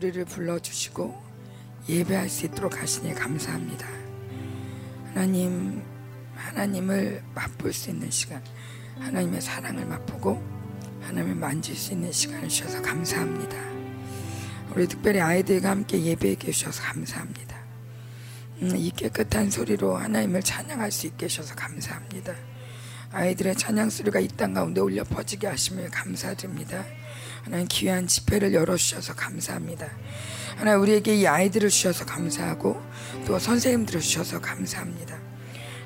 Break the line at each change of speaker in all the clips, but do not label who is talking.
우리를 불러주시고 예배할 수 있도록 하시니 감사합니다. 하나님, 하나님을 맛볼 수 있는 시간, 하나님의 사랑을 맛보고 하나님을 만질 수 있는 시간을 주셔서 감사합니다. 우리 특별히 아이들과 함께 예배해 주셔서 감사합니다. 음, 이 깨끗한 소리로 하나님을 찬양할 수 있게 해주셔서 감사합니다. 아이들의 찬양 소리가 이 땅 가운데 울려 퍼지게 하심을 감사드립니다. 하나님 귀한 집회를 열어주셔서 감사합니다. 하나님 우리에게 이 아이들을 주셔서 감사하고 또 선생님들을 주셔서 감사합니다.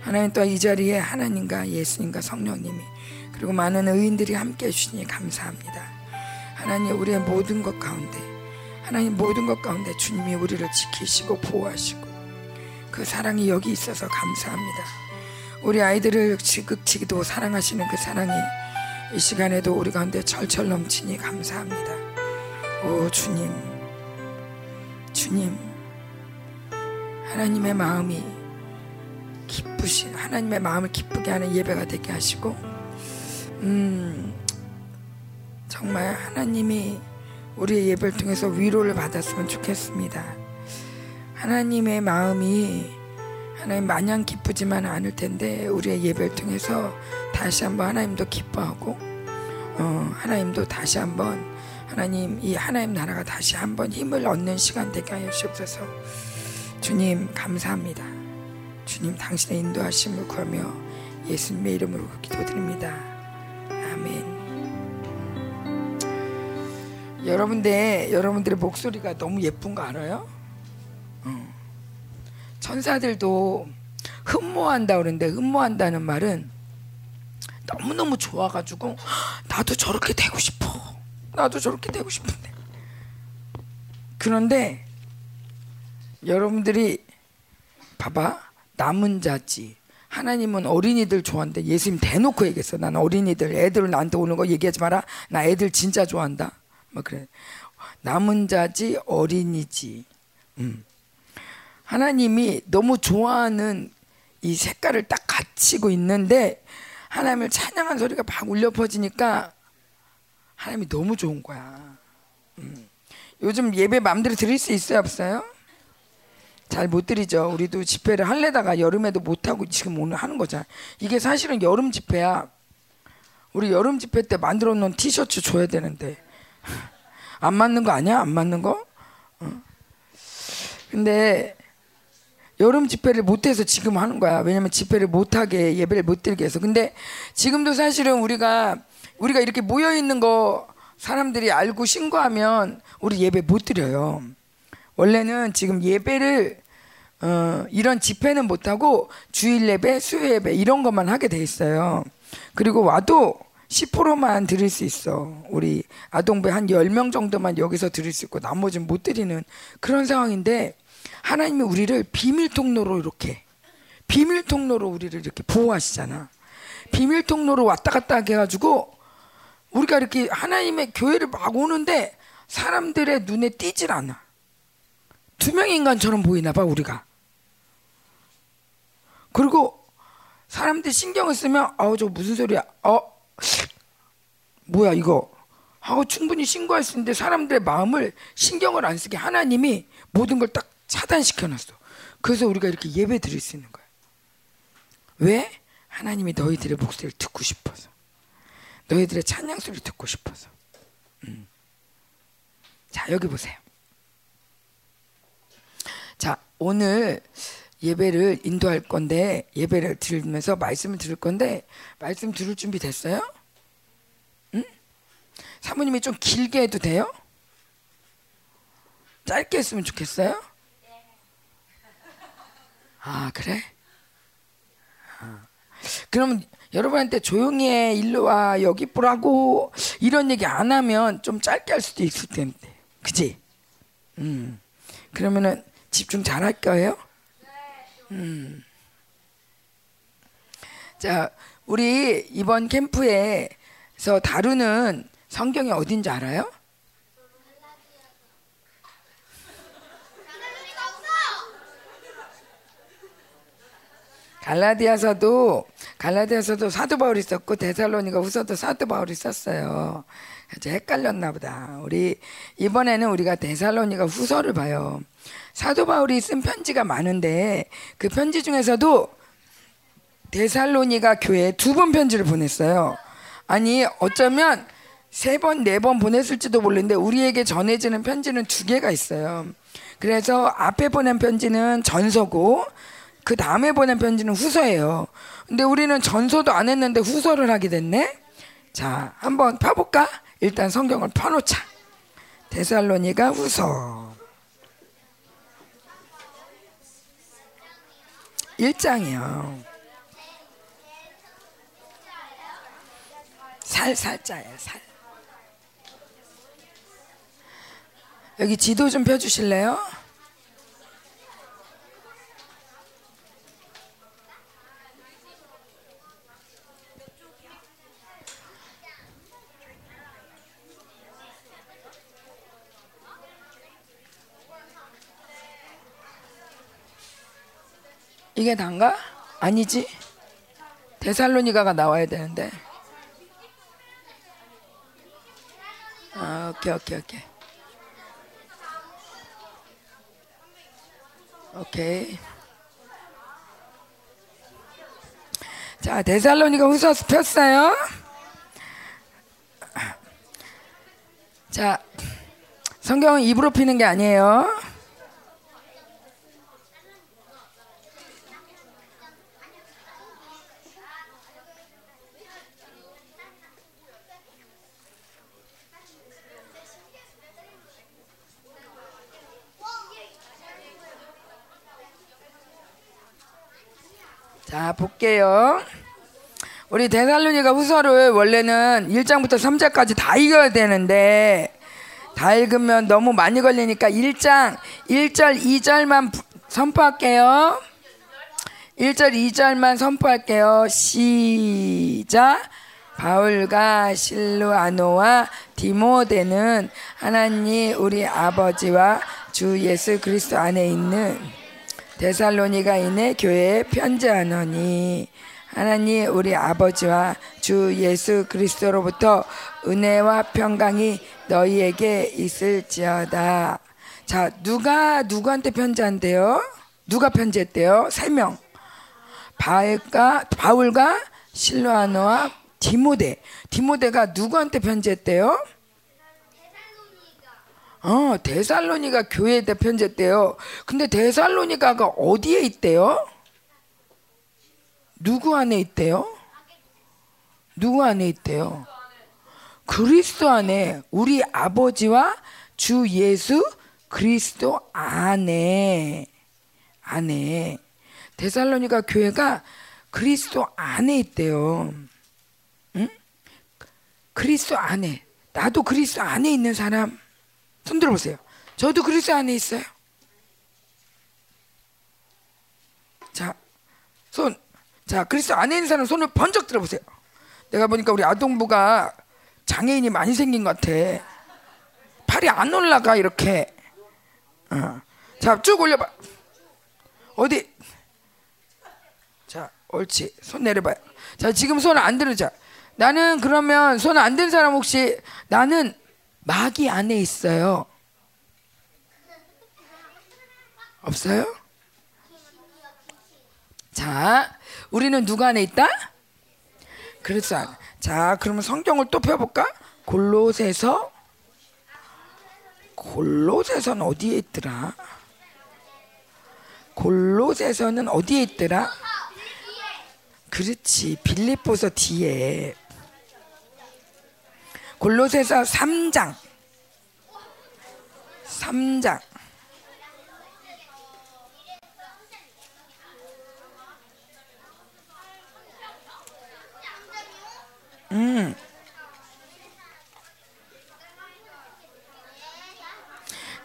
하나님 또 이 자리에 하나님과 예수님과 성령님이 그리고 많은 의인들이 함께 해주시니 감사합니다. 하나님 우리의 모든 것 가운데 하나님 모든 것 가운데 주님이 우리를 지키시고 보호하시고 그 사랑이 여기 있어서 감사합니다. 우리 아이들을 지극지기도 사랑하시는 그 사랑이 이 시간에도 우리 가운데 철철 넘치니 감사합니다. 오 주님, 주님, 하나님의 마음이 기쁘신 하나님의 마음을 기쁘게 하는 예배가 되게 하시고, 음 정말 하나님이 우리의 예배를 통해서 위로를 받았으면 좋겠습니다. 하나님의 마음이 하나님 마냥 기쁘지만 않을 텐데 우리의 예배를 통해서 다시 한번 하나님도 기뻐하고 어, 하나님도 다시 한번 하나님 이 하나님 나라가 다시 한번 힘을 얻는 시간 되게 하여 주옵소서. 주님 감사합니다. 주님 당신의 인도하심을 구하며 예수님의 이름으로 기도드립니다. 아멘. 여러분들 여러분들의 목소리가 너무 예쁜 거 알아요? 어. 천사들도 흠모한다 그러는데 흠모한다는 말은 너무너무 좋아가지고 나도 저렇게 되고 싶어. 나도 저렇게 되고 싶은데. 그런데 여러분들이 봐봐 남은 자지 하나님은 어린이들 좋아한대 예수님 대놓고 얘기했어 난 어린이들 애들 나한테 오는 거 얘기하지 마라 나 애들 진짜 좋아한다 뭐 그래 남은 자지 어린이지 음. 하나님이 너무 좋아하는 이 색깔을 딱 갖추고 있는데 하나님을 찬양한 소리가 막 울려 퍼지니까 하나님이 너무 좋은 거야. 음. 요즘 예배 마음대로 드릴 수 있어요 없어요? 잘 못 드리죠. 우리도 집회를 할래다가 여름에도 못 하고 지금 오늘 하는 거잖아. 이게 사실은 여름 집회야. 우리 여름 집회 때 만들어 놓은 티셔츠 줘야 되는데 안 맞는 거 아니야? 안 맞는 거? 어. 근데 여름 집회를 못해서 지금 하는 거야. 왜냐면 집회를 못하게 예배를 못 드리게 해서. 근데 지금도 사실은 우리가 우리가 이렇게 모여 있는 거 사람들이 알고 신고하면 우리 예배 못 드려요. 원래는 지금 예배를 어, 이런 집회는 못 하고 주일 예배, 수요 예배 이런 것만 하게 돼 있어요. 그리고 와도 10%만 드릴 수 있어. 우리 아동배 한 10명 정도만 여기서 드릴 수 있고 나머지는 못 드리는 그런 상황인데 하나님이 우리를 비밀 통로로 이렇게 비밀 통로로 우리를 이렇게 보호하시잖아. 비밀 통로로 왔다 갔다 하게 해가지고 우리가 이렇게 하나님의 교회를 막 오는데 사람들의 눈에 띄질 않아. 투명 인간처럼 보이나 봐 우리가. 그리고 사람들 신경을 쓰면 아우 저 무슨 소리야? 어 뭐야 이거? 하고 충분히 신고할 수 있는데 사람들의 마음을 신경을 안 쓰게 하나님이 모든 걸 딱 차단시켜 놨어. 그래서 우리가 이렇게 예배 드릴 수 있는 거야. 왜? 하나님이 너희들의 목소리를 듣고 싶어서. 너희들의 찬양 소리를 듣고 싶어서. 음. 자, 여기 보세요. 자, 오늘 예배를 인도할 건데 예배를 들으면서 말씀을 들을 건데 말씀 들을 준비 됐어요? 응? 사모님이 좀 길게 해도 돼요? 짧게 했으면 좋겠어요? 아 그래? 아. 그럼 여러분한테 조용히 해 일로 와 여기 보라고 이런 얘기 안 하면 좀 짧게 할 수도 있을 텐데 그지? 음 그러면은 집중 잘 할 거예요? 음. 자 우리 이번 캠프에서 다루는 성경이 어딘지 알아요? 갈라디아서도 갈라디아서도 사도 바울이 썼고 데살로니가 후서도 사도 바울이 썼어요. 이제 헷갈렸나 보다. 우리 이번에는 우리가 데살로니가 후서를 봐요. 사도 바울이 쓴 편지가 많은데 그 편지 중에서도 데살로니가 교회에 두 번 편지를 보냈어요. 아니 어쩌면 세 번, 네 번 보냈을지도 모르는데 우리에게 전해지는 편지는 두 개가 있어요. 그래서 앞에 보낸 편지는 전서고 그 다음에 보낸 편지는 후서예요. 근데 우리는 전서도 안 했는데 후서를 하게 됐네. 자, 한번 펴볼까? 일단 성경을 펴놓자. 데살로니가 후서 1장이요. 살 살자예요, 살. 여기 지도 좀 펴주실래요? 이게 단가? 아니지. 데살로니가가 나와야 되는데. 아, 오케이, 오케이, 오케이. 오케이. 자, 데살로니가 후서 폈어요. 자, 성경은 입으로 피는 게 아니에요. 자, 볼게요. 우리 데살로니가 후서를 원래는 1장부터 3장까지 다 읽어야 되는데 다 읽으면 너무 많이 걸리니까 1장 1절 2절만 선포할게요. 1절 2절만 선포할게요. 시작. 바울과 실루아노와 디모데는 하나님 우리 아버지와 주 예수 그리스도 안에 있는 데살로니가인의 교회에 편지하노니 하나님 우리 아버지와 주 예수 그리스도로부터 은혜와 평강이 너희에게 있을지어다. 자, 누가 누구한테 편지한대요? 누가 편지했대요? 세 명. 바울과 바울과 실로아노와 디모데. 디모데가 누구한테 편지했대요? 어, 데살로니가 교회에 편지했대요. 근데 데살로니가가 어디에 있대요? 누구 안에 있대요? 누구 안에 있대요? 그리스도 안에 우리 아버지와 주 예수 그리스도 안에 안에 데살로니가 교회가 그리스도 안에 있대요. 응? 그리스도 안에 나도 그리스도 안에 있는 사람 손 들어보세요. 저도 그리스도 안에 있어요. 자, 손. 자, 그리스도 안에 있는 사람 손을 번쩍 들어보세요. 내가 보니까 우리 아동부가 장애인이 많이 생긴 것 같아. 팔이 안 올라가 이렇게. 어. 자, 쭉 올려봐. 어디? 자, 옳지. 손 내려봐요. 자, 지금 손 안 들으자. 나는 그러면 손 안 든 사람 혹시 나는 마귀 안에 있어요. 없어요? 자, 우리는 누가 안에 있다? 안에. 자, 그러면 성경을 또 펴볼까? 골로새서 골로새서는 어디에 있더라? 골로새서는 어디에 있더라? 그렇지, 빌립보서 뒤에. 골로새서 3장. 3장. 음.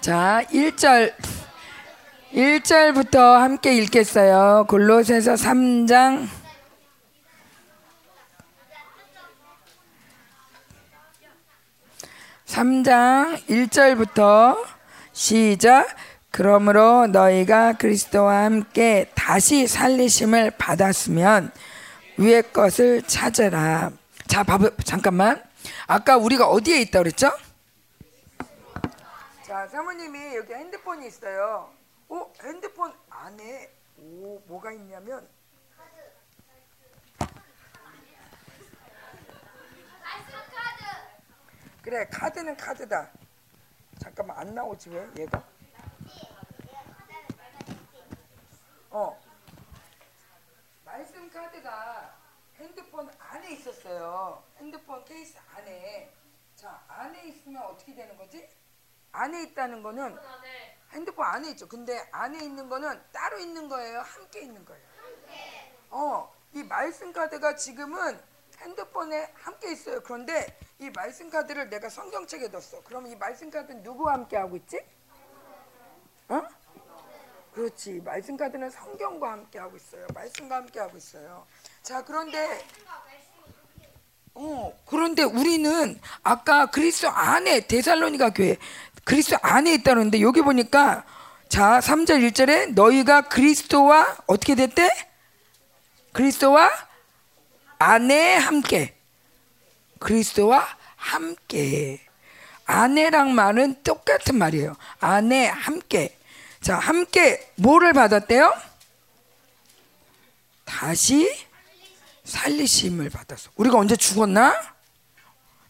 자, 1절 1절부터 함께 읽겠어요. 골로새서 3장 3장 1절부터 시작. 그러므로 너희가 그리스도와 함께 다시 살리심을 받았으면 위의 것을 찾으라. 자, 봐봐, 잠깐만. 아까 우리가 어디에 있다 그랬죠? 자, 사모님이 여기 핸드폰이 있어요. 오, 핸드폰 안에 오 뭐가 있냐면 그래 카드는 카드다. 잠깐만 안 나오지 왜 얘가? 어 말씀 카드가 핸드폰 안에 있었어요. 핸드폰 케이스 안에. 자 안에 있으면 어떻게 되는 거지? 안에 있다는 거는 핸드폰 안에 있죠. 근데 안에 있는 거는 따로 있는 거예요. 함께 있는 거예요. 어, 이 말씀 카드가 지금은 핸드폰에 함께 있어요. 그런데 이 말씀 카드를 내가 성경책에 넣었어. 그럼 이 말씀 카드는 누구와 함께 하고 있지? 어? 그렇지. 말씀 카드는 성경과 함께 하고 있어요. 말씀과 함께 하고 있어요. 자, 그런데 어, 그런데 우리는 아까 그리스도 안에 데살로니가 교회 그리스도 안에 있다는데 여기 보니까 자, 3절 1절에 너희가 그리스도와 어떻게 됐대? 그리스도와 아내 함께 그리스도와 함께 아내랑 말은 똑같은 말이에요. 아내 함께 자 함께 뭐를 받았대요? 다시 살리심을 받았어. 우리가 언제 죽었나?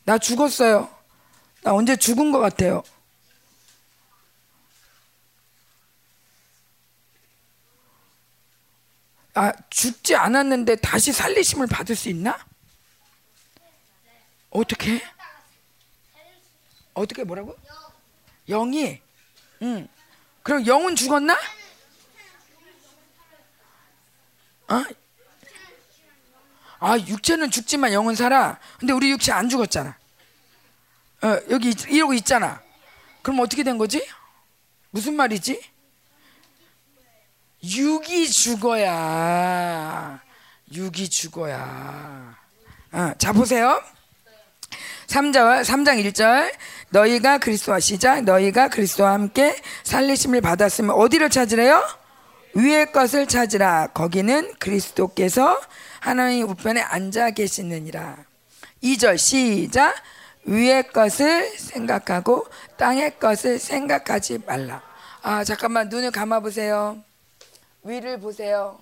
나 죽었어요. 나 언제 죽은 것 같아요. 아, 죽지 않았는데 다시 살리심을 받을 수 있나? 어떻게? 어떻게 뭐라고? 영이. 응. 그럼 영은 죽었나? 어? 아, 육체는 죽지만 영은 살아. 근데 우리 육체 안 죽었잖아. 어, 여기 이러고 있잖아. 그럼 어떻게 된 거지? 무슨 말이지? 육이 죽어야 육이 죽어야. 어, 자 보세요. 3절 3장 1절. 너희가 그리스도와 시작 너희가 그리스도와 함께 살리심을 받았으면 어디를 찾으래요? 위의 것을 찾으라. 거기는 그리스도께서 하나님 우편에 앉아 계시느니라. 2절 시작. 위의 것을 생각하고 땅의 것을 생각하지 말라. 아 잠깐만 눈을 감아 보세요 위를 보세요.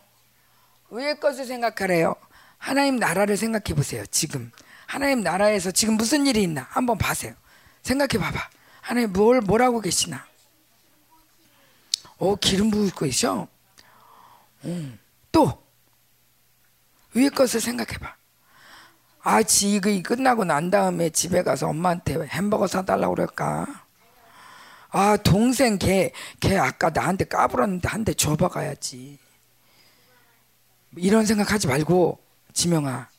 위의 것을 생각하래요. 하나님 나라를 생각해 보세요. 지금 하나님 나라에서 지금 무슨 일이 있나 한번 봐세요. 생각해 봐봐. 하나님 뭘 뭐라고 계시나? 오 기름 부고 계셔. 음, 또 위의 것을 생각해 봐. 아, 지금 끝나고 난 다음에 집에 가서 엄마한테 햄버거 사달라고 그럴까? 아 동생 걔, 걔 아까 나한테 까불었는데 한 대 줘봐가야지. 이런 생각하지 말고 지명아.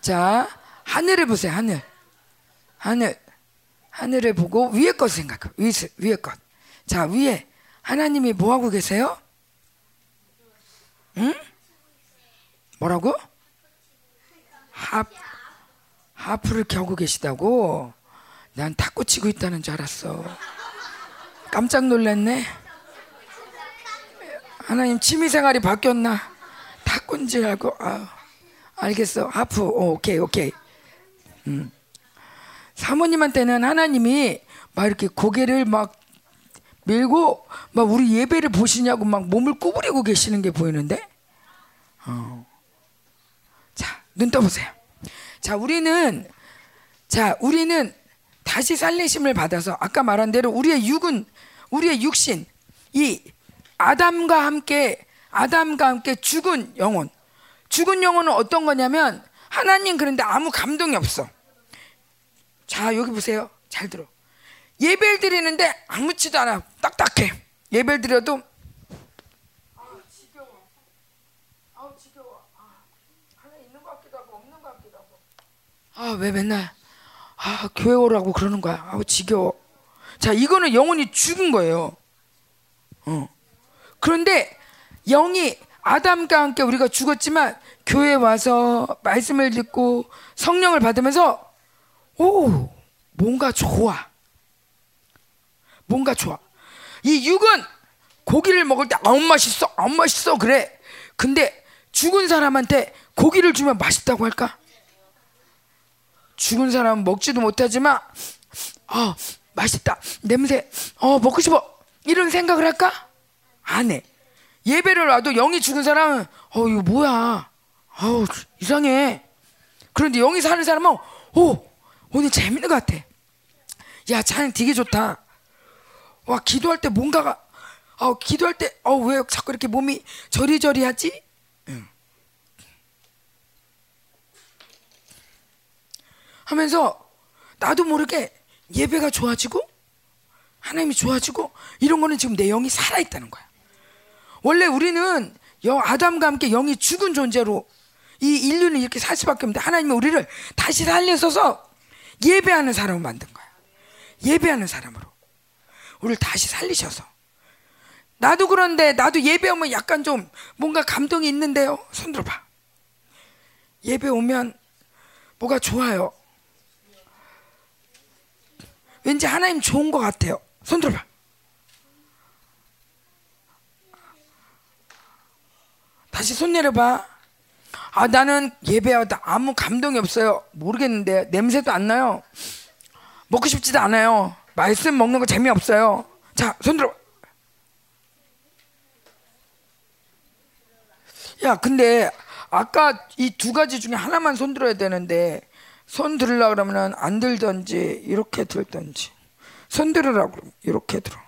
자 하늘을 보세요 하늘. 하늘. 하늘을 보고 위에 것 생각해 위, 위에 것자 위에. 하나님이 뭐 하고 계세요? 응? 뭐라고? 하, 하프를 켜고 계시다고 난 탁구 치고 있다는 줄 알았어. 깜짝 놀랐네. 하나님 취미 생활이 바뀌었나? 탁구인 줄 알고 아, 알겠어. 하프. 오, 오케이 오케이. 음. 사모님한테는 하나님이 막 이렇게 고개를 막 밀고 막 우리 예배를 보시냐고 막 몸을 구부리고 계시는 게 보이는데. 어. 자, 눈 떠보세요. 자, 우리는 자, 우리는 다시 살리심을 받아서 아까 말한 대로 우리의 육은 우리의 육신 이 아담과 함께 아담과 함께 죽은 영혼 죽은 영혼은 어떤 거냐면 하나님 그런데 아무 감동이 없어. 자 여기 보세요. 잘 들어. 예배를 드리는데 아무렇지도 않아. 딱딱해. 예배를 드려도 아우 지겨워. 아우 지겨워. 아, 하나 있는 것 같기도 하고 없는 것 같기도 하고. 아왜 맨날 아, 교회 오라고 그러는 거야. 아우, 지겨워. 자, 이거는 영혼이 죽은 거예요. 어. 그런데 영이 아담과 함께 우리가 죽었지만 교회 와서 말씀을 듣고 성령을 받으면서 오, 뭔가 좋아. 뭔가 좋아. 이 육은 고기를 먹을 때 아우 맛있어, 아우 맛있어 그래. 근데 죽은 사람한테 고기를 주면 맛있다고 할까? 죽은 사람은 먹지도 못하지만 아 맛있다 냄새 어 먹고 싶어 이런 생각을 할까? 안 해. 예배를 와도 영이 죽은 사람은 어 이거 뭐야? 아우 이상해. 그런데 영이 사는 사람은 오 오늘 재밌는 것 같아. 야 찬양 되게 좋다. 와 기도할 때 뭔가가 어 기도할 때 어 왜 자꾸 이렇게 몸이 저리저리하지? 하면서 나도 모르게 예배가 좋아지고 하나님이 좋아지고 이런 거는 지금 내 영이 살아 있다는 거야. 원래 우리는 영 아담과 함께 영이 죽은 존재로 이 인류는 이렇게 살 수밖에 없는데 하나님은 우리를 다시 살려서서 예배하는 사람을 만든 거야. 예배하는 사람으로 우리를 다시 살리셔서 나도 그런데 나도 예배 오면 약간 좀 뭔가 감동이 있는데요. 손 들어 봐. 예배 오면 뭐가 좋아요. 왠지 하나님 좋은 것 같아요. 손 들어봐. 다시 손 내려봐. 아 나는 예배하다 아무 감동이 없어요. 모르겠는데 냄새도 안 나요. 먹고 싶지도 않아요. 말씀 먹는 거 재미없어요. 자, 손 들어. 야, 근데 아까 이 두 가지 중에 하나만 손 들어야 되는데 손 들으려 그러면 안 들던지 이렇게 들던지 손 들으라고 그러면 이렇게 들어.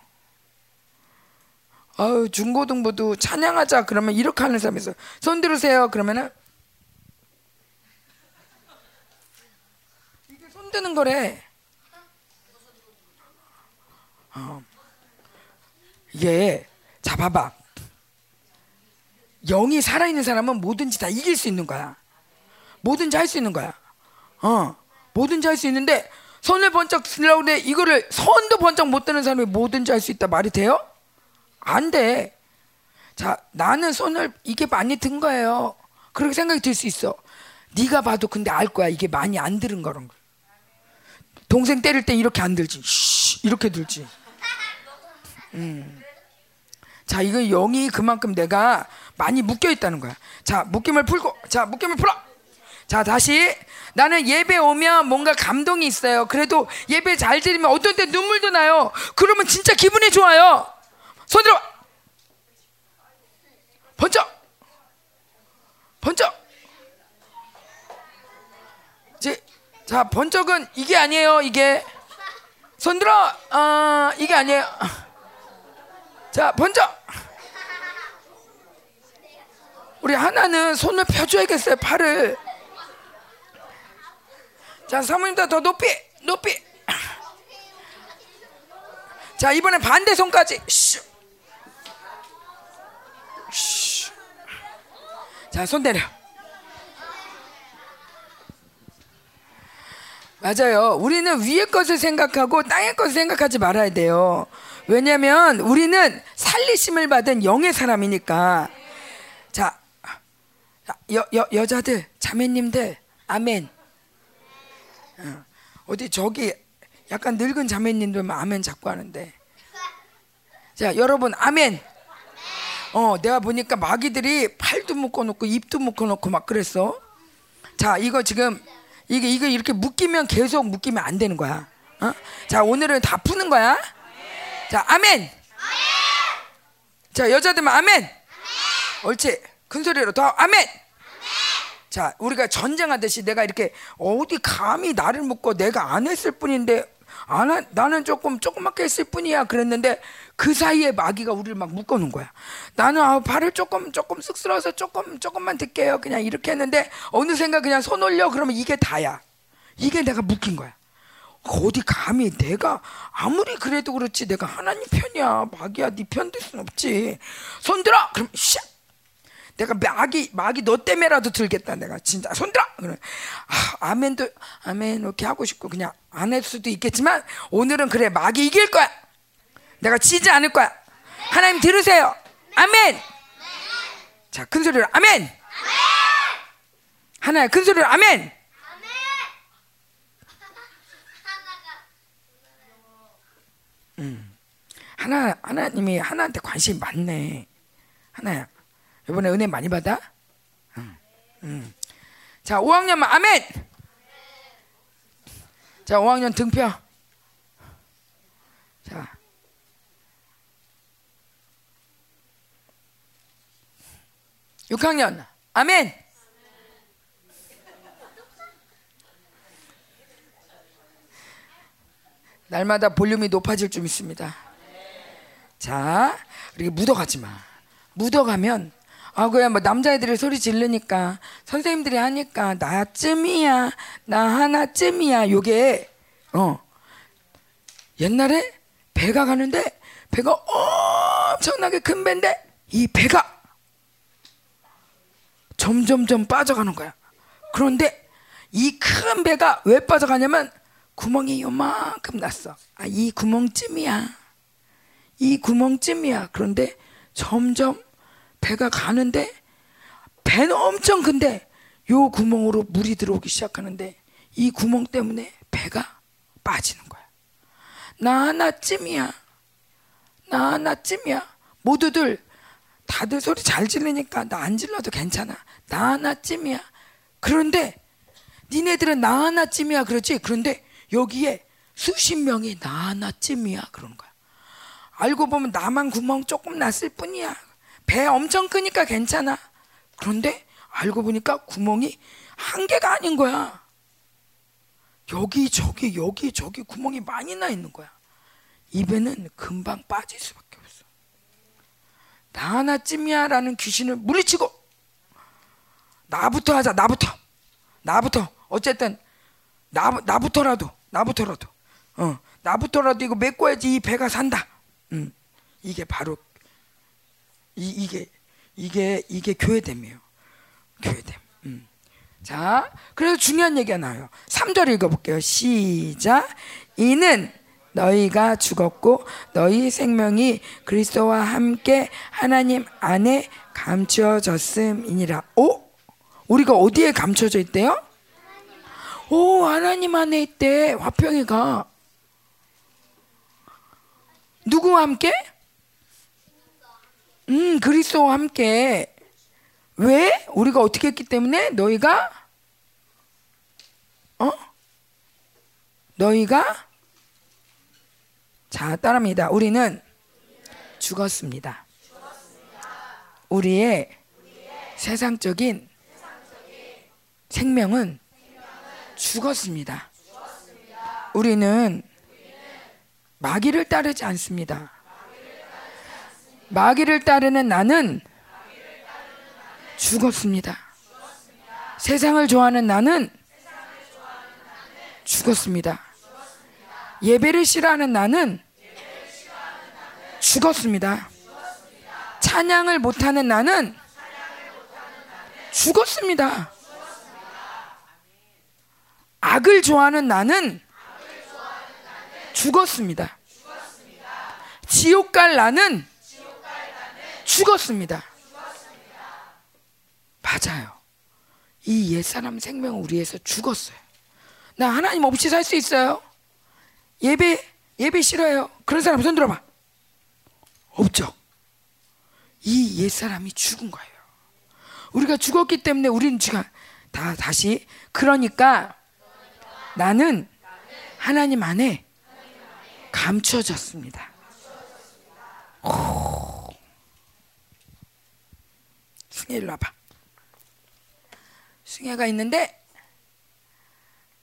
아유 중고등부도 찬양하자 그러면 이렇게 하는 사람이 있어. 손 들으세요 그러면은 이게 손 드는 거래. 어. 이게 자 봐봐. 영이 살아있는 사람은 뭐든지 다 이길 수 있는 거야. 뭐든지 할 수 있는 거야. 어, 뭐든지 할 수 있는데 손을 번쩍 들려고 데 이거를 손도 번쩍 못 드는 사람이 뭐든지 할 수 있다 말이 돼요? 안 돼. 자, 나는 손을 이게 많이 든 거예요. 그렇게 생각이 들 수 있어. 네가 봐도 근데 알 거야. 이게 많이 안 들은 거란 걸. 동생 때릴 때 이렇게 안 들지. 쉬, 이렇게 들지. 음. 자, 이거 영이 그만큼 내가 많이 묶여 있다는 거야. 자, 묶임을 풀고, 자, 묶임을 풀어. 자, 다시. 나는 예배 오면 뭔가 감동이 있어요. 그래도 예배 잘 드리면 어떤 때 눈물도 나요. 그러면 진짜 기분이 좋아요. 손 들어. 번쩍. 번쩍. 이제 자, 번쩍은 이게 아니에요. 이게 손 들어. 어, 이게 아니에요. 자, 번쩍. 우리 하나는 손을 펴줘야겠어요. 팔을. 자, 사모님도 더 높이, 높이. 자, 이번에 반대 손까지. 슈. 슈. 자, 손 내려. 맞아요. 우리는 위의 것을 생각하고 땅의 것을 생각하지 말아야 돼요. 왜냐하면 우리는 살리심을 받은 영의 사람이니까. 자, 여, 여, 여자들, 자매님들, 아멘. 어, 어디 저기 약간 늙은 자매님들만 아멘 자꾸 하는데. 자, 여러분, 아멘. 어, 내가 보니까 마귀들이 팔도 묶어놓고 입도 묶어놓고 막 그랬어. 자, 이거 지금 이게 이거 이렇게 묶이면 계속 묶이면 안 되는 거야. 어? 자, 오늘은 다 푸는 거야. 자, 아멘. 자, 여자들만 아멘. 옳지. 큰 소리로 더 아멘. 자, 우리가 전쟁하듯이 내가 이렇게 어디 감히 나를 묶고 내가 안 했을 뿐인데 안 하, 나는 조금 조그맣게 했을 뿐이야 그랬는데 그 사이에 마귀가 우리를 막 묶어놓은 거야. 나는 아, 발을 조금 조금 쑥스러워서 조금 조금만 듣게요. 그냥 이렇게 했는데 어느샌가 그냥 손 올려 그러면 이게 다야. 이게 내가 묶인 거야. 어디 감히 내가 아무리 그래도 그렇지 내가 하나님 편이야 마귀야 네 편 될 순 없지 손 들어 그럼 샥 내가 마귀 마귀 너 때문에라도 들겠다 내가. 진짜. 손 들어! 그럼 아, 아멘도 아멘 이렇게 하고 싶고 그냥 안 할 수도 있겠지만 오늘은 그래 마귀 이길 거야. 내가 지지 않을 거야. 하나님 들으세요. 아멘! 자큰 소리로 아멘! 하나님 큰 소리로 아멘! 음. 하나 하나님이 하나한테 관심이 많네. 하나야. 이번에 은혜 많이 받아? 자, 5학년 아멘. 자, 5학년 등표. 자. (6학년) 아멘 날마다 볼륨이 높아질 좀 있습니다 자 이렇게 묻어가지 마 묻어가면 아 그야 뭐 남자애들이 소리 지르니까 선생님들이 하니까 나쯤이야 나 하나쯤이야 요게. 어. 옛날에 배가 가는데 배가 엄청나게 큰 배인데 이 배가 점점점 빠져가는 거야. 그런데 이 큰 배가 왜 빠져가냐면 구멍이 요만큼 났어. 아 이 구멍쯤이야. 이 구멍쯤이야. 그런데 점점 배가 가는데 배는 엄청 큰데 요 구멍으로 물이 들어오기 시작하는데 이 구멍 때문에 배가 빠지는 거야. 나 하나쯤이야. 나 하나쯤이야. 모두들 다들 소리 잘 지르니까 나 안 질러도 괜찮아. 나 하나쯤이야. 그런데 니네들은 나 하나쯤이야 그러지. 그런데 여기에 수십 명이 나 하나쯤이야 그러는 거야. 알고 보면 나만 구멍 조금 났을 뿐이야. 배 엄청 크니까 괜찮아. 그런데 알고 보니까 구멍이 한 개가 아닌 거야. 여기 저기 여기 저기 구멍이 많이 나 있는 거야. 이 배는 금방 빠질 수밖에 없어. 나 하나쯤이야라는 귀신을 물리치고 나부터 하자. 나부터. 나부터. 어쨌든 나 나부터라도 나부터라도 어 나부터라도 이거 메꿔야지 이 배가 산다. 음 이게 바로 이, 이게 이게 이게 교회됨이에요. 교회됨. 음. 자, 그래서 중요한 얘기가 나와요. 3절 읽어볼게요. 시작. 이는 너희가 죽었고 너희 생명이 그리스도와 함께 하나님 안에 감추어졌음이니라. 오? 우리가 어디에 감춰져 있대요? 오, 하나님 안에 있대. 화평이가 누구와 함께? 음, 그리스도와 함께 왜? 우리가 어떻게 했기 때문에 너희가 어? 너희가 자, 따라합니다. 우리는 죽었습니다. 우리의 세상적인 생명은 죽었습니다. 우리는 마귀를 따르지 않습니다. 마귀를 따르는 나는 죽었습니다. 세상을 좋아하는 나는 죽었습니다. 예배를 싫어하는 나는 죽었습니다. 찬양을 못하는 나는 죽었습니다. 악을 좋아하는 나는 죽었습니다. 지옥 갈 나는 죽었습니다. 맞아요. 이 옛사람 생명은 우리에서 죽었어요. 나 하나님 없이 살 수 있어요? 예배, 예배 싫어요. 그런 사람 손 들어봐. 없죠. 이 옛사람이 죽은 거예요. 우리가 죽었기 때문에 우리는 지금 다 다시 그러니까 나는 하나님 안에 감춰졌습니다. 오. 승혜 일로 와봐. 승혜가 있는데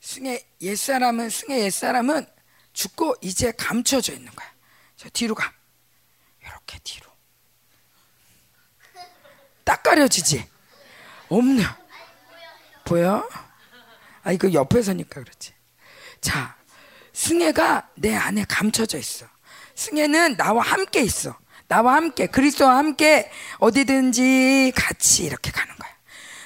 승혜 옛사람은 승혜 옛사람은 죽고 이제 감춰져 있는 거야. 저 뒤로 가. 이렇게 뒤로. 딱 가려지지? 없냐? 보여? 아 이거 옆에서니까 그렇지. 자, 승혜가 내 안에 감춰져 있어. 승혜는 나와 함께 있어. 나와 함께 그리스도와 함께 어디든지 같이 이렇게 가는 거야.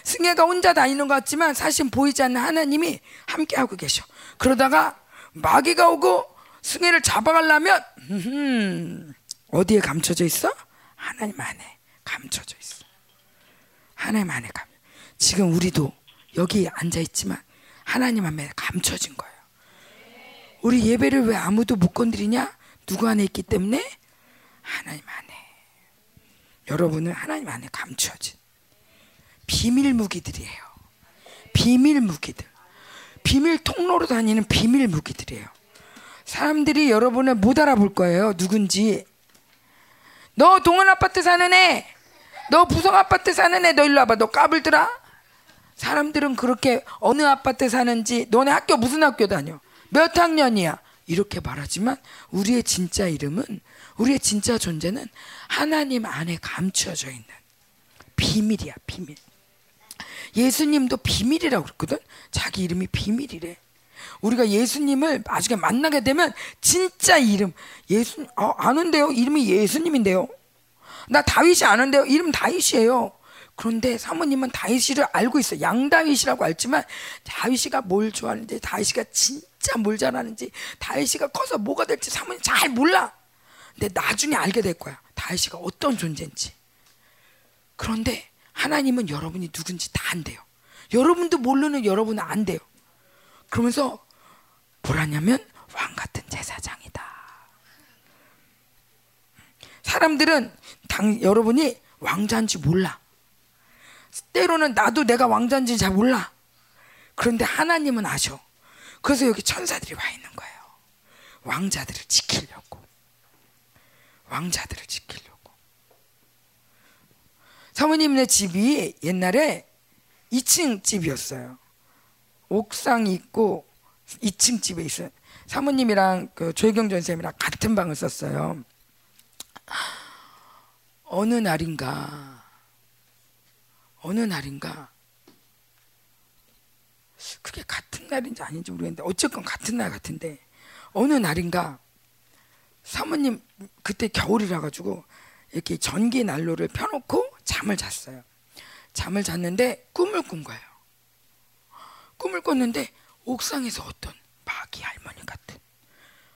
승혜가 혼자 다니는 것 같지만 사실 보이지 않는 하나님이 함께 하고 계셔. 그러다가 마귀가 오고 승혜를 잡아가려면 음, 어디에 감춰져 있어? 하나님 안에 감춰져 있어. 하나님 안에 감. 지금 우리도 여기 앉아 있지만 하나님 안에 감춰진 거예요. 우리 예배를 왜 아무도 못 건드리냐? 누구 안에 있기 때문에 하나님 안에. 여러분은 하나님 안에 감추어진 비밀 무기들이에요. 비밀 무기들. 비밀 통로로 다니는 비밀 무기들이에요. 사람들이 여러분을 못 알아볼 거예요. 누군지. 너 동원 아파트 사는 애, 너 부성 아파트 사는 애, 너 일로 와봐. 너 까불더라? 사람들은 그렇게 어느 아파트 사는지, 너네 학교 무슨 학교 다녀? 몇 학년이야? 이렇게 말하지만 우리의 진짜 이름은, 우리의 진짜 존재는 하나님 안에 감추어져 있는 비밀이야, 비밀. 예수님도 비밀이라고 그랬거든? 자기 이름이 비밀이래. 우리가 예수님을 나중에 만나게 되면 진짜 이름 예수 어, 아는데요 이름이 예수님인데요 나 다윗이 아는데요 이름 다윗이에요 그런데 사모님은 다윗이를 알고 있어 양 다윗이라고 알지만 다윗이가 뭘 좋아하는지 다윗이가 진짜 뭘 잘하는지 다윗이가 커서 뭐가 될지 사모님 잘 몰라 근데 나중에 알게 될 거야 다윗이가 어떤 존재인지 그런데 하나님은 여러분이 누군지 다 안돼요 여러분도 모르는 여러분은 안 돼요 그러면서 뭐라냐면 왕 같은 제사장이다. 사람들은 당, 여러분이 왕자인지 몰라. 때로는 나도 내가 왕자인지 잘 몰라. 그런데 하나님은 아셔. 그래서 여기 천사들이 와 있는 거예요. 왕자들을 지키려고. 왕자들을 지키려고. 사모님네 집이 옛날에 2층 집이었어요. 옥상 있고 2층 집에 있어요. 사모님이랑 그 조혜경 전쌤이랑 같은 방을 썼어요. 어느 날인가, 어느 날인가, 그게 같은 날인지 아닌지 모르겠는데, 어쨌건 같은 날 같은데, 어느 날인가, 사모님, 그때 겨울이라 가지고, 이렇게 전기 난로를 펴놓고 잠을 잤어요. 잠을 잤는데 꿈을 꾼 거예요. 꿈을 꿨는데 옥상에서 어떤 마귀 할머니 같은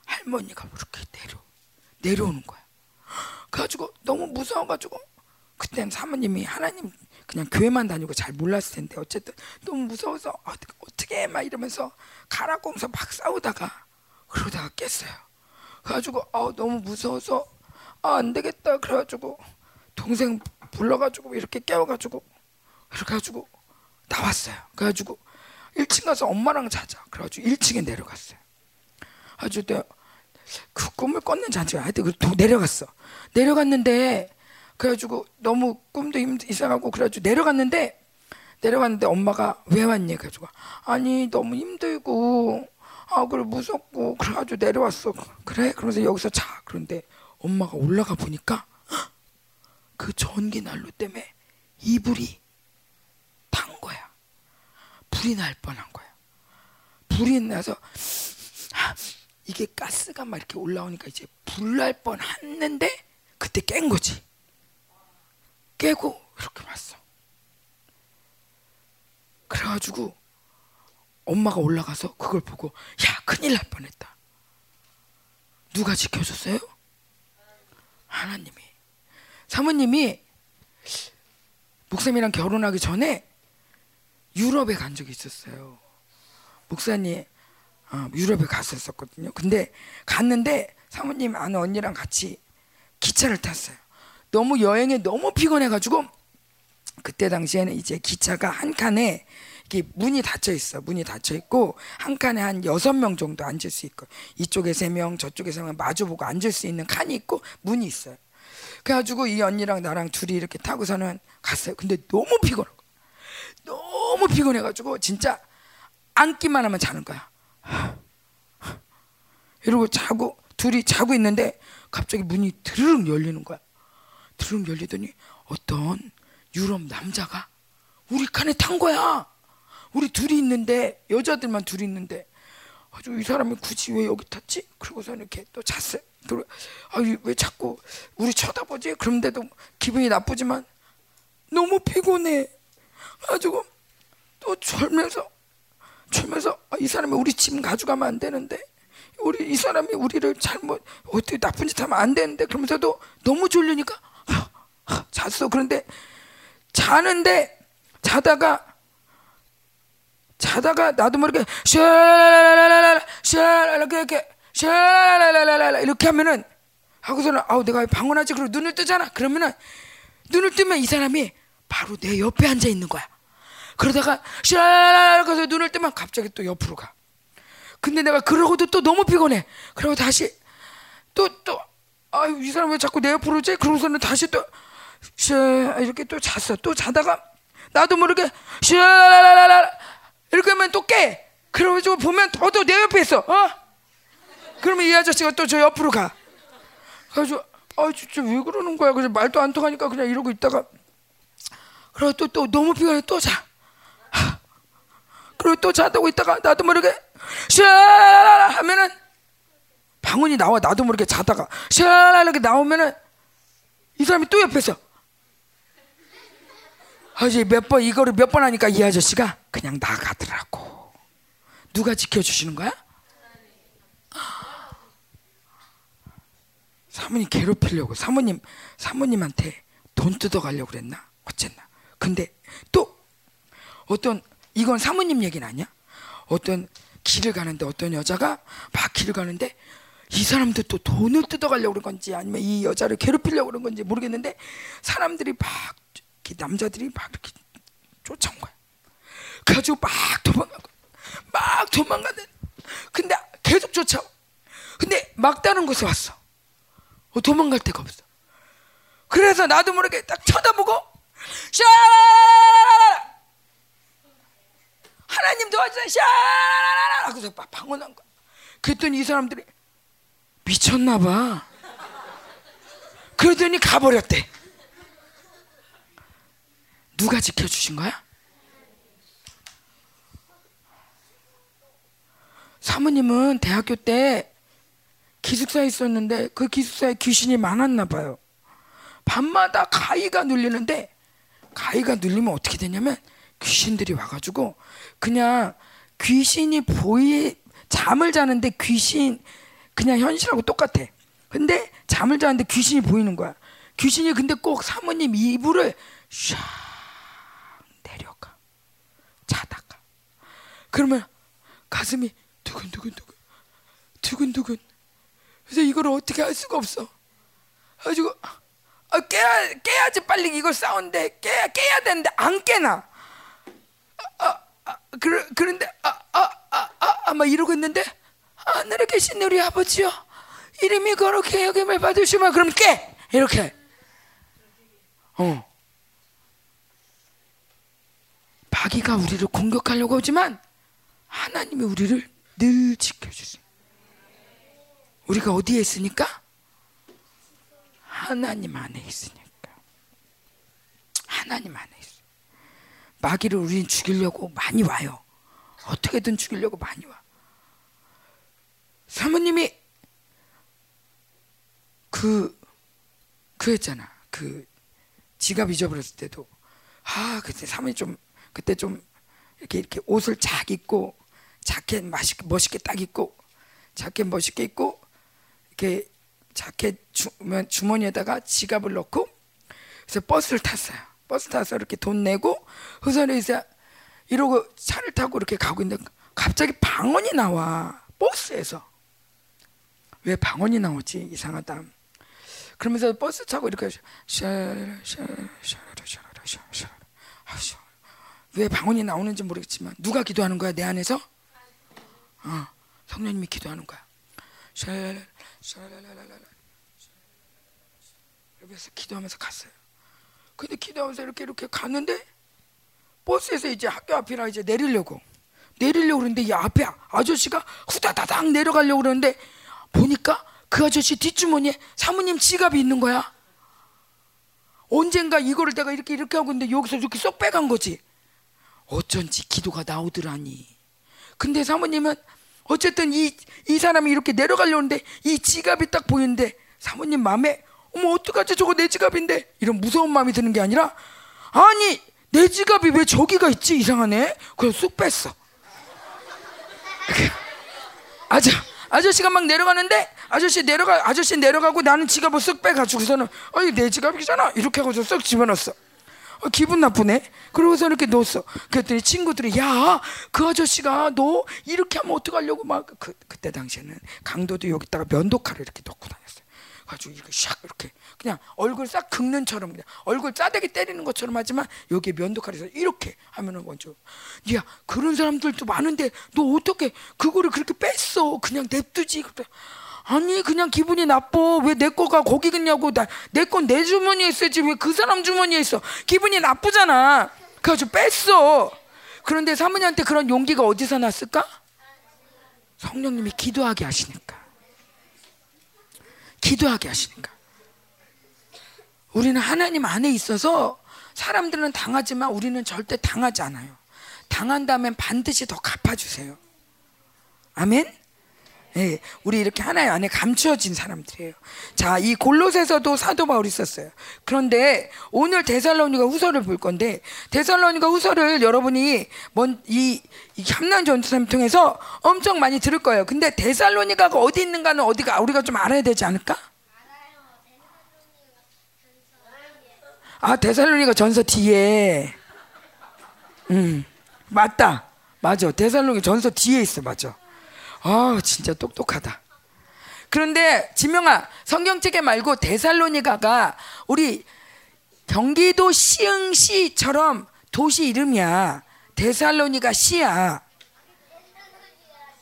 할머니가 그렇게 내려 내려오는 거야. 그래가지고 너무 무서워가지고 그땐 사모님이 하나님 그냥 교회만 다니고 잘 몰랐을 텐데 어쨌든 너무 무서워서 어떻게 해? 막 이러면서 가라고 하면서 막 싸우다가 그러다가 깼어요. 그래가지고 어, 너무 무서워서 아, 안 되겠다 그래가지고 동생 불러가지고 이렇게 깨워가지고 이렇게 해가지고 나왔어요. 그래가지고 1층 가서 엄마랑 자자. 그래가지고 1층에 내려갔어요. 아주 그 꿈을 꿨는지 안 하여튼 내려갔어. 내려갔는데 그래가지고 너무 꿈도 이상하고 그래가지고 내려갔는데 내려갔는데 엄마가 왜 왔니? 그래가지고 아니 너무 힘들고 아 그래 무섭고 그래가지고 내려왔어. 그래? 그러면서 여기서 자. 그런데 엄마가 올라가 보니까 그 전기 난로 때문에 이불이 탄 거야. 불이 날 뻔한 거야. 불이 나서 이게 가스가 막 이렇게 올라오니까 이제 불 날 뻔했는데 그때 깬 거지. 깨고 이렇게 왔어. 그래가지고 엄마가 올라가서 그걸 보고 야 큰일 날 뻔했다. 누가 지켜줬어요? 하나님이. 사모님이 목사님이랑 결혼하기 전에 유럽에 간 적이 있었어요. 목사님 어, 유럽에 갔었었거든요. 근데 갔는데 사모님 아는 언니랑 같이 기차를 탔어요. 너무 여행에 너무 피곤해가지고 그때 당시에는 이제 기차가 한 칸에 이게 문이 닫혀 있어. 문이 닫혀 있고 한 칸에 한 여섯 명 정도 앉을 수 있고 이쪽에 세 명, 저쪽에 세 명 마주보고 앉을 수 있는 칸이 있고 문이 있어요. 그래가지고 이 언니랑 나랑 둘이 이렇게 타고서는 갔어요. 근데 너무 피곤하고 너무 피곤해가지고 진짜 앉기만 하면 자는 거야. 이러고 자고 둘이 자고 있는데 갑자기 문이 드르륵 열리는 거야. 드르륵 열리더니 어떤 유럽 남자가 우리 칸에 탄 거야. 우리 둘이 있는데 여자들만 둘이 있는데 아주 이 사람이 굳이 왜 여기 탔지? 그러고서 이렇게 또 잤어요. 아왜 자꾸 우리 쳐다보지? 그런데도 기분이 나쁘지만 너무 피곤해. 가지고 또 졸면서 졸면서 아, 이 사람이 우리 짐 가져가면 안 되는데 우리 이 사람이 우리를 잘못 어떻게 나쁜 짓 하면 안 되는데 그러면서도 너무 졸리니까 하, 하, 잤어. 그런데 자는데 자다가 자다가 나도 모르게 샤라라라라라 샤라라라 이렇게 샤라라라라라 이렇게 하면은 하고서는 아우 내가 방언하지 그리고 눈을 뜨잖아. 그러면은 눈을 뜨면 이 사람이 바로 내 옆에 앉아 있는 거야. 그러다가 샤라라라 가서 눈을 뜨면 갑자기 또 옆으로 가. 근데 내가 그러고도 또 너무 피곤해. 그리고 다시 또또 아유 이 사람 왜 자꾸 내 옆으로 오지? 그러고서는 다시 또 샤, 이렇게 또 잤어. 또 자다가 나도 모르게 샤라라라라 이렇게 하면 또 깨. 그러고 보면 또내 옆에 있어. 어? 그러면 이 아저씨가 또 저 옆으로 가. 그래서 아 진짜 왜 그러는 거야? 그래서 말도 안 통하니까 그냥 이러고 있다가 그리고 또, 또 너무 피곤해 또 자. 그리고 또 자다고 있다가 나도 모르게 샤라라라 하면은 방언이 나와 나도 모르게 자다가 샤라라 이렇게 나오면은 이 사람이 또 옆에서 아직 몇번 이거를 몇 번 하니까 이 아저씨가 그냥 나가더라고. 누가 지켜주시는 거야? 사모님 괴롭히려고 사모님 사모님한테 돈 뜯어가려고 그랬나 어쨌나 근데 또 어떤 이건 사모님 얘기는 아니야 어떤 길을 가는데 어떤 여자가 막 길을 가는데 이 사람도 또 돈을 뜯어가려고 그런 건지 아니면 이 여자를 괴롭히려고 그런 건지 모르겠는데 사람들이 막 남자들이 막 이렇게 쫓아온 거야 가지고 막 도망가고 막 도망가는 근데 계속 쫓아오 근데 막다른 곳에 왔어 어, 도망갈 데가 없어. 그래서 나도 모르게 딱 쳐다보고 샤 하나님 도와주세요 샤 하고서 막 방언한 거야. 그랬더니 이 사람들이 미쳤나 봐. 그러더니 가버렸대. 누가 지켜주신 거야? 사모님은 대학교 때 기숙사에 있었는데 그 기숙사에 귀신이 많았나 봐요. 밤마다 가위가 눌리는데 가위가 눌리면 어떻게 되냐면 귀신들이 와가지고 그냥 귀신이 보이 잠을 자는데 귀신 그냥 현실하고 똑같아. 근데 잠을 자는데 귀신이 보이는 거야. 귀신이 근데 꼭 사모님 이불을 샥 내려가 자다가 그러면 가슴이 두근두근 두근 두근두근 그래서 이걸 어떻게 할 수가 없어. 가지고 아, 깨야 깨야지 빨리 이걸 싸운데 깨야 깨야 되는데 안 깨나. 아, 아, 그 그런데 아아아아막 이러고 있는데 하늘에 계신 우리 아버지요 이름이 거룩해 여김을 받으시면 그럼 깨 이렇게. 어. 마귀가 우리를 공격하려고 하지만 하나님이 우리를 늘 지켜주세요. 우리가 어디에 있으니까? 하나님 안에 있으니까. 하나님 안에 있어. 마귀를 우리는 죽이려고 많이 와요. 어떻게든 죽이려고 많이 와. 사모님이 그, 그 했잖아. 그 지갑 잊어버렸을 때도 아 그때 사모님 좀 그때 좀 이렇게 이렇게 옷을 잘 입고 자켓 맛있게 멋있게 딱 입고 자켓 멋있게 입고 이렇게 자켓 주면 주머니에다가 지갑을 넣고 그래서 버스를 탔어요. 버스 타서 이렇게 돈 내고 후선에 이제 이러고 차를 타고 이렇게 가고 있는데 갑자기 방언이 나와 버스에서 왜 방언이 나오지 이상하다. 그러면서 버스 타고 이렇게 왜 방언이 나오는지 모르겠지만 누가 기도하는 거야 내 안에서? 어, 성령님이 기도하는 거야. 여기서 기도하면서 갔어요. 근데 기도하면서 이렇게 이렇게 갔는데 버스에서 이제 학교 앞이라 이제 내리려고 내리려고 그러는데 이 앞에 아저씨가 후다다닥 내려가려고 그러는데 보니까 그 아저씨 뒷주머니에 사모님 지갑이 있는 거야. 언젠가 이거를 내가 이렇게 이렇게 하고 있는데 여기서 이렇게 쏙 빼간 거지. 어쩐지 기도가 나오더라니. 근데 사모님은 어쨌든 이, 이 사람이 이렇게 내려가려는데 이 지갑이 딱 보이는데 사모님 마음에 어머 어떡하지? 저거 내 지갑인데? 이런 무서운 마음이 드는 게 아니라 아니 내 지갑이 왜 저기가 있지? 이상하네. 그래서 쑥 뺐어. 아저 아저씨가 막 내려가는데 아저씨 내려가 아저씨 내려가고 나는 지갑을 쓱 빼가지고서는 어이 내 지갑이잖아. 이렇게 하고서 쓱 집어넣었어 어, 기분 나쁘네. 그러고서 이렇게 넣었어. 그랬더니 친구들이 야 그 아저씨가 너 이렇게 하면 어떡하려고 막 그, 그때 당시에는 강도도 여기다가 면도칼을 이렇게 넣고 다녔어요. 가지고 이렇게 샥 이렇게 그냥 얼굴 싹 긁는처럼 그냥 얼굴 짜대기 때리는 것처럼 하지만 여기에 면도칼에서 이렇게 하면은 먼저 야 그런 사람들도 많은데 너 어떻게 그거를 그렇게 뺐어 그냥 냅두지 그래 아니 그냥 기분이 나빠. 왜 내 거가 거기 있냐고. 내 건 내 주머니에 있어야지 왜 그 사람 주머니에 있어? 기분이 나쁘잖아. 그래가지고 뺐어. 그런데 사모님한테 그런 용기가 어디서 났을까? 성령님이 기도하게 하시니까. 기도하게 하시니까. 우리는 하나님 안에 있어서 사람들은 당하지만 우리는 절대 당하지 않아요. 당한다면 반드시 더 갚아주세요. 아멘 예, 우리 이렇게 하나의 안에 감추어진 사람들이에요. 자, 이 골로새서도 사도 바울이 썼어요. 그런데 오늘 데살로니가 후서를 볼 건데 데살로니가 후서를 여러분이 먼이 함난 전투를 통해서 엄청 많이 들을 거예요. 근데 데살로니가가 어디 있는가는 어디가 우리가 좀 알아야 되지 않을까? 아, 데살로니가 전서 뒤에. 음. 맞다. 맞아. 데살로니가 전서 뒤에 있어. 맞아. 아, 진짜 똑똑하다. 그런데 지명아, 성경책에 말고 데살로니가가 우리 경기도 시흥시처럼 도시 이름이야. 데살로니가 시야.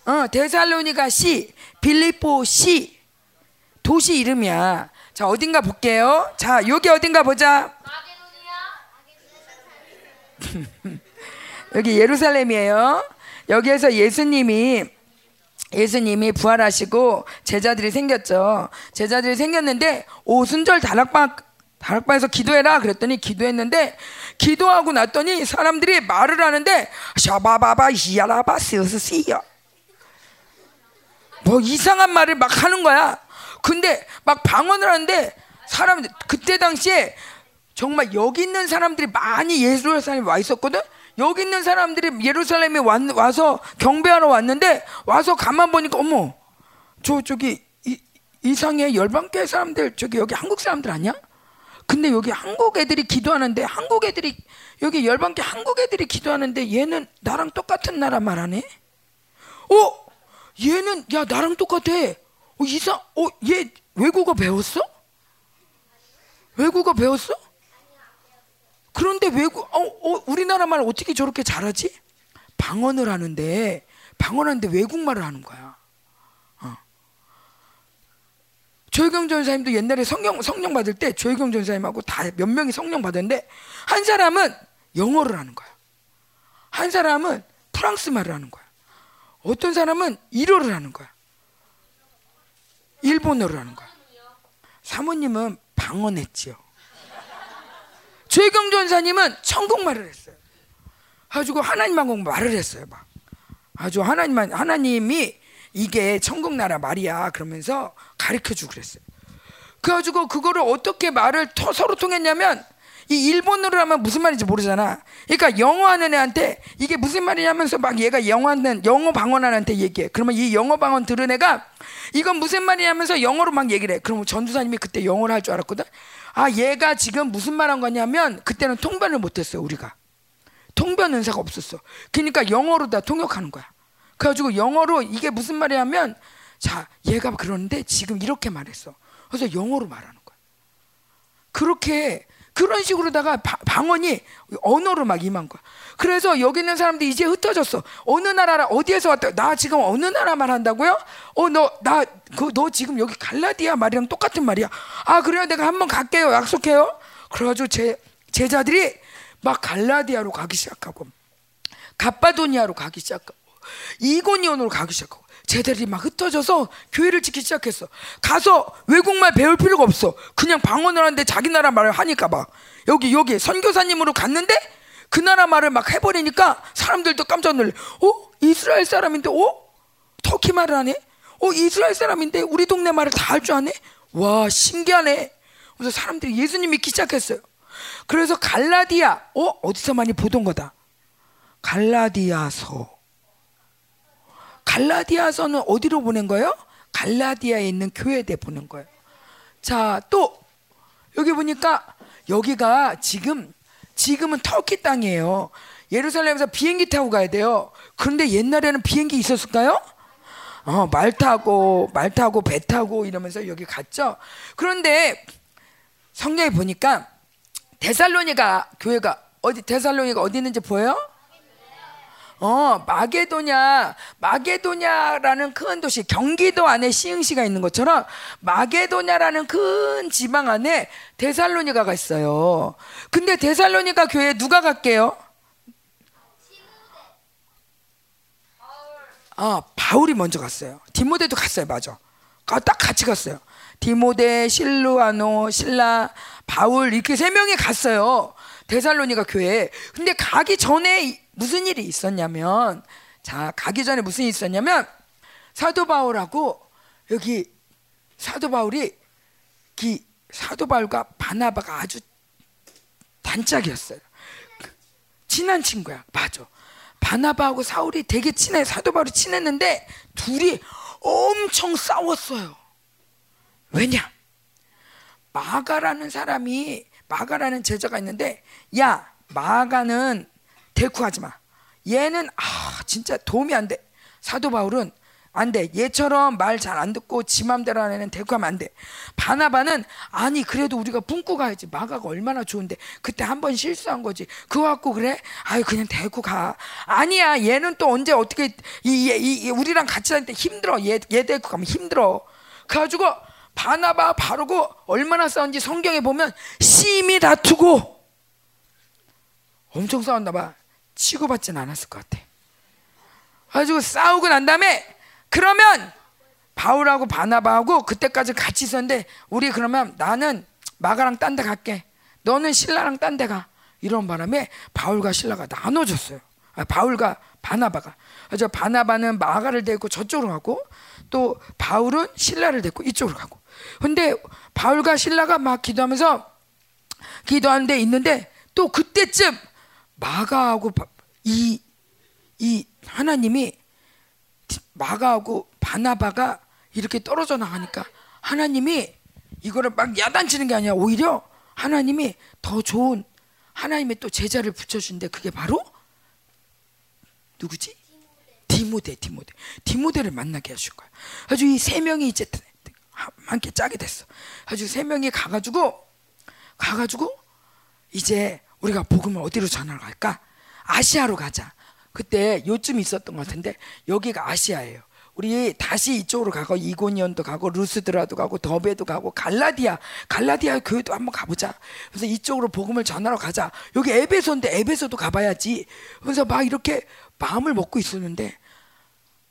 어, 데살로니가 시, 빌리포 시. 도시 이름이야. 자, 어딘가 볼게요. 자, 여기 어딘가 보자. 여기 예루살렘이에요. 여기에서 예수님이 예수님이 부활하시고 제자들이 생겼죠. 제자들이 생겼는데 오순절 다락방 다락방에서 기도해라 그랬더니 기도했는데 기도하고 났더니 사람들이 말을 하는데 샤바바바 이야라바 스스시야 뭐 이상한 말을 막 하는 거야. 근데 막 방언을 하는데 사람들 그때 당시에 정말 여기 있는 사람들이 많이 예루살렘에 와 있었거든. 여기 있는 사람들이 예루살렘에 와, 서 경배하러 왔는데 와서 가만 보니까 어머 저 저기 이, 이상해 열방교회 사람들 저기 여기 한국 사람들 아니야? 근데 여기 한국 애들이 기도하는데 한국 애들이 여기 열방교 한국 애들이 기도하는데 얘는 나랑 똑같은 나라 말하네. 어? 얘는 야 나랑 똑같아. 어, 이상 어얘 외국어 배웠어? 외국어 배웠어? 그런데 외국 어, 어, 우리나라 말 어떻게 저렇게 잘하지? 방언을 하는데 방언하는데 외국말을 하는 거야. 어. 조혜경 전사님도 옛날에 성령 성령 받을 때 조혜경 전사님하고 다 몇 명이 성령 받았는데 한 사람은 영어를 하는 거야. 한 사람은 프랑스 말을 하는 거야. 어떤 사람은 일어를 하는 거야. 일본어를 하는 거야. 사모님은 방언했지요. 최경 전사님은 천국 말을 했어요. 가지고 하나님하고 말을 했어요. 막 아주 하나님만 하나님이 이게 천국 나라 말이야 그러면서 가르쳐 주고 그랬어요. 그래가지고 그거를 어떻게 말을 서로 통했냐면 이 일본어로 하면 무슨 말인지 모르잖아. 그러니까 영어 하는 애한테 이게 무슨 말이냐면서 막 얘가 영어 하는 영어 방언하는 애한테 얘기해. 그러면 이 영어 방언 들은 애가 이건 무슨 말이냐면서 영어로 막 얘기를 해. 그러면 전두사님이 그때 영어를 할 줄 알았거든. 아, 얘가 지금 무슨 말 한 거냐면 그때는 통변을 못했어요, 우리가. 통변 은사가 없었어. 그러니까 영어로 다 통역하는 거야. 그래가지고 영어로 이게 무슨 말이냐면 자, 얘가 그러는데 지금 이렇게 말했어. 그래서 영어로 말하는 거야. 그렇게 그런 식으로다가 방언이 언어로 막 임한 거야. 그래서 여기 있는 사람들이 이제 흩어졌어. 어느 나라 어디에서 왔다? 나 지금 어느 나라 말 한다고요? 어 너 나 그 너 지금 여기 갈라디아 말이랑 똑같은 말이야. 아 그래요? 내가 한번 갈게요. 약속해요. 그래가지고 제 제자들이 막 갈라디아로 가기 시작하고 갑바도니아로 가기 시작하고 이고니온으로 가기 시작하고 쟤들이 막 흩어져서 교회를 짓기 시작했어. 가서 외국말 배울 필요가 없어. 그냥 방언을 하는데 자기 나라 말을 하니까 막 여기 여기 선교사님으로 갔는데 그 나라 말을 막 해버리니까 사람들도 깜짝 놀래. 어? 이스라엘 사람인데, 어? 터키 말을 하네? 어? 이스라엘 사람인데 우리 동네 말을 다 할 줄 아네? 와, 신기하네. 그래서 사람들이 예수님 믿기 시작했어요. 그래서 갈라디아, 어? 어디서 많이 보던 거다. 갈라디아서. 갈라디아서는 어디로 보낸 거예요? 갈라디아에 있는 교회에 보낸 거예요. 자, 또 여기 보니까 여기가 지금 지금은 터키 땅이에요. 예루살렘에서 비행기 타고 가야 돼요. 그런데 옛날에는 비행기 있었을까요? 어, 말 타고 말 타고 배 타고 이러면서 여기 갔죠. 그런데 성경에 보니까 데살로니가 교회가 어디 데살로니가 어디 있는지 보여요? 어, 마게도냐, 마게도냐라는 큰 도시, 경기도 안에 시흥시가 있는 것처럼 마게도냐라는 큰 지방 안에 데살로니가가 있어요. 근데 데살로니가 교회에 누가 갈게요? 아, 바울이 먼저 갔어요. 디모데도 갔어요, 맞아. 딱 같이 갔어요. 디모데, 실루아노, 신라, 바울 이렇게 세 명이 갔어요. 데살로니가 교회에. 근데 가기 전에 무슨 일이 있었냐면 자 가기 전에 무슨 일이 있었냐면 사도 바울하고 여기 사도 바울이 기 사도 바울과 바나바가 아주 단짝이었어요. 친한 친구야. 맞아. 바나바하고 사울이 되게 친해. 사도 바울이 친했는데 둘이 엄청 싸웠어요. 왜냐? 마가라는 사람이 마가라는 제자가 있는데 야 마가는 대꾸하지 마. 얘는 아 진짜 도움이 안 돼. 사도 바울은 안 돼. 얘처럼 말 잘 안 듣고 지 맘대로 하는 애는 대꾸하면 안 돼. 바나바는 아니 그래도 우리가 품고 가야지. 마가가 얼마나 좋은데 그때 한 번 실수한 거지. 그거 갖고 그래? 아유 그냥 대꾸 가. 아니야. 얘는 또 언제 어떻게 이, 이, 이 우리랑 같이 다닐 때 힘들어. 얘, 얘 대꾸 가면 힘들어. 그래가지고 바나바 바르고 얼마나 싸운지 성경에 보면 심히 다투고 엄청 싸웠나 봐. 치고받진 않았을 것 같아. 가지고 싸우고 난 다음에 그러면 바울하고 바나바하고 그때까지 같이 있었는데 우리 그러면 나는 마가랑 딴 데 갈게. 너는 신라랑 딴 데 가. 이런 바람에 바울과 신라가 나눠졌어요. 아, 바울과 바나바가. 그래서 바나바는 마가를 데리고 저쪽으로 가고 또 바울은 신라를 데리고 이쪽으로 가고. 근데 바울과 신라가 막 기도하면서 기도하는 데 있는데 또 그때쯤 마가하고 이, 이 하나님이 마가하고 바나바가 이렇게 떨어져 나가니까 하나님이 이거를 막 야단치는 게 아니라 오히려 하나님이 더 좋은 하나님의 또 제자를 붙여준데 그게 바로 누구지? 디모데, 디모데. 디모데를 만나게 하신 거야. 아주 이 세 명이 이제 함께 짜게 됐어. 아주 세 명이 가가지고 가가지고 이제 우리가 복음을 어디로 갈까? 아시아로 가자. 그때 요쯤 있었던 것 같은데 여기가 아시아예요. 우리 다시 이쪽으로 가고 이고니온도 가고 루스드라도 가고 더베도 가고 갈라디아 갈라디아 교회도 한번 가보자. 그래서 이쪽으로 복음을 전하러 가자. 여기 에베소인데 에베소도 가봐야지. 그래서 막 이렇게 마음을 먹고 있었는데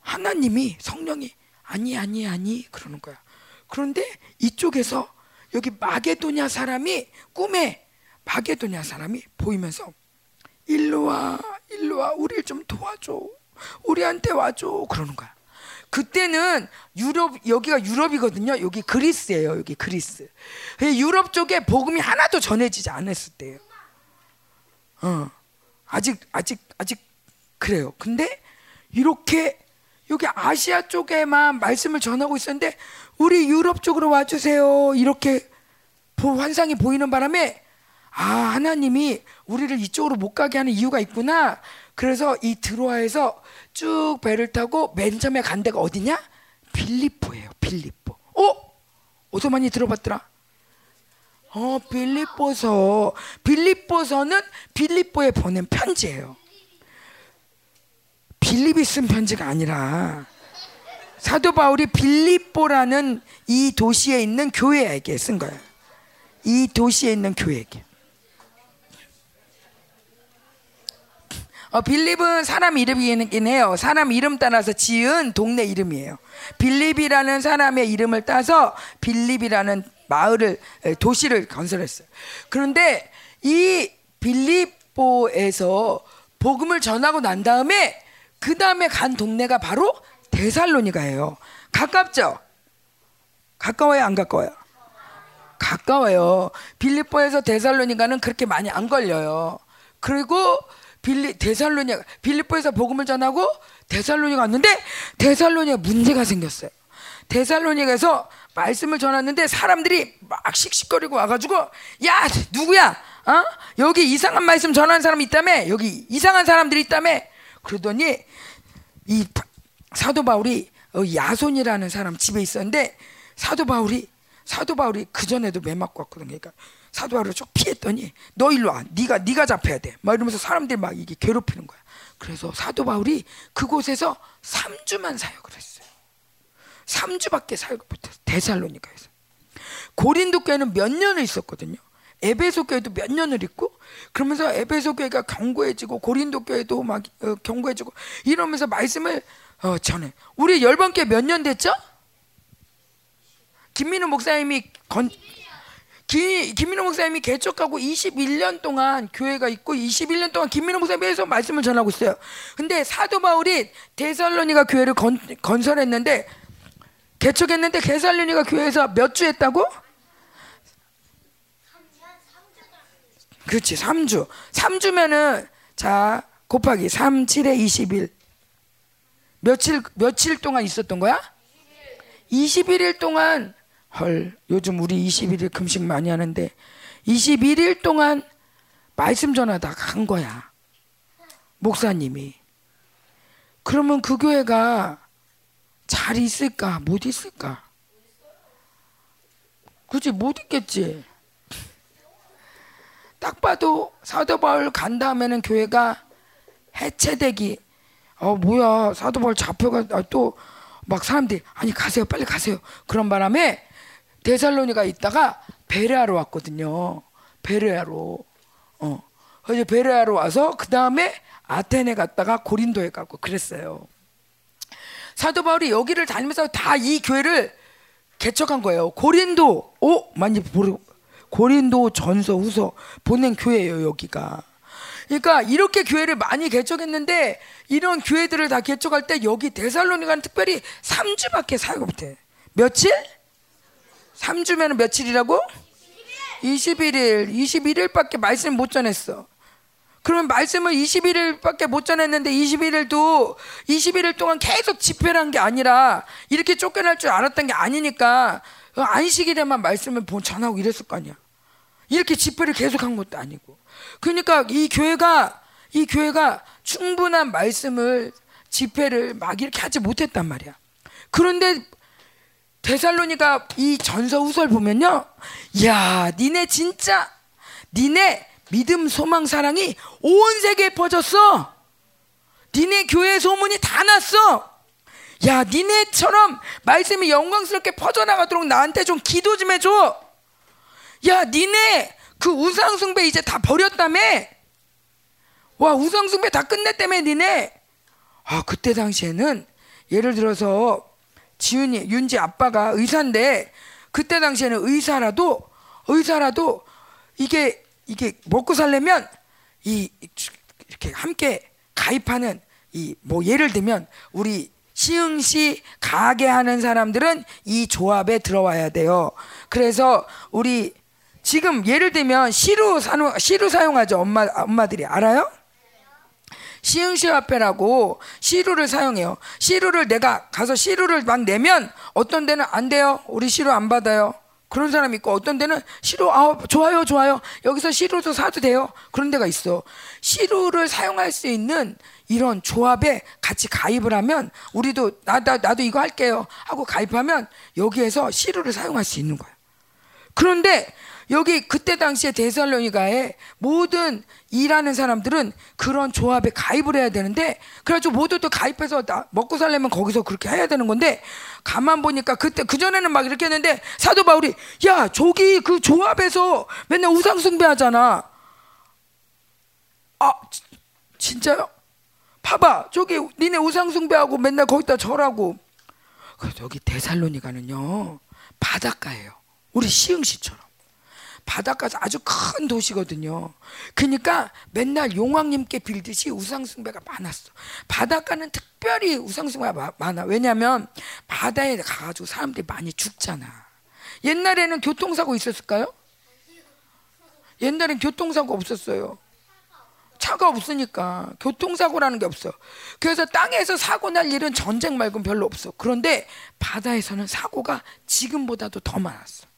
하나님이 성령이 아니 아니 아니 그러는 거야. 그런데 이쪽에서 여기 마게도냐 사람이 꿈에 마게도냐 사람이 보이면서 일로 와, 일로 와, 우리를 좀 도와줘. 우리한테 와줘. 그러는 거야. 그때는 유럽 여기가 유럽이거든요. 여기 그리스예요. 여기 그리스. 유럽 쪽에 복음이 하나도 전해지지 않았을 때예요. 어. 아직 아직 아직 그래요. 근데 이렇게 여기 아시아 쪽에만 말씀을 전하고 있었는데 우리 유럽 쪽으로 와 주세요. 이렇게 환상이 보이는 바람에 아, 하나님이 우리를 이쪽으로 못 가게 하는 이유가 있구나. 그래서 이 드로아에서 쭉 배를 타고 맨 처음에 간 데가 어디냐? 빌리포예요. 빌리포. 어? 어디서 많이 들어봤더라? 어, 빌리포서. 빌리포서는 빌리포에 보낸 편지예요. 빌립이 쓴 편지가 아니라 사도 바울이 빌리포라는 이 도시에 있는 교회에게 쓴 거예요. 이 도시에 있는 교회에게. 어, 빌립은 사람 이름이긴 해요. 사람 이름 따라서 지은 동네 이름이에요. 빌립이라는 사람의 이름을 따서 빌립이라는 마을을 도시를 건설했어요. 그런데 이 빌립보에서 복음을 전하고 난 다음에 그 다음에 간 동네가 바로 데살로니가예요. 가깝죠? 가까워요, 안 가까워요? 가까워요. 빌립보에서 데살로니가는 그렇게 많이 안 걸려요. 그리고 빌리 데살로니 빌립보에서 복음을 전하고 데살로니가 왔는데 데살로니가 문제가 생겼어요. 데살로니가에서 말씀을 전했는데 사람들이 막 씩씩거리고 와가지고 야 누구야? 어? 여기 이상한 말씀 전하는 사람이 있다며 여기 이상한 사람들이 있다며 그러더니 이 사도 바울이 어, 야손이라는 사람 집에 있었는데 사도 바울이 사도 바울이 그 전에도 매 맞고 왔거든. 그러니까 사도 바울을 쭉 피했더니 너 일로 와. 네가 네가 잡혀야 돼. 막 이러면서 사람들이 막 이게 괴롭히는 거야. 그래서 사도 바울이 그곳에서 3주만 사역을 했어요. 3주밖에 사역을 못했어. 데살로니카에서. 고린도 교회는 몇 년을 있었거든요. 에베소 교회도 몇 년을 있고 그러면서 에베소 교회가 견고해지고 고린도 교회도 막 어, 견고해지고 이러면서 말씀을 어, 전해. 우리 열번 교회 몇 년 됐죠? 김민우 목사님이 건, 기, 김민호 목사님이 개척하고 21년 동안 교회가 있고 21년 동안 김민호 목사님에서 말씀을 전하고 있어요. 근데 사도 바울이 데살로니가 교회를 건, 건설했는데 개척했는데 데살로니가 교회에서 몇 주 했다고? 그렇지 3주 3주면은 자 곱하기 3 7에 20일 며칠 며칠 동안 있었던 거야? 21일 동안 헐 요즘 우리 21일 금식 많이 하는데 21일 동안 말씀 전하다 간 거야. 목사님이. 그러면 그 교회가 잘 있을까? 못 있을까? 그지 못 있겠지. 딱 봐도 사도 바울 간 다음에는 교회가 해체되기. 어 뭐야 사도 바울 잡혀가 아, 또막 사람들이 아니 가세요 빨리 가세요. 그런 바람에 데살로니가 있다가 베레아로 왔거든요 베레아로 어 그래서 베레아로 와서 그 다음에 아테네 갔다가 고린도에 가고 그랬어요 사도 바울이 여기를 다니면서 다 이 교회를 개척한 거예요 고린도 오 많이 모르고 고린도 전서 후서 보낸 교회예요 여기가. 그러니까 이렇게 교회를 많이 개척했는데 이런 교회들을 다 개척할 때 여기 데살로니가는 특별히 3주밖에 사역 못해. 며칠? 3주면 며칠이라고? 21일. 21일밖에 말씀 못 전했어. 그러면 말씀을 21일밖에 못 전했는데 21일도 21일 동안 계속 집회를 한 게 아니라 이렇게 쫓겨날 줄 알았던 게 아니니까 안식일에만 말씀을 전하고 이랬을 거 아니야. 이렇게 집회를 계속 한 것도 아니고. 그러니까 이 교회가 이 교회가 충분한 말씀을 집회를 막 이렇게 하지 못했단 말이야. 그런데 데살로니가 이 전서 후설 보면요. 야, 니네 진짜 니네 믿음, 소망, 사랑이 온 세계에 퍼졌어. 니네 교회 소문이 다 났어. 야, 니네처럼 말씀이 영광스럽게 퍼져나가도록 나한테 좀 기도 좀 해줘. 야, 니네 그 우상숭배 이제 다 버렸다며? 와, 우상숭배 다 끝냈다며, 니네? 아, 그때 당시에는 예를 들어서 지윤이, 윤지 아빠가 의사인데 그때 당시에는 의사라도, 의사라도 이게, 이게 먹고 살려면 이, 이렇게 함께 가입하는 이, 뭐 예를 들면 우리 시흥시 가게 하는 사람들은 이 조합에 들어와야 돼요. 그래서 우리 지금 예를 들면 시루 사용, 시루 사용하죠. 엄마, 엄마들이. 알아요? 시흥시화폐라고 시루를 사용해요. 시루를 내가 가서 시루를 막 내면 어떤 데는 안 돼요. 우리 시루 안 받아요. 그런 사람 있고 어떤 데는 시루 아 좋아요 좋아요 여기서 시루도 사도 돼요 그런 데가 있어 시루를 사용할 수 있는 이런 조합에 같이 가입을 하면 우리도 나, 나, 나도 이거 할게요 하고 가입하면 여기에서 시루를 사용할 수 있는 거예요 그런데 여기 그때 당시에 데살로니가에 모든 일하는 사람들은 그런 조합에 가입을 해야 되는데 그래가지고 모두도 가입해서 먹고 살려면 거기서 그렇게 해야 되는 건데 가만 보니까 그때 그 전에는 막 이렇게 했는데 사도 바울이 야 저기 그 조합에서 맨날 우상 숭배하잖아. 아 진짜요? 봐봐 저기 니네 우상 숭배하고 맨날 거기다 절하고 그래서 여기 데살로니가는요 바닷가예요. 우리 시흥시처럼. 바닷가에서 아주 큰 도시거든요. 그러니까 맨날 용왕님께 빌듯이 우상숭배가 많았어. 바닷가는 특별히 우상숭배가 많아. 왜냐하면 바다에 가가지고 사람들이 많이 죽잖아. 옛날에는 교통사고 있었을까요? 옛날엔 교통사고 없었어요. 차가 없으니까 교통사고라는 게 없어. 그래서 땅에서 사고 날 일은 전쟁 말고는 별로 없어. 그런데 바다에서는 사고가 지금보다도 더 많았어.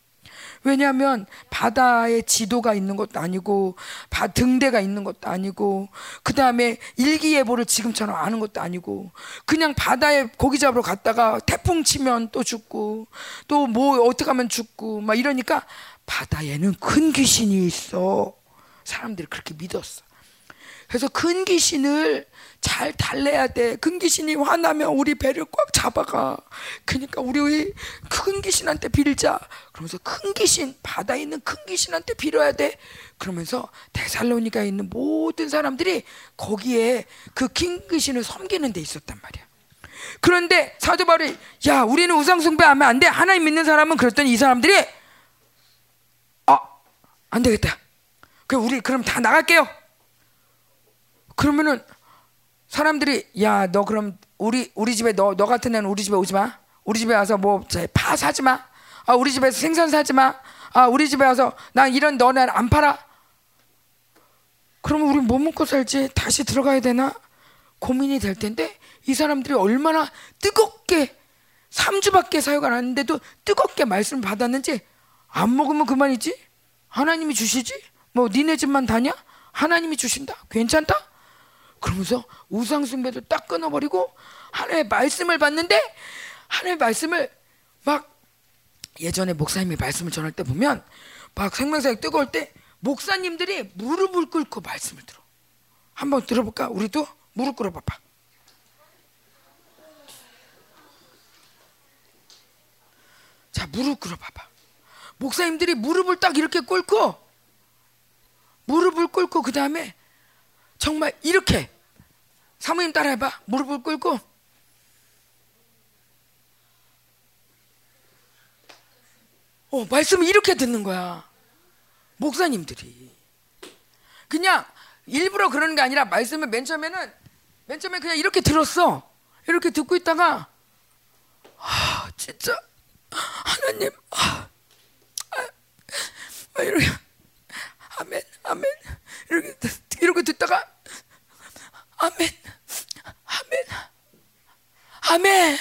왜냐하면 바다에 지도가 있는 것도 아니고 바, 등대가 있는 것도 아니고 그 다음에 일기예보를 지금처럼 아는 것도 아니고 그냥 바다에 고기 잡으러 갔다가 태풍 치면 또 죽고 또 뭐 어떻게 하면 죽고 막 이러니까 바다에는 큰 귀신이 있어 사람들이 그렇게 믿었어. 그래서 큰 귀신을 잘 달래야 돼. 큰 귀신이 화나면 우리 배를 꽉 잡아가. 그러니까 우리 큰 귀신한테 빌자. 그러면서 큰 귀신 바다에 있는 큰 귀신한테 빌어야 돼. 그러면서 데살로니가에 있는 모든 사람들이 거기에 그큰 귀신을 섬기는 데 있었단 말이야. 그런데 사도 바울이 야 우리는 우상 숭배하면 안 돼. 하나님 믿는 사람은 그랬더니 이 사람들이 아안 되겠다. 그 우리 그럼 다 나갈게요. 그러면은 사람들이 야 너 그럼 우리 우리 집에 너 너 같은 애는 우리 집에 오지 마. 우리 집에 와서 뭐파 사지 마. 아 우리 집에서 생선 사지 마. 아 우리 집에 와서 난 이런 너네 안 팔아. 그러면 우리 뭐 먹고 살지? 다시 들어가야 되나? 고민이 될 텐데 이 사람들이 얼마나 뜨겁게 3주밖에 사역 안 하는데도 뜨겁게 말씀 받았는지 안 먹으면 그만이지? 하나님이 주시지? 뭐 니네 집만 다냐? 하나님이 주신다. 괜찮다? 그러면서 우상 숭배도 딱 끊어버리고 하나님의 말씀을 받는데 하나님의 말씀을 막 예전에 목사님이 말씀을 전할 때 보면 막 생명사역 뜨거울 때 목사님들이 무릎을 꿇고 말씀을 들어. 한번 들어볼까? 우리도 무릎 꿇어봐봐. 자, 무릎 꿇어봐봐. 목사님들이 무릎을 딱 이렇게 꿇고 무릎을 꿇고 그 다음에 정말 이렇게 사모님 따라해봐. 무릎을 꿇고. 어, 말씀을 이렇게 듣는 거야. 목사님들이. 그냥 일부러 그러는 게 아니라 말씀을 맨 처음에는 맨 처음에 그냥 이렇게 들었어. 이렇게 듣고 있다가 아, 진짜 하나님 아, 아, 아 이렇게 아멘 아멘 이렇게 이렇게 듣다가 아멘. 아멘. 아멘.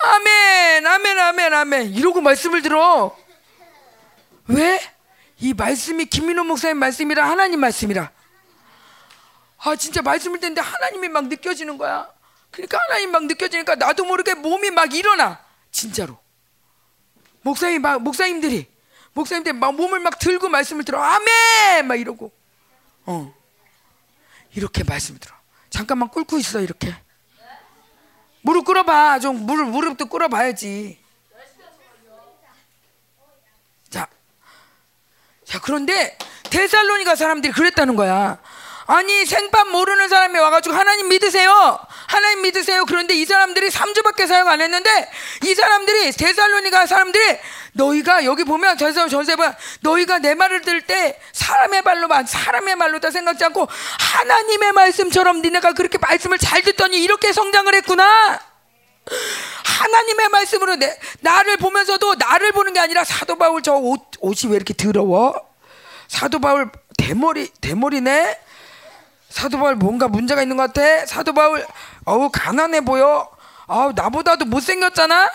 아멘. 아멘 아멘 아멘. 이러고 말씀을 들어. 왜? 이 말씀이 김민호 목사님 말씀이라 하나님 말씀이라. 아 진짜 말씀을 듣는데 하나님이 막 느껴지는 거야. 그러니까 하나님 막 느껴지니까 나도 모르게 몸이 막 일어나. 진짜로. 목사님 막 목사님들이. 목사님들 막 몸을 막 들고 말씀을 들어. 아멘! 막 이러고. 어 이렇게 말씀을 들어. 잠깐만 꿇고 있어 이렇게. 무릎 꿇어봐. 좀 무릎 무릎도 꿇어봐야지. 자, 자 그런데 데살로니가 사람들이 그랬다는 거야 아니 생밥 모르는 사람이 와가지고 하나님 믿으세요 하나님 믿으세요 그런데 이 사람들이 3주밖에 사용 안 했는데 이 사람들이 데살로니가 사람들이 너희가 여기 보면 전세 전세봐 너희가 내 말을 들을 때 사람의 말로만 사람의 말로다 생각지 않고 하나님의 말씀처럼 니네가 그렇게 말씀을 잘 듣더니 이렇게 성장을 했구나. 하나님의 말씀으로 내, 나를 보면서도 나를 보는 게 아니라 사도 바울 저 옷, 옷이 왜 이렇게 더러워? 사도 바울 대머리 대머리네. 사도 바울 뭔가 문제가 있는 것 같아. 사도 바울 어우 가난해 보여. 아우 나보다도 못 생겼잖아.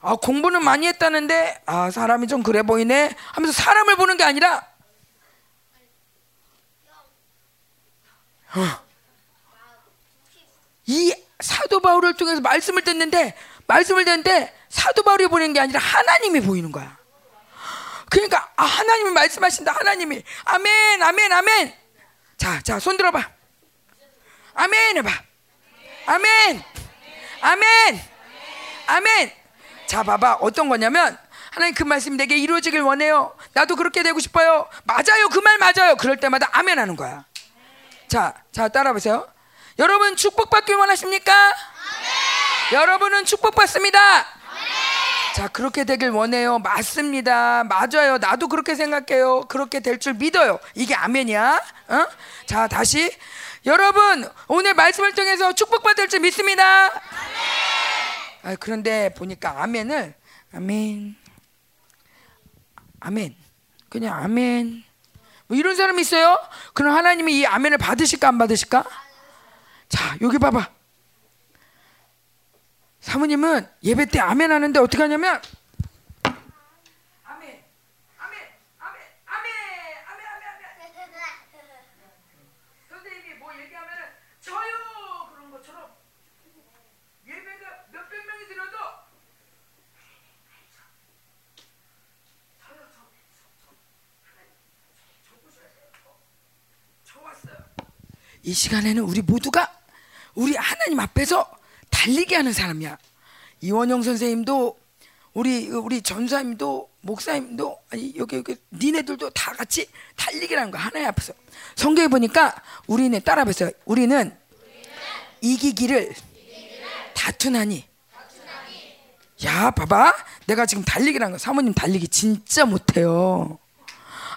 아, 공부는 많이 했다는데 아, 사람이 좀 그래 보이네 하면서 사람을 보는 게 아니라 어. 이 사도 바울을 통해서 말씀을 듣는데 말씀을 듣는데 사도 바울이 보이는 게 아니라 하나님이 보이는 거야. 그러니까 아, 하나님이 말씀하신다. 하나님이 아멘, 아멘, 아멘. 자, 자, 손 들어봐. 아멘 해봐. 아멘, 아멘, 아멘. 자, 봐봐. 어떤 거냐면 하나님 그 말씀 내게 이루어지길 원해요. 나도 그렇게 되고 싶어요. 맞아요. 그 말 맞아요. 그럴 때마다 아멘 하는 거야. 자, 자, 따라 보세요. 여러분 축복받길 원하십니까? 아멘. 여러분은 축복받습니다. 자, 그렇게 되길 원해요. 맞습니다. 맞아요. 나도 그렇게 생각해요. 그렇게 될 줄 믿어요. 이게 아멘이야. 어? 자, 다시. 여러분, 오늘 말씀을 통해서 축복받을 줄 믿습니다. 아, 그런데 보니까 아멘을 아멘, 아멘, 그냥 아멘. 뭐 이런 사람이 있어요? 그럼 하나님이 이 아멘을 받으실까 안 받으실까? 자, 여기 봐봐. 사모님은 예배 때 아멘 하는데 어떻게 하냐면 아멘, 아멘, 아멘, 아멘, 아멘, 아멘, 아멘. 선생님이 뭐 얘기하면 저요 그런 것처럼 예배가 몇백 명이 들어도 저요 저, 저, 저, 저 보셔야 돼요. 저 왔어요. 이 시간에는 우리 모두가 우리 하나님 앞에서 달리게 하는 사람이야. 이원영 선생님도 우리 우리 전사님도 목사님도 아니 여기 여기 니네들도 다 같이 달리기라는 거 하나님 앞에서 성경에 보니까 우리는 따라 보세요. 우리는 이기기를 다투나니. 야, 봐봐. 내가 지금 달리기라는 거. 사모님 달리기 진짜 못해요.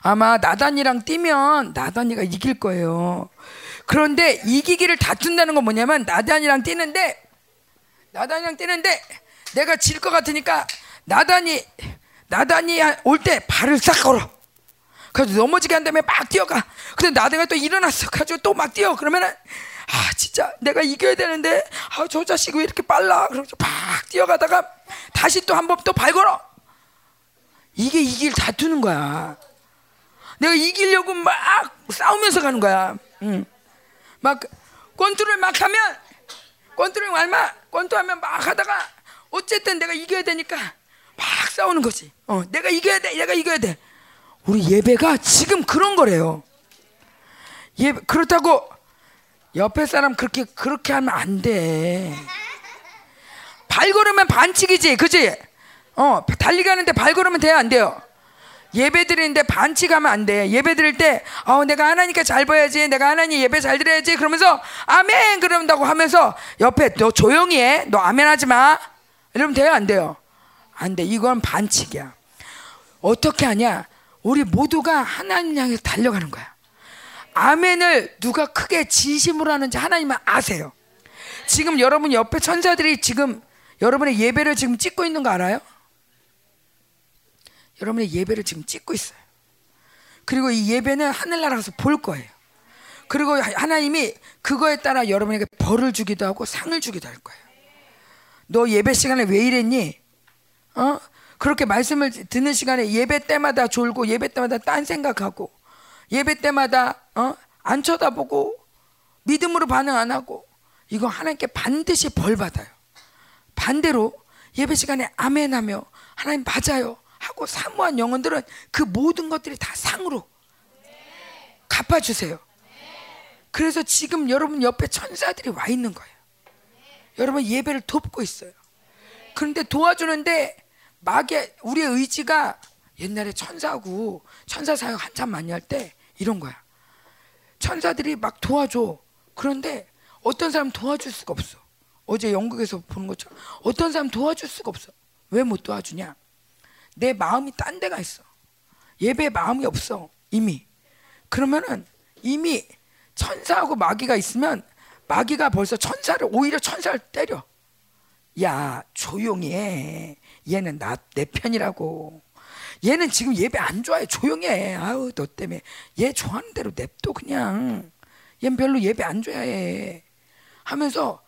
아마 나단이랑 뛰면 나단이가 이길 거예요. 그런데 이기기를 다툰다는 건 뭐냐면 나단이랑 뛰는데 나단이랑 뛰는데 내가 질 것 같으니까 나단이 나단이 올 때 발을 싹 걸어. 그래서 넘어지게 한 다음에 막 뛰어가. 근데 나단이가 또 일어났어. 가지고 또 막 뛰어. 그러면은 아 진짜 내가 이겨야 되는데 아 저 자식 왜 이렇게 빨라? 그러면서 막 뛰어가다가 다시 또 한 번 또 발 걸어. 이게 이길 다투는 거야. 내가 이기려고 막 싸우면서 가는 거야. 응. 막 권투를 막 하면 권투를 얼마 권투하면 막 하다가 어쨌든 내가 이겨야 되니까 막 싸우는 거지. 어, 내가 이겨야 돼. 내가 이겨야 돼. 우리 예배가 지금 그런 거래요. 예 그렇다고 옆에 사람 그렇게 그렇게 하면 안 돼. 발 걸으면 반칙이지, 그지? 어, 달리기 하는데 발 걸으면 돼요, 안 돼요? 예배 드리는데 반칙하면 안 돼. 예배 드릴 때, 어, 내가 하나님께 잘 봐야지. 내가 하나님 예배 잘 드려야지. 그러면서, 아멘! 그런다고 하면서, 옆에 너 조용히 해. 너 아멘 하지 마. 이러면 돼요? 안 돼요? 안 돼. 이건 반칙이야. 어떻게 하냐? 우리 모두가 하나님 향해 달려가는 거야. 아멘을 누가 크게 진심으로 하는지 하나님은 아세요. 지금 여러분 옆에 천사들이 지금 여러분의 예배를 지금 찍고 있는 거 알아요? 여러분의 예배를 지금 찍고 있어요. 그리고 이 예배는 하늘나라에서 볼 거예요. 그리고 하나님이 그거에 따라 여러분에게 벌을 주기도 하고 상을 주기도 할 거예요. 너 예배 시간에 왜 이랬니? 어? 그렇게 말씀을 듣는 시간에 예배 때마다 졸고 예배 때마다 딴 생각하고 예배 때마다 어? 안 쳐다보고 믿음으로 반응 안 하고 이거 하나님께 반드시 벌 받아요. 반대로 예배 시간에 아멘하며 하나님 맞아요 하고 사모한 영혼들은 그 모든 것들이 다 상으로 갚아주세요. 그래서 지금 여러분 옆에 천사들이 와 있는 거예요. 여러분 예배를 돕고 있어요. 그런데 도와주는데 마귀 우리의 의지가 옛날에 천사고 천사 사역 한참 많이 할 때 이런 거야. 천사들이 막 도와줘. 그런데 어떤 사람 도와줄 수가 없어. 어제 영국에서 보는 것처럼 어떤 사람 도와줄 수가 없어. 왜 못 도와주냐? 내 마음이 딴 데가 있어. 예배 마음이 없어. 이미. 그러면은 이미 천사하고 마귀가 있으면 마귀가 벌써 천사를 오히려 천사를 때려. 야 조용히 해. 얘는 나 내 편이라고. 얘는 지금 예배 안 좋아해. 조용히 해. 아우 너 때문에 얘 좋아하는 대로 냅둬 그냥. 얘는 별로 예배 안 좋아해. 하면서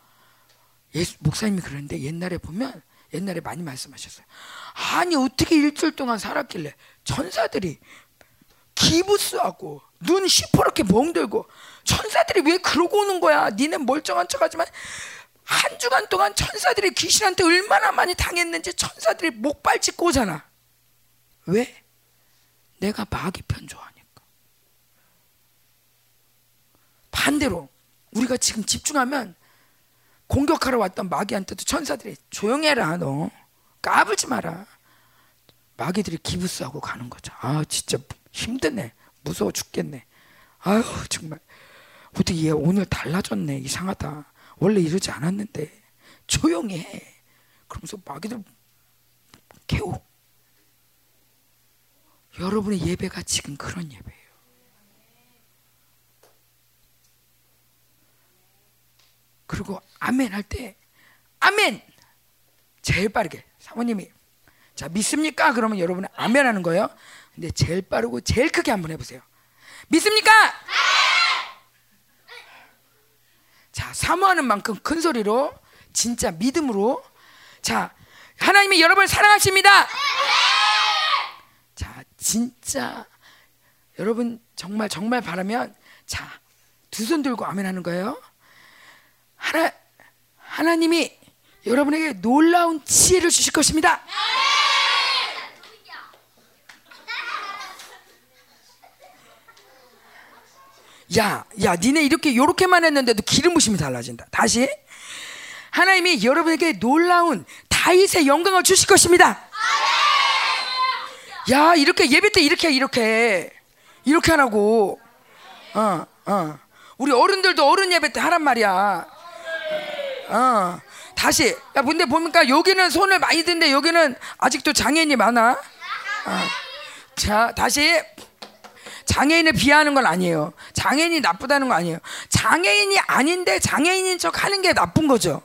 예수, 목사님이 그러는데 옛날에 보면 옛날에 많이 말씀하셨어요. 아니 어떻게 일주일 동안 살았길래 천사들이 기부스하고 눈 시퍼렇게 멍들고 천사들이 왜 그러고 오는 거야? 니네 멀쩡한 척하지만 한 주간 동안 천사들이 귀신한테 얼마나 많이 당했는지 천사들이 목발 짚고 오잖아. 왜? 내가 마귀 편 좋아하니까. 반대로 우리가 지금 집중하면 공격하러 왔던 마귀한테도 천사들이 조용해라 너 까불지 마라. 마귀들이 기부스하고 가는 거죠. 아 진짜 힘드네. 무서워 죽겠네. 아유 정말 어떻게 얘 오늘 달라졌네 이상하다. 원래 이러지 않았는데 조용히 해. 그러면서 마귀들 깨워. 여러분의 예배가 지금 그런 예배예요. 그리고 아멘 할 때 아멘 제일 빠르게 사모님이 자 믿습니까? 그러면 여러분은 아멘 하는 거예요. 근데 제일 빠르고 제일 크게 한번 해보세요. 믿습니까? 자, 사모하는 만큼 큰 소리로 진짜 믿음으로 자, 하나님이 여러분을 사랑하십니다. 자, 진짜 여러분 정말 정말 바라면 자, 두 손 들고 아멘 하는 거예요. 하나 하나님이 여러분에게 놀라운 지혜를 주실 것입니다. 야, 야, 니네 이렇게 요렇게만 했는데도 기름 부심이 달라진다. 다시 하나님이 여러분에게 놀라운 다윗의 영광을 주실 것입니다. 야, 이렇게 예배 때 이렇게 이렇게 이렇게 하라고. 어, 어. 우리 어른들도 어른 예배 때 하란 말이야. 어. 다시. 야, 근데 보니까 여기는 손을 많이 든데 여기는 아직도 장애인이 많아. 어. 자, 다시. 장애인을 비하하는 건 아니에요. 장애인이 나쁘다는 거 아니에요. 장애인이 아닌데 장애인인 척 하는 게 나쁜 거죠.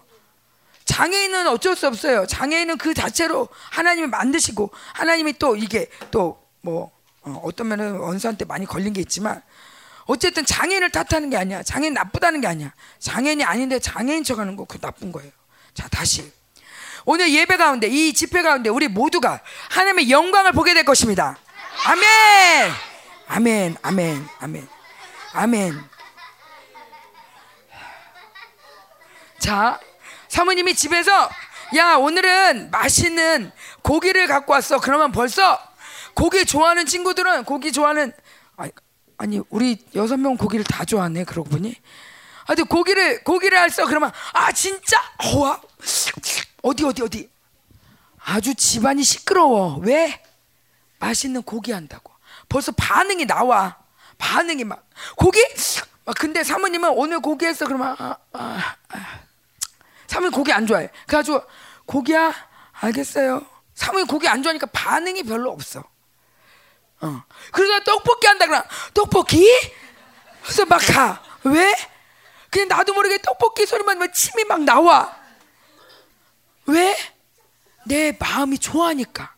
장애인은 어쩔 수 없어요. 장애인은 그 자체로 하나님이 만드시고 하나님이 또 이게 또뭐 어, 어떤 면은 원수한테 많이 걸린 게 있지만 어쨌든 장애인을 탓하는 게 아니야. 장애인 나쁘다는 게 아니야. 장애인이 아닌데 장애인 척하는 거 그 나쁜 거예요. 자 다시 오늘 예배 가운데 이 집회 가운데 우리 모두가 하나님의 영광을 보게 될 것입니다. 아멘. 아멘. 아멘. 아멘. 아멘. 자, 사모님이 집에서 야 오늘은 맛있는 고기를 갖고 왔어. 그러면 벌써 고기 좋아하는 친구들은 고기 좋아하는 아니, 아니 우리 여섯 명 고기를 다 좋아하네. 그러고 보니 아주 고기를 고기를 할써 그러면 아 진짜 어와 어디 어디 어디 아주 집안이 시끄러워. 왜? 맛있는 고기 한다고. 벌써 반응이 나와. 반응이 막 고기? 막 근데 사모님은 오늘 고기 했어 그러면 아, 아, 아. 사모님 고기 안 좋아해. 그래가지고 고기야 알겠어요. 사모님 고기 안 좋아하니까 반응이 별로 없어. 어. 그러다 떡볶이 한다 그러 떡볶이? 그래서 막 가. 왜? 그냥 나도 모르게 떡볶이 소리만 막 침이 막 나와. 왜? 내 마음이 좋아하니까.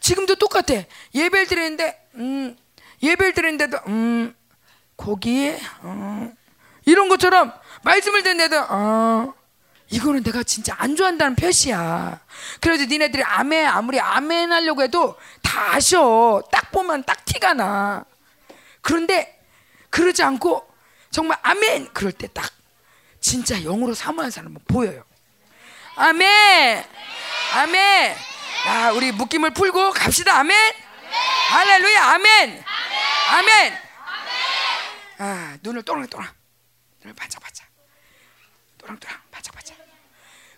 지금도 똑같아. 예배를 드리는데, 음, 예배를 드리는데도, 음, 고기, 음, 이런 것처럼 말씀을 듣는데도, 어, 이거는 내가 진짜 안 좋아한다는 표시야. 그래도 니네들이 아멘, 아무리 아멘 하려고 해도 다 아셔. 딱 보면 딱 티가 나. 그런데 그러지 않고 정말 아멘! 그럴 때 딱 진짜 영으로 사모하는 사람은 보여요. 아멘! 아멘! 야, 우리 묶임을 풀고 갑시다. 아멘! 할렐루야! 아멘! 아멘! 아, 눈을 또랑또랑. 눈을 반짝반짝. 또랑또랑 반짝반짝.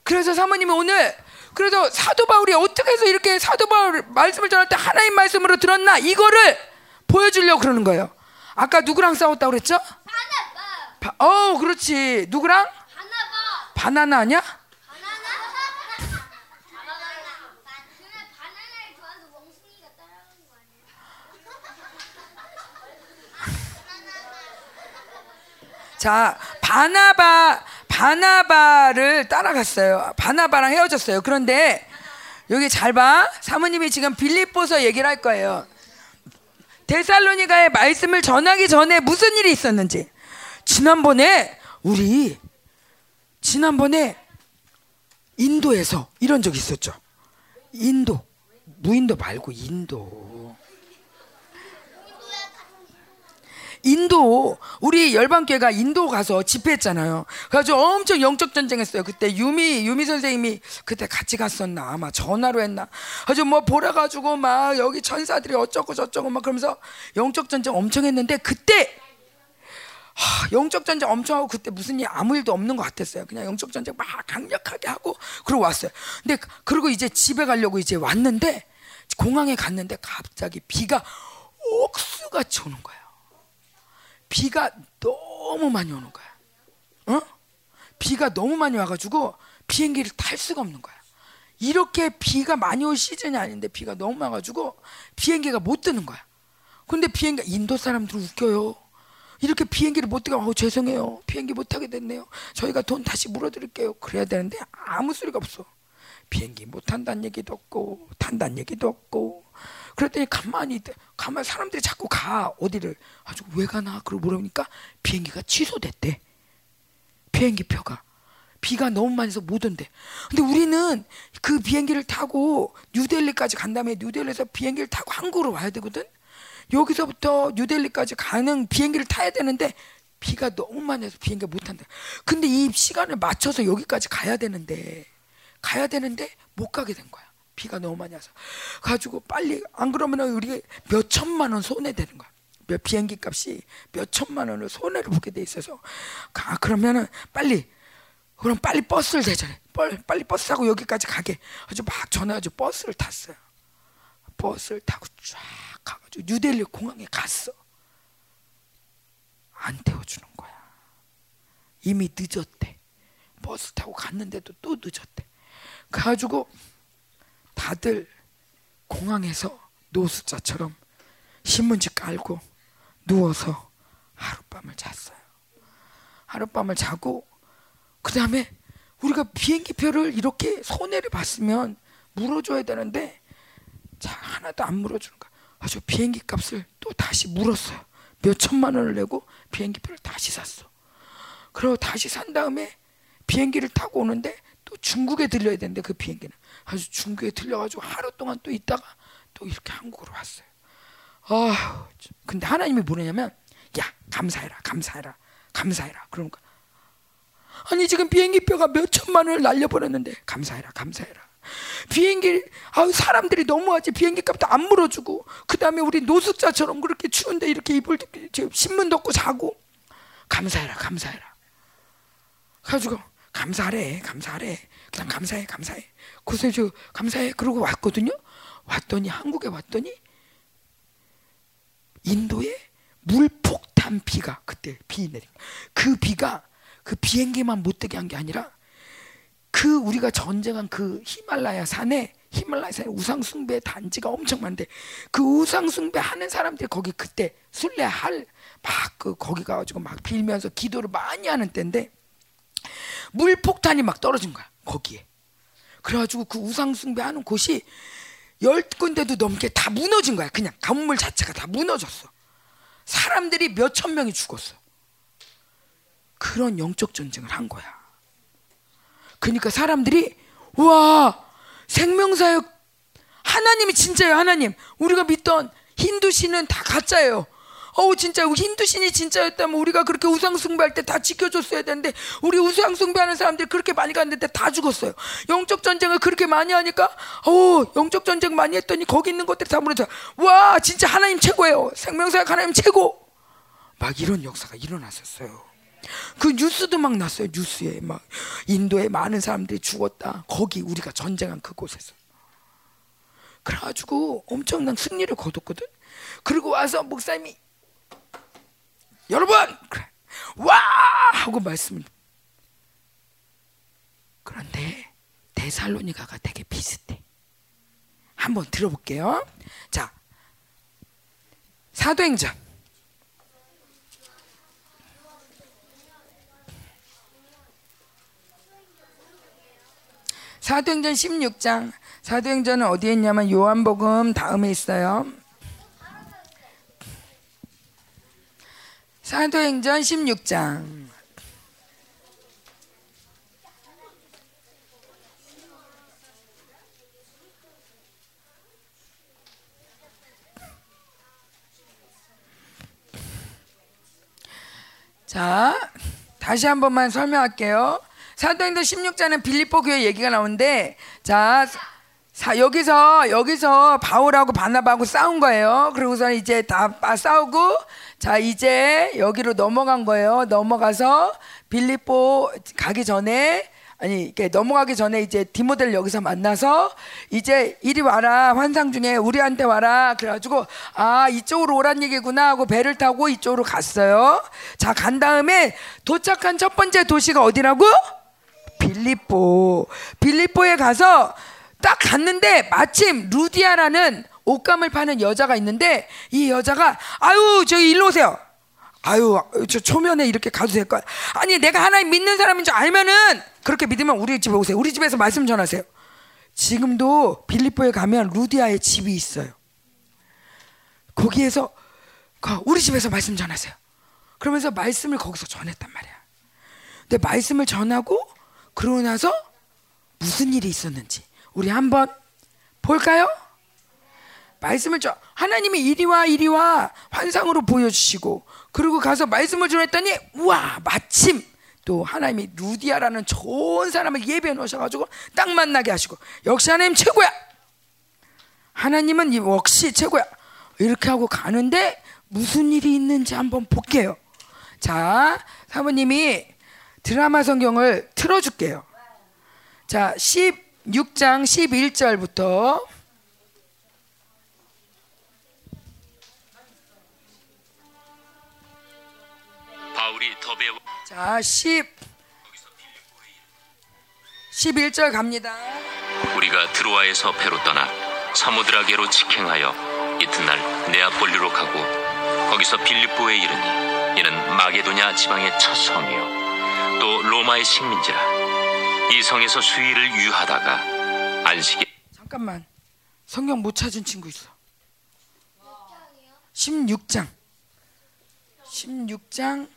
그래서 사모님이 오늘 그래도 사도 바울이 어떻게 해서 이렇게 사도 바울 말씀을 전할 때 하나님 말씀으로 들었나 이거를 보여주려고 그러는 거예요. 아까 누구랑 싸웠다고 그랬죠? 바, 어, 그렇지. 누구랑? 바나바. 바나나 아니야? 자, 바나바 바나바를 따라갔어요. 바나바랑 헤어졌어요. 그런데 여기 잘 봐. 사모님이 지금 빌립보서 얘기를 할 거예요. 데살로니가의 말씀을 전하기 전에 무슨 일이 있었는지. 지난번에 우리 지난번에 인도에서 이런 적 있었죠. 인도 무인도 말고 인도. 인도 우리 열방교회가 인도 가서 집회했잖아요. 그래가지고 엄청 영적 전쟁했어요. 그때 유미 유미 선생님이 그때 같이 갔었나 아마 전화로 했나. 아주 뭐 보라 가지고 막 여기 천사들이 어쩌고 저쩌고 막 그러면서 영적 전쟁 엄청 했는데 그때 하, 영적 전쟁 엄청 하고 그때 무슨 일 아무 일도 없는 것 같았어요. 그냥 영적 전쟁 막 강력하게 하고 그러고 왔어요. 근데 그리고 이제 집에 가려고 이제 왔는데 공항에 갔는데 갑자기 비가 옥수같이 오는 거야. 비가 너무 많이 오는 거야. 어? 비가 너무 많이 와가지고 비행기를 탈 수가 없는 거야. 이렇게 비가 많이 올 시즌이 아닌데 비가 너무 많아가지고 비행기가 못 뜨는 거야. 근데 비행기 인도 사람들 웃겨요. 이렇게 비행기를 못 뜨게 어 죄송해요 비행기 못 타게 됐네요 저희가 돈 다시 물어드릴게요 그래야 되는데 아무 소리가 없어 비행기 못 탄다는 얘기도 없고 탄다는 얘기도 없고 그랬더니 가만히 가만 사람들이 자꾸 가. 어디를. 아주 왜 가나? 그러고 물어보니까 비행기가 취소됐대. 비행기 표가. 비가 너무 많이 해서 못 온대. 근데 우리는 그 비행기를 타고 뉴델리까지 간 다음에 뉴델리에서 비행기를 타고 한국으로 와야 되거든? 여기서부터 뉴델리까지 가는 비행기를 타야 되는데 비가 너무 많이 해서 비행기 못 탄다. 근데 이 시간을 맞춰서 여기까지 가야 되는데 가야 되는데 못 가게 된 거야. 비가 너무 많이 와서. 가지고 빨리 안 그러면 우리 몇 천만 원 손해 되는 거야. 몇 비행기 값이 몇 천만 원을 손해를 보게 돼 있어서. 아 그러면은 빨리 그럼 빨리 버스를 대전해 빨리 버스 타고 여기까지 가게. 아주 막 전화가지고 버스를 탔어요. 버스를 타고 쫙 가가지고 뉴델리 공항에 갔어. 안 태워주는 거야. 이미 늦었대. 버스 타고 갔는데도 또 늦었대. 그래가지고 다들 공항에서 노숙자처럼 신문지 깔고 누워서 하룻밤을 잤어요. 하룻밤을 자고 그 다음에 우리가 비행기표를 이렇게 손해를 봤으면 물어줘야 되는데 자 하나도 안 물어주는 거야. 아주 비행기 값을 또 다시 물었어요. 몇 천만 원을 내고 비행기표를 다시 샀어. 그리고 다시 산 다음에 비행기를 타고 오는데 또 중국에 들려야 되는데 그 비행기는 아주 중국에 들려가지고 하루 동안 또 있다가 또 이렇게 한국으로 왔어요. 아, 근데 하나님이 뭐냐면, 야 감사해라, 감사해라, 감사해라. 그러니까 아니 지금 비행기표가 몇 천만 원을 날려버렸는데 감사해라, 감사해라. 비행기 아 사람들이 너무하지 비행기 값도 안 물어주고 그 다음에 우리 노숙자처럼 그렇게 추운데 이렇게 이불 신문 덮고 자고 감사해라, 감사해라. 가지고 감사하래, 감사하래. 그냥 감사해, 감사해. 저 감사해. 그러고 왔거든요. 왔더니 한국에 왔더니 인도에 물폭탄 비가 그때 비 내린 그 비가 그 비행기만 못 되게 한 게 아니라 그 우리가 전쟁한 그 히말라야 산에 히말라야 산에 우상 숭배 단지가 엄청 많은데 그 우상 숭배 하는 사람들이 거기 그때 순례 할 막 그 거기 가가지고 막 빌면서 기도를 많이 하는 때인데 물폭탄이 막 떨어진 거야 거기에 그래가지고 그 우상 숭배하는 곳이 열 군데도 넘게 다 무너진 거야. 그냥 건물 자체가 다 무너졌어. 사람들이 몇 천 명이 죽었어. 그런 영적 전쟁을 한 거야. 그러니까 사람들이 와 생명사역 하나님이 진짜예요 하나님 우리가 믿던 힌두 신은 다 가짜예요 어우 진짜 힌두 신이 진짜였다면 우리가 그렇게 우상 숭배할 때 다 지켜줬어야 되는데 우리 우상 숭배하는 사람들이 그렇게 많이 갔는데 다 죽었어요. 영적 전쟁을 그렇게 많이 하니까 어 영적 전쟁 많이 했더니 거기 있는 것들이 다 무너져. 와 진짜 하나님 최고예요. 생명사역 하나님 최고. 막 이런 역사가 일어났었어요. 그 뉴스도 막 났어요. 뉴스에 막 인도에 많은 사람들이 죽었다. 거기 우리가 전쟁한 그곳에서. 그래가지고 엄청난 승리를 거뒀거든. 그리고 와서 목사님이 여러분 와 하고 말씀을 그런데 데살로니가가 되게 비슷해. 한번 들어볼게요. 자, 사도행전. 사도행전 16장. 사도행전은 어디에 있냐면 요한복음 다음에 있어요. 사도행전 16장. 자, 다시 한 번만 설명할게요. 사도행전 16장은 빌립보 교회 얘기가 나오는데, 자, 사, 여기서 여기서 바울하고 바나바하고 싸운 거예요. 그리고서 이제 다 싸우고 자, 이제 여기로 넘어간 거예요. 넘어가서 빌립보 가기 전에 아니 이렇게 넘어가기 전에 이제 디모델 여기서 만나서 이제 이리 와라 환상 중에 우리한테 와라 그래가지고 아 이쪽으로 오란 얘기구나 하고 배를 타고 이쪽으로 갔어요. 자 간 다음에 도착한 첫 번째 도시가 어디라고? 빌립보. 빌립보에 가서 딱 갔는데 마침 루디아라는 옷감을 파는 여자가 있는데 이 여자가 아유 저기 일로 오세요. 아유 저 초면에 이렇게 가도 될까? 아니 내가 하나님 믿는 사람인 줄 알면은 그렇게 믿으면 우리 집에 오세요. 우리 집에서 말씀 전하세요. 지금도 빌립보에 가면 루디아의 집이 있어요. 거기에서 우리 집에서 말씀 전하세요. 그러면서 말씀을 거기서 전했단 말이야. 근데 말씀을 전하고 그러고 나서 무슨 일이 있었는지 우리 한번 볼까요? 말씀을 줘. 하나님이 이리와 이리와 환상으로 보여주시고 그리고 가서 말씀을 전했더니 우와 마침 또 하나님이 루디아라는 좋은 사람을 예배해 놓으셔가지고 딱 만나게 하시고 역시 하나님 최고야. 하나님은 역시 최고야. 이렇게 하고 가는데 무슨 일이 있는지 한번 볼게요. 자, 사모님이 드라마 성경을 틀어줄게요. 자, 16장 11절부터
바울이 더베
자, 10 11절 갑니다.
우리가 드로아에서 배로 떠나 사무드라게로 직행하여 이튿날 네아폴리로 가고 거기서 빌립보에 이르니 이는 마게도냐 지방의 첫 성이요. 또 로마의 식민지라 이 성에서 수일을 유하다가 안식에
잠깐만. 성경 못 찾은 친구 있어. 16장. 16장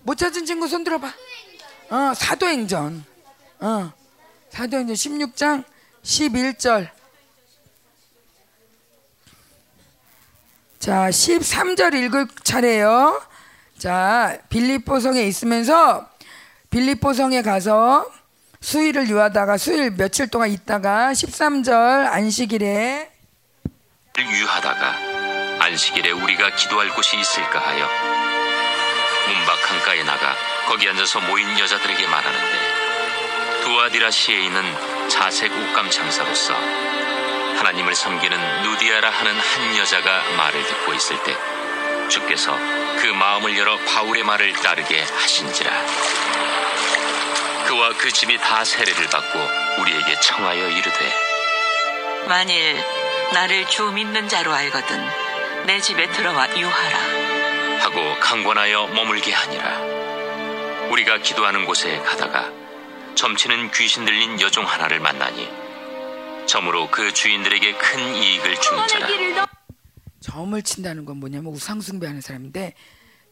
못 찾은 친구 손 들어봐. 어, 사도행전. 어, 사도행전 16장 11절. 자, 13절 읽을 차례요. 자, 빌립보 성에 있으면서 빌립보 성에 가서 수일을 유하다가 수일 며칠 동안 있다가 13절 안식일에
유하다가 안식일에 우리가 기도할 곳이 있을까 하여 문밖 강가에 나가 거기 앉아서 모인 여자들에게 말하는데 두아디라시에 있는 자색 옷감 장사로서 하나님을 섬기는 누디아라 하는 한 여자가 말을 듣고 있을 때 주께서 그 마음을 열어 바울의 말을 따르게 하신지라 그와 그 집이 다 세례를 받고 우리에게 청하여 이르되
만일 나를 주 믿는 자로 알거든 내 집에 들어와 유하라.
하고 강권하여 머물게 하니라. 우리가 기도하는 곳에 가다가 점치는 귀신 들린 여종 하나를 만나니 점으로 그 주인들에게 큰 이익을 주는 자라.
점을 친다는 건 뭐냐면 우상숭배하는 사람인데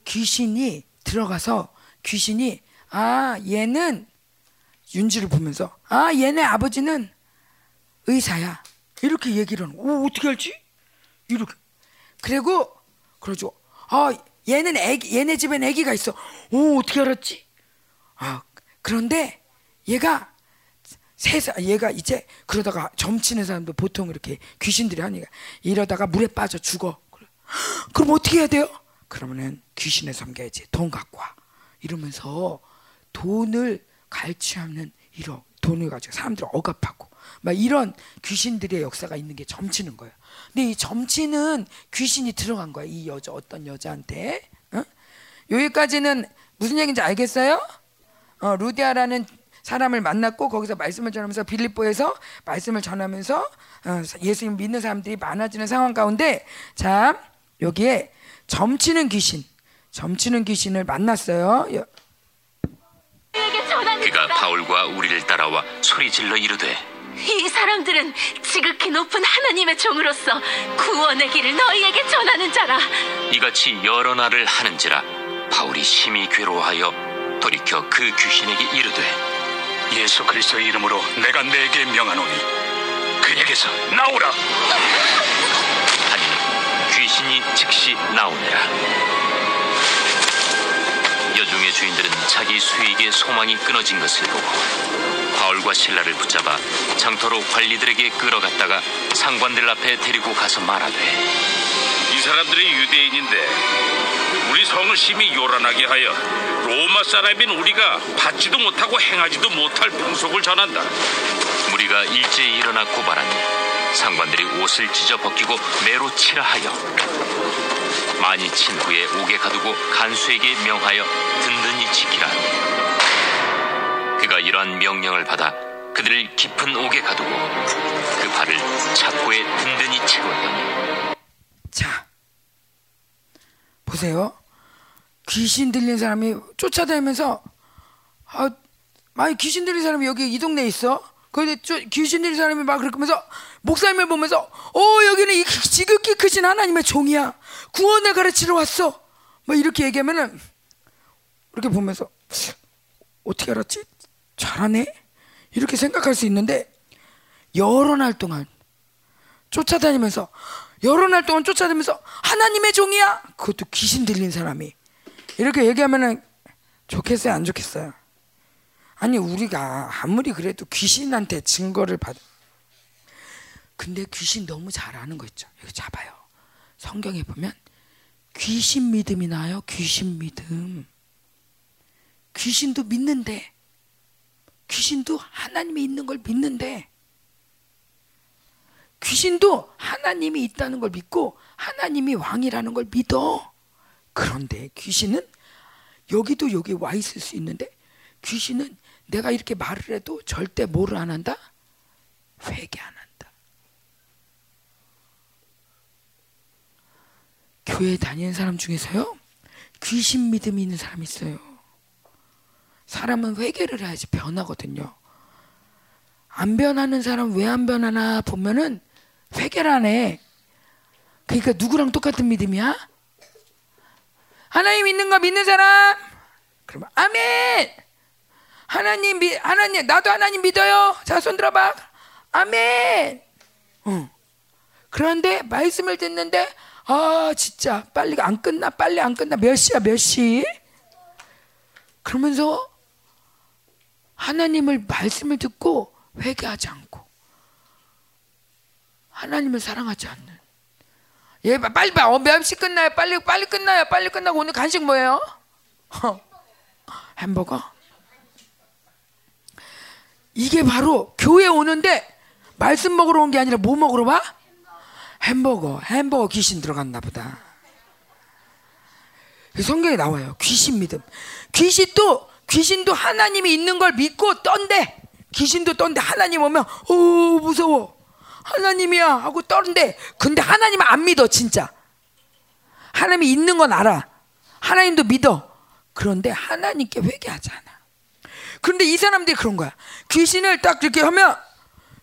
귀신이 들어가서 귀신이 아 얘는 윤지를 보면서 아 얘네 아버지는 의사야. 이렇게 얘기를 하는 오 어떻게 알지? 이렇게. 그리고 그러죠. 아 얘는 애기 얘네 집엔 애기가 있어. 오 어떻게 알았지? 아 그런데 얘가 세상 얘가 이제 그러다가 점치는 사람도 보통 이렇게 귀신들이 하니까 이러다가 물에 빠져 죽어. 그럼 어떻게 해야 돼요? 그러면은 귀신을 섬겨야지. 돈 갖고 와. 이러면서 돈을 갈취하는 이런 돈을 가지고 사람들을 억압하고 막 이런 귀신들의 역사가 있는 게 점치는 거예요. 근데 이 점치는 귀신이 들어간 거야. 이 여자 어떤 여자한테. 어? 여기까지는 무슨 얘기인지 알겠어요? 어, 루디아라는 사람을 만났고 거기서 말씀을 전하면서 빌립보에서 말씀을 전하면서 어, 예수님 믿는 사람들이 많아지는 상황 가운데 자 여기에 점치는 귀신 점치는 귀신을 만났어요. 여-
그가 바울과 우리를 따라와 소리 질러 이르되
이 사람들은 지극히 높은 하나님의 종으로서 구원의 길을 너희에게 전하는 자라.
이같이 여러 날을 하는지라 바울이 심히 괴로워하여 돌이켜 그 귀신에게 이르되
예수 그리스도의 이름으로 내가 내게 명하노니 그에게서 나오라.
하니 귀신이 즉시 나오니라 여중의 주인들은 자기 수익의 소망이 끊어진 것을 보고 바울과 신라를 붙잡아 장터로 관리들에게 끌어갔다가 상관들 앞에 데리고 가서 말하되
이 사람들이 유대인인데 우리 성을 심히 요란하게 하여 로마 사람인 우리가 받지도 못하고 행하지도 못할 풍속을 전한다.
무리가 일제히 일어나 고발하니 상관들이 옷을 찢어 벗기고 매로 치라 하여 많이 친 후에 옥에 가두고 간수에게 명하여 든든히 지키라 하니 그가 이러한 명령을 받아 그들을 깊은 옥에 가두고 그 발을 착고에 든든히 채웠더니
자 보세요. 귀신 들린 사람이 쫓아다니면서 아, 많이 귀신 들린 사람이 여기 이 동네에 있어. 쫓- 귀신 들린 사람이 막 그러면서 목사님을 보면서 어 여기는 이 지극히 크신 하나님의 종이야. 구원을 가르치러 왔어. 뭐 이렇게 얘기하면은 이렇게 보면서 어떻게 알았지? 잘하네. 이렇게 생각할 수 있는데 여러 날 동안 쫓아다니면서 여러 날 동안 쫓아다니면서 하나님의 종이야. 그것도 귀신 들린 사람이 이렇게 얘기하면은 좋겠어요, 안 좋겠어요? 아니 우리가 아무리 그래도 귀신한테 증거를 받 근데 귀신 너무 잘 아는 거 있죠. 여기 잡아요. 성경에 보면 귀신 믿음이 나요. 귀신 믿음. 귀신도 믿는데 귀신도 하나님이 있는 걸 믿는데 귀신도 하나님이 있다는 걸 믿고 하나님이 왕이라는 걸 믿어. 그런데 귀신은 여기도 여기 와 있을 수 있는데 귀신은 내가 이렇게 말을 해도 절대 뭐를 안 한다? 회개 안 한다. 교회 다니는 사람 중에서요 귀신 믿음이 있는 사람이 있어요. 사람은 회개를 해야지 변하거든요. 안 변하는 사람 왜 안 변하나 보면은 해. 그러니까 누구랑 똑같은 믿음이야? 하나님 있는 거 믿는 사람? 그러면 아멘. 하나님 미 하나님 나도 하나님 믿어요. 자 손 들어봐. 아멘. 어. 그런데 말씀을 듣는데 아 진짜 빨리 안 끝나 빨리 안 끝나 몇 시야 몇 시? 그러면서 하나님을 말씀을 듣고 회개하지 않고 하나님을 사랑하지 않는 예 빨리 봐. 어, 몇 시 끝나요? 빨리 빨리 끝나요. 빨리 끝나고 오늘 간식 뭐예요? 어. 햄버거? 이게 바로 교회 오는데 말씀 먹으러 온 게 아니라 뭐 먹으러 와? 햄버거, 햄버거 귀신 들어갔나 보다. 성경에 나와요. 귀신 믿음. 귀신도 귀신도 하나님이 있는 걸 믿고 떤데 귀신도 떤데 하나님 오면 오 무서워. 하나님이야 하고 떠는데 근데 하나님 안 믿어 진짜. 하나님이 있는 건 알아. 하나님도 믿어. 그런데 하나님께 회개하지 않아. 그런데 이 사람들이 그런 거야. 귀신을 딱 이렇게 하면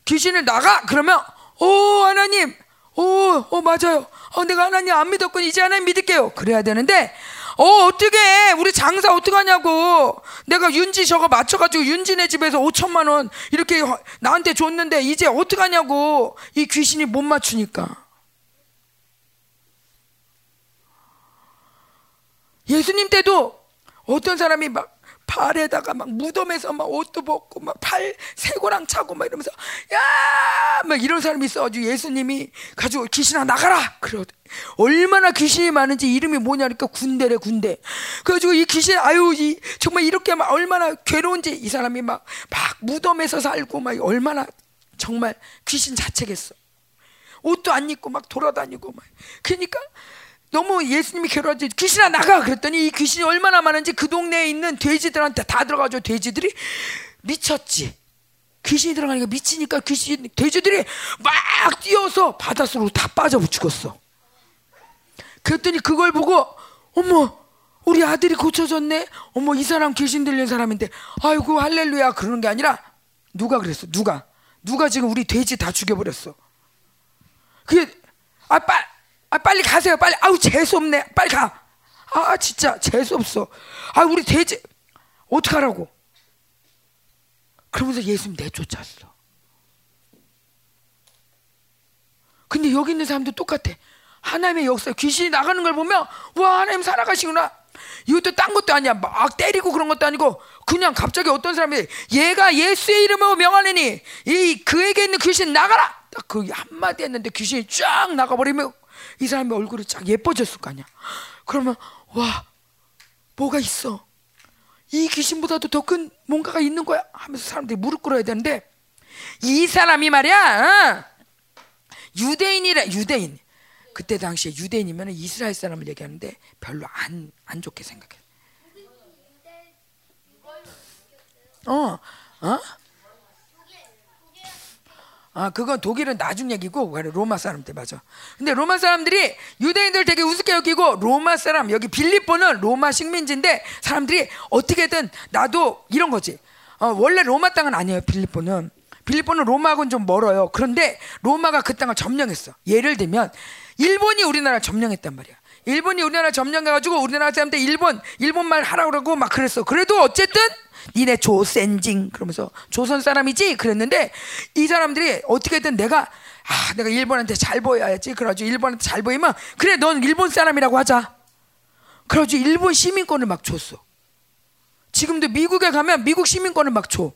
귀신을 나가 그러면 오 하나님 오, 어 맞아요. 어, 내가 하나님 안 믿었군. 이제 하나님 믿을게요. 그래야 되는데 어 어떻게 우리 장사 어떻게 하냐고. 내가 윤지 저거 맞춰가지고 윤지네 집에서 5천만 원 이렇게 나한테 줬는데 이제 어떻게 하냐고. 이 귀신이 못 맞추니까. 예수님 때도 어떤 사람이 막 발에다가 막 무덤에서 막 옷도 벗고 막팔 세고랑 차고 막 이러면서 야 막 이런 사람이 있어가지고 예수님이 가지고 귀신아 나가라! 그러 얼마나 귀신이 많은지 이름이 뭐냐니까 군대래 군대. 그래가지고 이 귀신 아유 이 정말 이렇게 막 얼마나 괴로운지 이 사람이 막 막 무덤에서 살고 막 얼마나 정말 귀신 자체겠어. 옷도 안 입고 막 돌아다니고 막. 그러니까 너무 예수님이 괴로워지 귀신아 나가! 그랬더니 이 귀신이 얼마나 많은지 그 동네에 있는 돼지들한테 다 들어가죠 돼지들이. 미쳤지. 귀신이 들어가니까 미치니까 귀신 돼지들이 막 뛰어서 바닷속으로 다 빠져 죽었어. 그랬더니 그걸 보고 어머 우리 아들이 고쳐졌네. 어머 이 사람 귀신 들린 사람인데. 아이고 할렐루야. 그러는 게 아니라 누가 그랬어? 누가? 누가 지금 우리 돼지 다 죽여버렸어? 그게 아 빨. 아 빨리 가세요. 빨리. 아우 재수 없네. 빨리 가 아 진짜 재수 없어. 아 우리 돼지 어떡하라고? 그러면서 예수님 내쫓았어. 근데 여기 있는 사람도 똑같아. 하나님의 역사 귀신이 나가는 걸 보면 와 하나님 살아가시구나. 이것도 딴 것도 아니야. 막 때리고 그런 것도 아니고 그냥 갑자기 어떤 사람이 얘가 예수의 이름으로 명하느니 이 그에게 있는 귀신 나가라! 딱 그 한마디 했는데 귀신이 쫙 나가버리면 이 사람의 얼굴이 쫙 예뻐졌을 거 아니야. 그러면 와 뭐가 있어? 이 귀신보다도 더 큰 뭔가가 있는 거야 하면서 사람들이 무릎 꿇어야 되는데 이 사람이 말이야 어? 유대인이라 유대인 그때 당시에 유대인이면 이스라엘 사람을 얘기하는데 별로 안 안 좋게 생각해. 어, 어? 아, 그건 독일은 나중 얘기고 로마 사람 때 맞아. 근데 로마 사람들이 유대인들 되게 우습게 여기고 로마 사람 여기 빌립보는 로마 식민지인데 사람들이 어떻게든 나도 이런 거지. 어, 원래 로마 땅은 아니에요. 빌립보는 빌립보는 로마하고는 좀 멀어요. 그런데 로마가 그 땅을 점령했어. 예를 들면 일본이 우리나라 점령했단 말이야. 일본이 우리나라 점령해가지고 우리나라 사람들 일본 일본 말 하라고 그러고 막 그랬어. 그래도 어쨌든 니네 조센징 그러면서 조선 사람이지? 그랬는데 이 사람들이 어떻게든 내가 아 내가 일본한테 잘 보여야지. 그래가지고 일본한테 잘 보이면 그래 넌 일본 사람이라고 하자. 그래가지고 일본 시민권을 막 줬어. 지금도 미국에 가면 미국 시민권을 막 줘.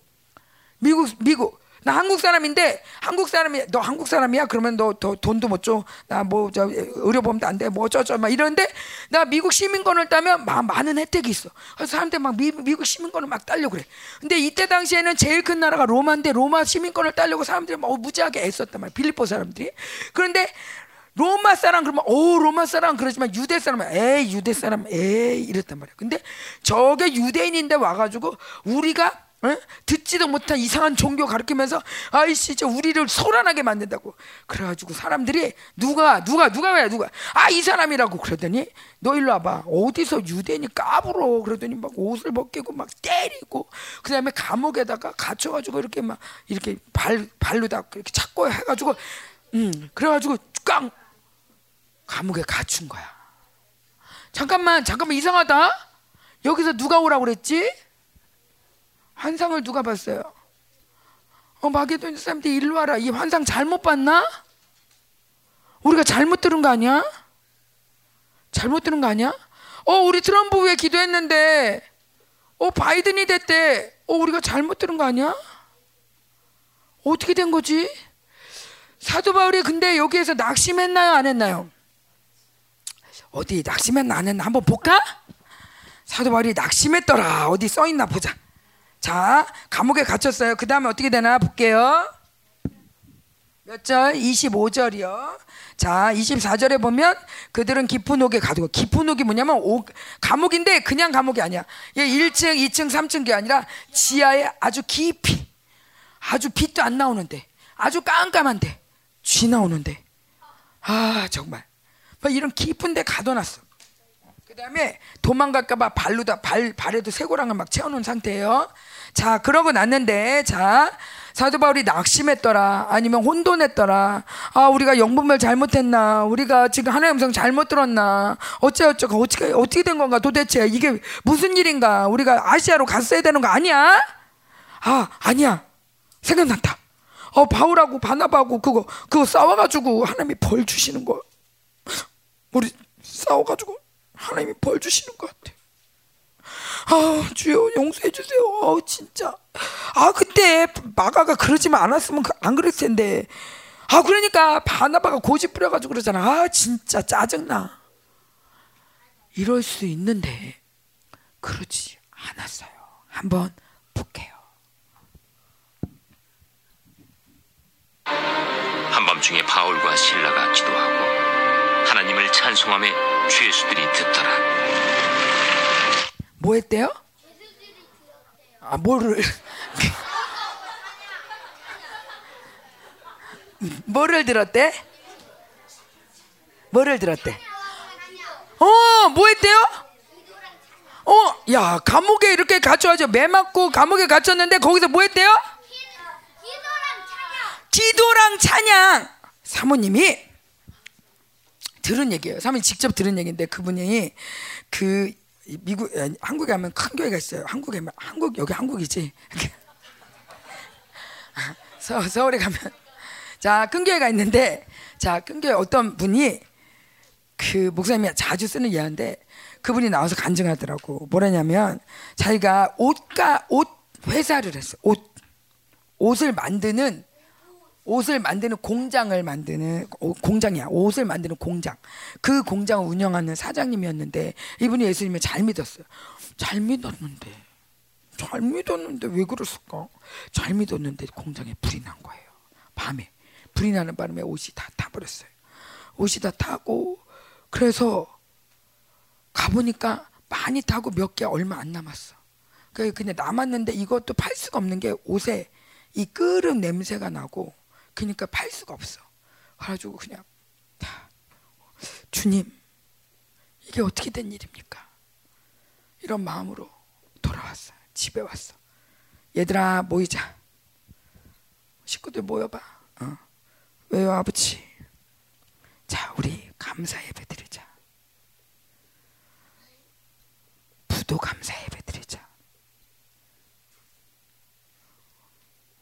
미국 미국 나 한국 사람인데 한국 사람이 너 한국 사람이야 그러면 너더 돈도 못 줘. 나 뭐 저 의료보험도 안 돼. 뭐 어쩌저 막 이러는데 나 미국 시민권을 따면 마, 많은 혜택이 있어. 그래서 사람들 막 미, 미국 시민권을 막 따려고 그래. 근데 이때 당시에는 제일 큰 나라가 로마인데 로마 시민권을 따려고 사람들이 막 무지하게 애썼단 말이야. 빌리포 사람들이. 그런데 로마 사람 그러면 오 로마 사람 그러지만 유대 사람은 에이 유대 사람 에이 이랬단 말이야. 근데 저게 유대인인데 와가지고 우리가 어? 듣지도 못한 이상한 종교 가르치면서 아이씨 저 우리를 소란하게 만든다고 그래가지고 사람들이 누가 누가 누가 왜 누가 아 이 사람이라고 그러더니 너 일로 와봐 어디서 유대인이 까불어 그러더니 막 옷을 벗기고 막 때리고 그 다음에 감옥에다가 갇혀가지고 이렇게 막 이렇게 발 발로 다 이렇게 찾고 해가지고 음 그래가지고 깡 감옥에 갇힌 거야. 잠깐만 잠깐만 이상하다. 여기서 누가 오라고 그랬지? 환상을 누가 봤어요? 어, 마게도니 사람들이 일로 와라. 이 환상 잘못 봤나? 우리가 잘못 들은 거 아니야? 잘못 들은 거 아니야? 어, 우리 트럼프 왜 기도했는데, 어, 바이든이 됐대. 어, 우리가 잘못 들은 거 아니야? 어떻게 된 거지? 사도 바울이 근데 여기에서 낙심했나요? 안 했나요? 어디 낙심했나 안 했나? 한번 볼까? 사도 바울이 낙심했더라. 어디 써 있나 보자. 자, 감옥에 갇혔어요. 그 다음에 어떻게 되나 볼게요. 몇 절? 25절이요. 자, 24절에 보면 그들은 깊은 옥에 가두고 깊은 옥이 뭐냐면 옥, 감옥인데 그냥 감옥이 아니야. 이게 1층, 2층, 3층이 아니라 지하에 아주 깊이 아주 빛도 안 나오는데 아주 깜깜한데 쥐 나오는데 아 정말 막 이런 깊은 데 가둬놨어. 그 다음에 도망갈까봐 발로 다 발 발에도 쇠고랑을 막 채워놓은 상태예요. 자 그러고 났는데 자 사도 바울이 낙심했더라. 아니면 혼돈했더라. 아 우리가 영분별 잘못했나? 우리가 지금 하나의 음성 잘못 들었나? 어째 어쩌고 어떻게 어떻게 된 건가 도대체? 이게 무슨 일인가? 우리가 아시아로 갔어야 되는 거 아니야? 아 아니야. 생각났다. 어 바울하고 바나바하고 그거 그거 싸워가지고 하나님이 벌 주시는 거. 우리 싸워가지고 하나님이 벌 주시는 것 같아. 아 주여 용서해 주세요. 아 진짜. 아 그때 마가가 그러지만 않았으면 그- 안 그랬을 텐데. 아 그러니까 바나바가 고집 부려가지고 그러잖아. 아 진짜 짜증나. 이럴 수 있는데 그러지 않았어요. 한번 볼게요.
한밤중에 바울과 신라가 기도하고 하나님을 찬송함에 죄수들이 듣더라.
뭐 했대요? 아 뭐를 뭐를 들었대? 뭐를 들었대? 어, 뭐 했대요? 어, 야, 감옥에 이렇게 갇혀가지고 매 맞고 감옥에 갇혔는데 거기서 뭐 했대요? 기도랑 찬양. 사모님이 들은 얘기예요. 사모님 직접 들은 얘기인데 그분이 그 미국 한국에 가면 큰 교회가 있어요. 한국에 막- 한국 여기 한국이지. 서, 서울에 가면 자큰 교회가 있는데 자큰 교회 어떤 분이 그 목사님이 자주 쓰는 예화인데 그분이 나와서 간증하더라고. 뭐라냐면 자기가 옷가 옷 회사를 했어. 옷 옷을 만드는 옷을 만드는 공장을 만드는 오- 공장이야. 옷을 만드는 공장. 그 공장을 운영하는 사장님이었는데 이분이 예수님을 잘 믿었어요. 잘 믿었는데 잘 믿었는데 왜 그랬을까? 잘 믿었는데 공장에 불이 난 거예요. 밤에 불이 나는 바람에 옷이 다 타버렸어요. 옷이 다 타고 그래서 가보니까 많이 타고 몇 개 얼마 안 남았어. 그 그냥 남았는데 이것도 팔 수가 없는 게 옷에 이 끓음 냄새가 나고 그러니까 팔 수가 없어. 그래가지고 그냥 다, 주님 이게 어떻게 된 일입니까? 이런 마음으로 돌아왔어. 집에 왔어. 얘들아 모이자. 식구들 모여봐. 어. 왜요 아버지? 자 우리 감사 예배 드리자. 부도 감사 예배 드리자.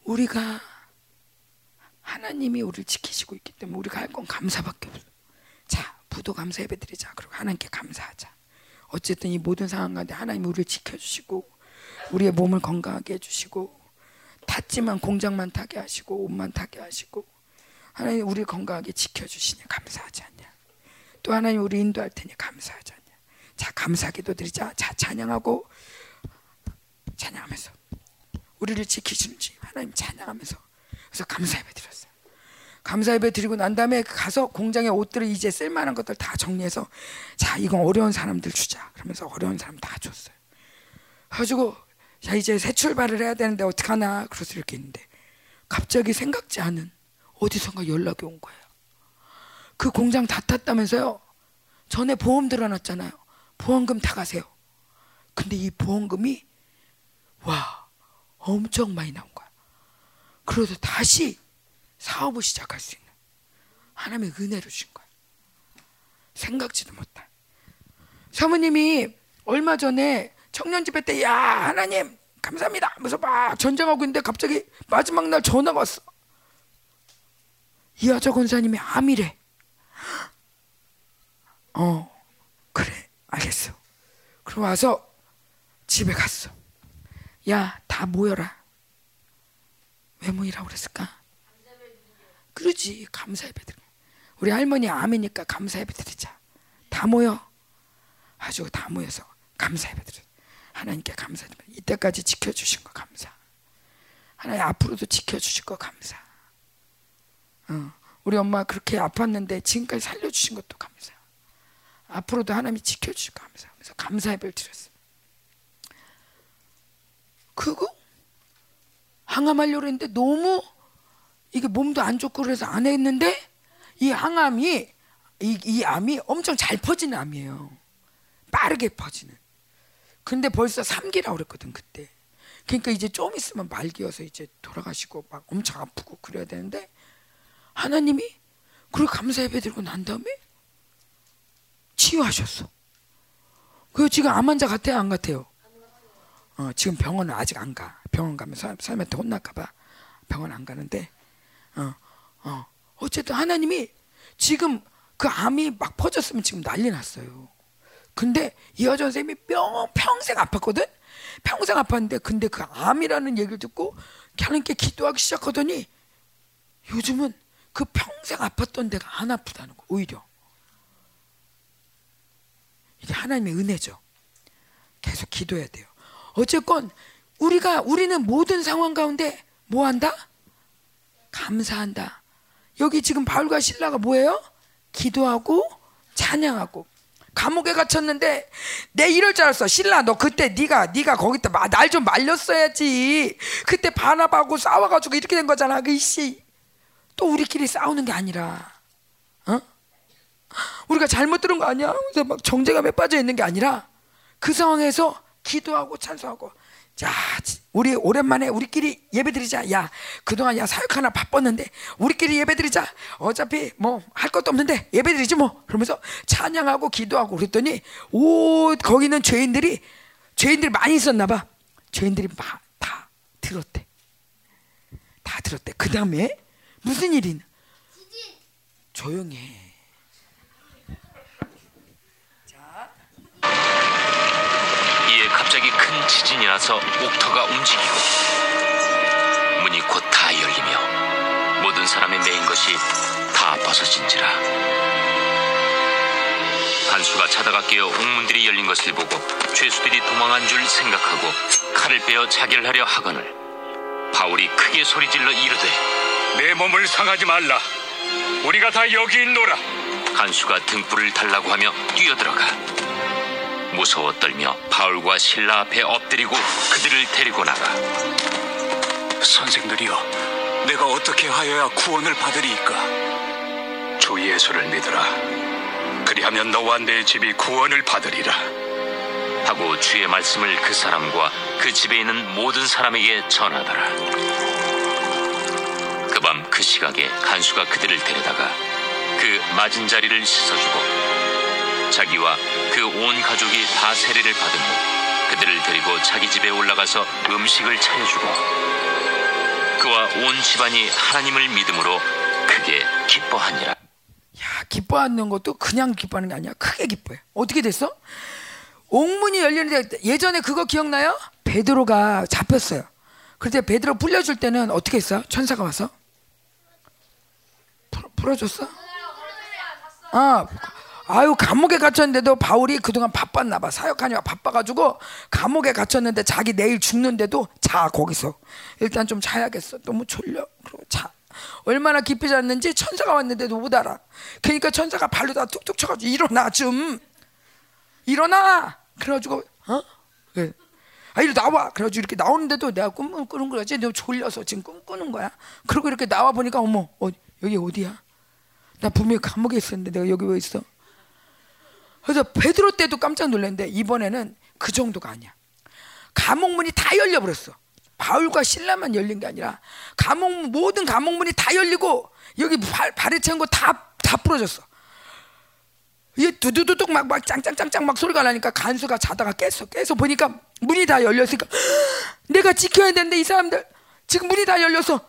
우리가 하나님이 우리를 지키시고 있기 때문에 우리가 할 건 감사밖에 없어. 자, 부도 감사 예배 드리자. 그리고 하나님께 감사하자. 어쨌든 이 모든 상황 가운데 하나님 우리를 지켜주시고 우리의 몸을 건강하게 해주시고 탔지만 공장만 타게 하시고 옷만 타게 하시고 하나님 우리 건강하게 지켜주시니 감사하지 않냐 또 하나님 우리 인도할 테니 감사하지 않냐 자 감사 기도 드리자 자 찬양하고 찬양하면서 우리를 지키시는지 하나님 찬양하면서 그래서 감사 예배 드렸어요. 감사 예배 드리고 난 다음에 가서 공장에 옷들을 이제 쓸만한 것들 다 정리해서 자 이건 어려운 사람들 주자 그러면서 어려운 사람 다 줬어요. 가지고 자 이제 새 출발을 해야 되는데 어떡하나 그래서 이렇게 있는데 갑자기 생각지 않은 어디선가 연락이 온 거예요. 그 공장 다 탔다면서요? 전에 보험 들어놨잖아요. 보험금 다 가세요. 근데 이 보험금이 와 엄청 많이 나온 거야 그래서 다시 사업을 시작할 수 있는 하나님의 은혜를 주신 거야. 생각지도 못한 사모님이 얼마 전에 청년 집회 때 야 하나님 감사합니다. 하면서 막 전쟁하고 있는데 갑자기 마지막 날 전화가 왔어. 이하자 권사님이 암이래. 어 그래 알겠어. 그럼 와서 집에 갔어. 야 다 모여라 왜 모이라고 그랬을까? 그러지 감사 예배 드려 우리 할머니 암이니까 감사 예배 드리자 다 모여. 아주 다 모여서 감사 예배 드려 하나님께 감사드립니다 이때까지 지켜주신 거 감사. 하나님 앞으로도 지켜주실 거 감사. 어, 우리 엄마 그렇게 아팠는데 지금까지 살려주신 것도 감사. 앞으로도 하나님이 지켜주실 거 감사. 그래서 감사 예배를 드렸어요 그거 항암하려고 했는데 너무 이게 몸도 안 좋고 그래서 안 했는데 이 항암이 이, 이 암이 엄청 잘 퍼지는 암이에요. 빠르게 퍼지는. 근데 벌써 3기라고 그랬거든 그때. 그러니까 이제 좀 있으면 말기여서 이제 돌아가시고 막 엄청 아프고 그래야 되는데 하나님이 그리고 감사 예배 드리고 난 다음에 치유하셨어. 그 지금 암 환자 같아요 안 같아요? 어, 지금 병원은 아직 안 가. 병원 가면 사, 사람한테 혼날까 봐 병원 안 가는데, 어, 어. 어쨌든 하나님이 지금 그 암이 막 퍼졌으면 지금 난리 났어요. 근데 이화전 선생님이 뿅 평생 아팠거든? 평생 아팠는데, 근데 그 암이라는 얘기를 듣고 하나님께 기도하기 시작하더니 요즘은 그 평생 아팠던 데가 안 아프다는 거, 오히려. 이게 하나님의 은혜죠. 계속 기도해야 돼요. 어쨌건 우리가 우리는 모든 상황 가운데 뭐 한다? 감사한다. 여기 지금 바울과 신라가 뭐예요? 기도하고 찬양하고 감옥에 갇혔는데 내 이럴 줄 알았어. 신라 너 그때 네가 네가 거기다 날 좀 말렸어야지. 그때 반합하고 싸워가지고 이렇게 된 거잖아. 그씨 또 우리끼리 싸우는 게 아니라, 어? 우리가 잘못 들은 거 아니야? 그래서 막 정제감에 빠져 있는 게 아니라 그 상황에서 기도하고 찬송하고. 자 우리 오랜만에 우리끼리 예배드리자. 야 그동안 야 사역 하나 바빴는데 우리끼리 예배드리자. 어차피 뭐 할 것도 없는데 예배드리지 뭐. 그러면서 찬양하고 기도하고 그랬더니 오 거기는 죄인들이 죄인들이 많이 있었나 봐. 죄인들이 막다 들었대. 다 들었대. 그 다음에 무슨 일이 있나? 조용해
이에 갑자기 큰 지진이 나서 옥터가 움직이고 문이 곧 다 열리며 모든 사람이 메인 것이 다 벗어진지라 간수가 자다가 깨어 옥문들이 열린 것을 보고 죄수들이 도망한 줄 생각하고 칼을 빼어 자결 하려 하거늘 바울이 크게 소리질러 이르되
내 몸을 상하지 말라. 우리가 다 여기 있노라.
간수가 등불을 달라고 하며 뛰어들어가 무서워 떨며 바울과 신라 앞에 엎드리고 그들을 데리고 나가
선생들이여, 내가 어떻게 하여야 구원을 받으리이까? 주 예수를 믿으라. 그리하면 너와 내 집이 구원을 받으리라.
하고 주의 말씀을 그 사람과 그 집에 있는 모든 사람에게 전하더라. 그밤그 시각에 간수가 그들을 데려다가 그 맞은 자리를 씻어주고 자기와 그 온 가족이 다 세례를 받은 후 그들을 데리고 자기 집에 올라가서 음식을 차려주고 그와 온 집안이 하나님을 믿음으로 크게 기뻐하니라.
야, 기뻐하는 것도 그냥 기뻐하는 게 아니야. 크게 기뻐해. 어떻게 됐어? 옥문이 열리는데 예전에 그거 기억나요? 베드로가 잡혔어요. 그때 베드로 풀려줄 때는 어떻게 했어? 천사가 와서 풀, 풀어줬어? 아, 아유 감옥에 갇혔는데도 바울이 그동안 바빴나 봐. 사역하니까 바빠가지고 감옥에 갇혔는데 자기 내일 죽는데도 자 거기서. 일단 좀 자야겠어. 너무 졸려. 그리고 자. 얼마나 깊이 잤는지 천사가 왔는데도 못 알아. 그러니까 천사가 발로 다 툭툭 쳐가지고 일어나 좀. 일어나! 그래가지고 어? 그래. 아 이리 나와. 그래가지고 이렇게 나오는데도 내가 꿈을 꾸는 거지. 내가 졸려서 지금 꿈 꾸는 거야. 그리고 이렇게 나와 보니까 어머 어, 여기 어디야? 나 분명히 감옥에 있었는데 내가 여기 왜 있어 그래서 베드로 때도 깜짝 놀랐는데 이번에는 그 정도가 아니야. 감옥 문이 다 열려 버렸어. 바울과 신라만 열린 게 아니라 감옥 모든 감옥 문이 다 열리고 여기 발, 발에 찬 거 다 다 부러졌어. 이게 두두두둑 막 막 짱짱짱짱 막 소리가 나니까 간수가 자다가 깼어. 깨서 보니까 문이 다 열렸으니까 내가 지켜야 되는데 이 사람들 지금 문이 다 열려서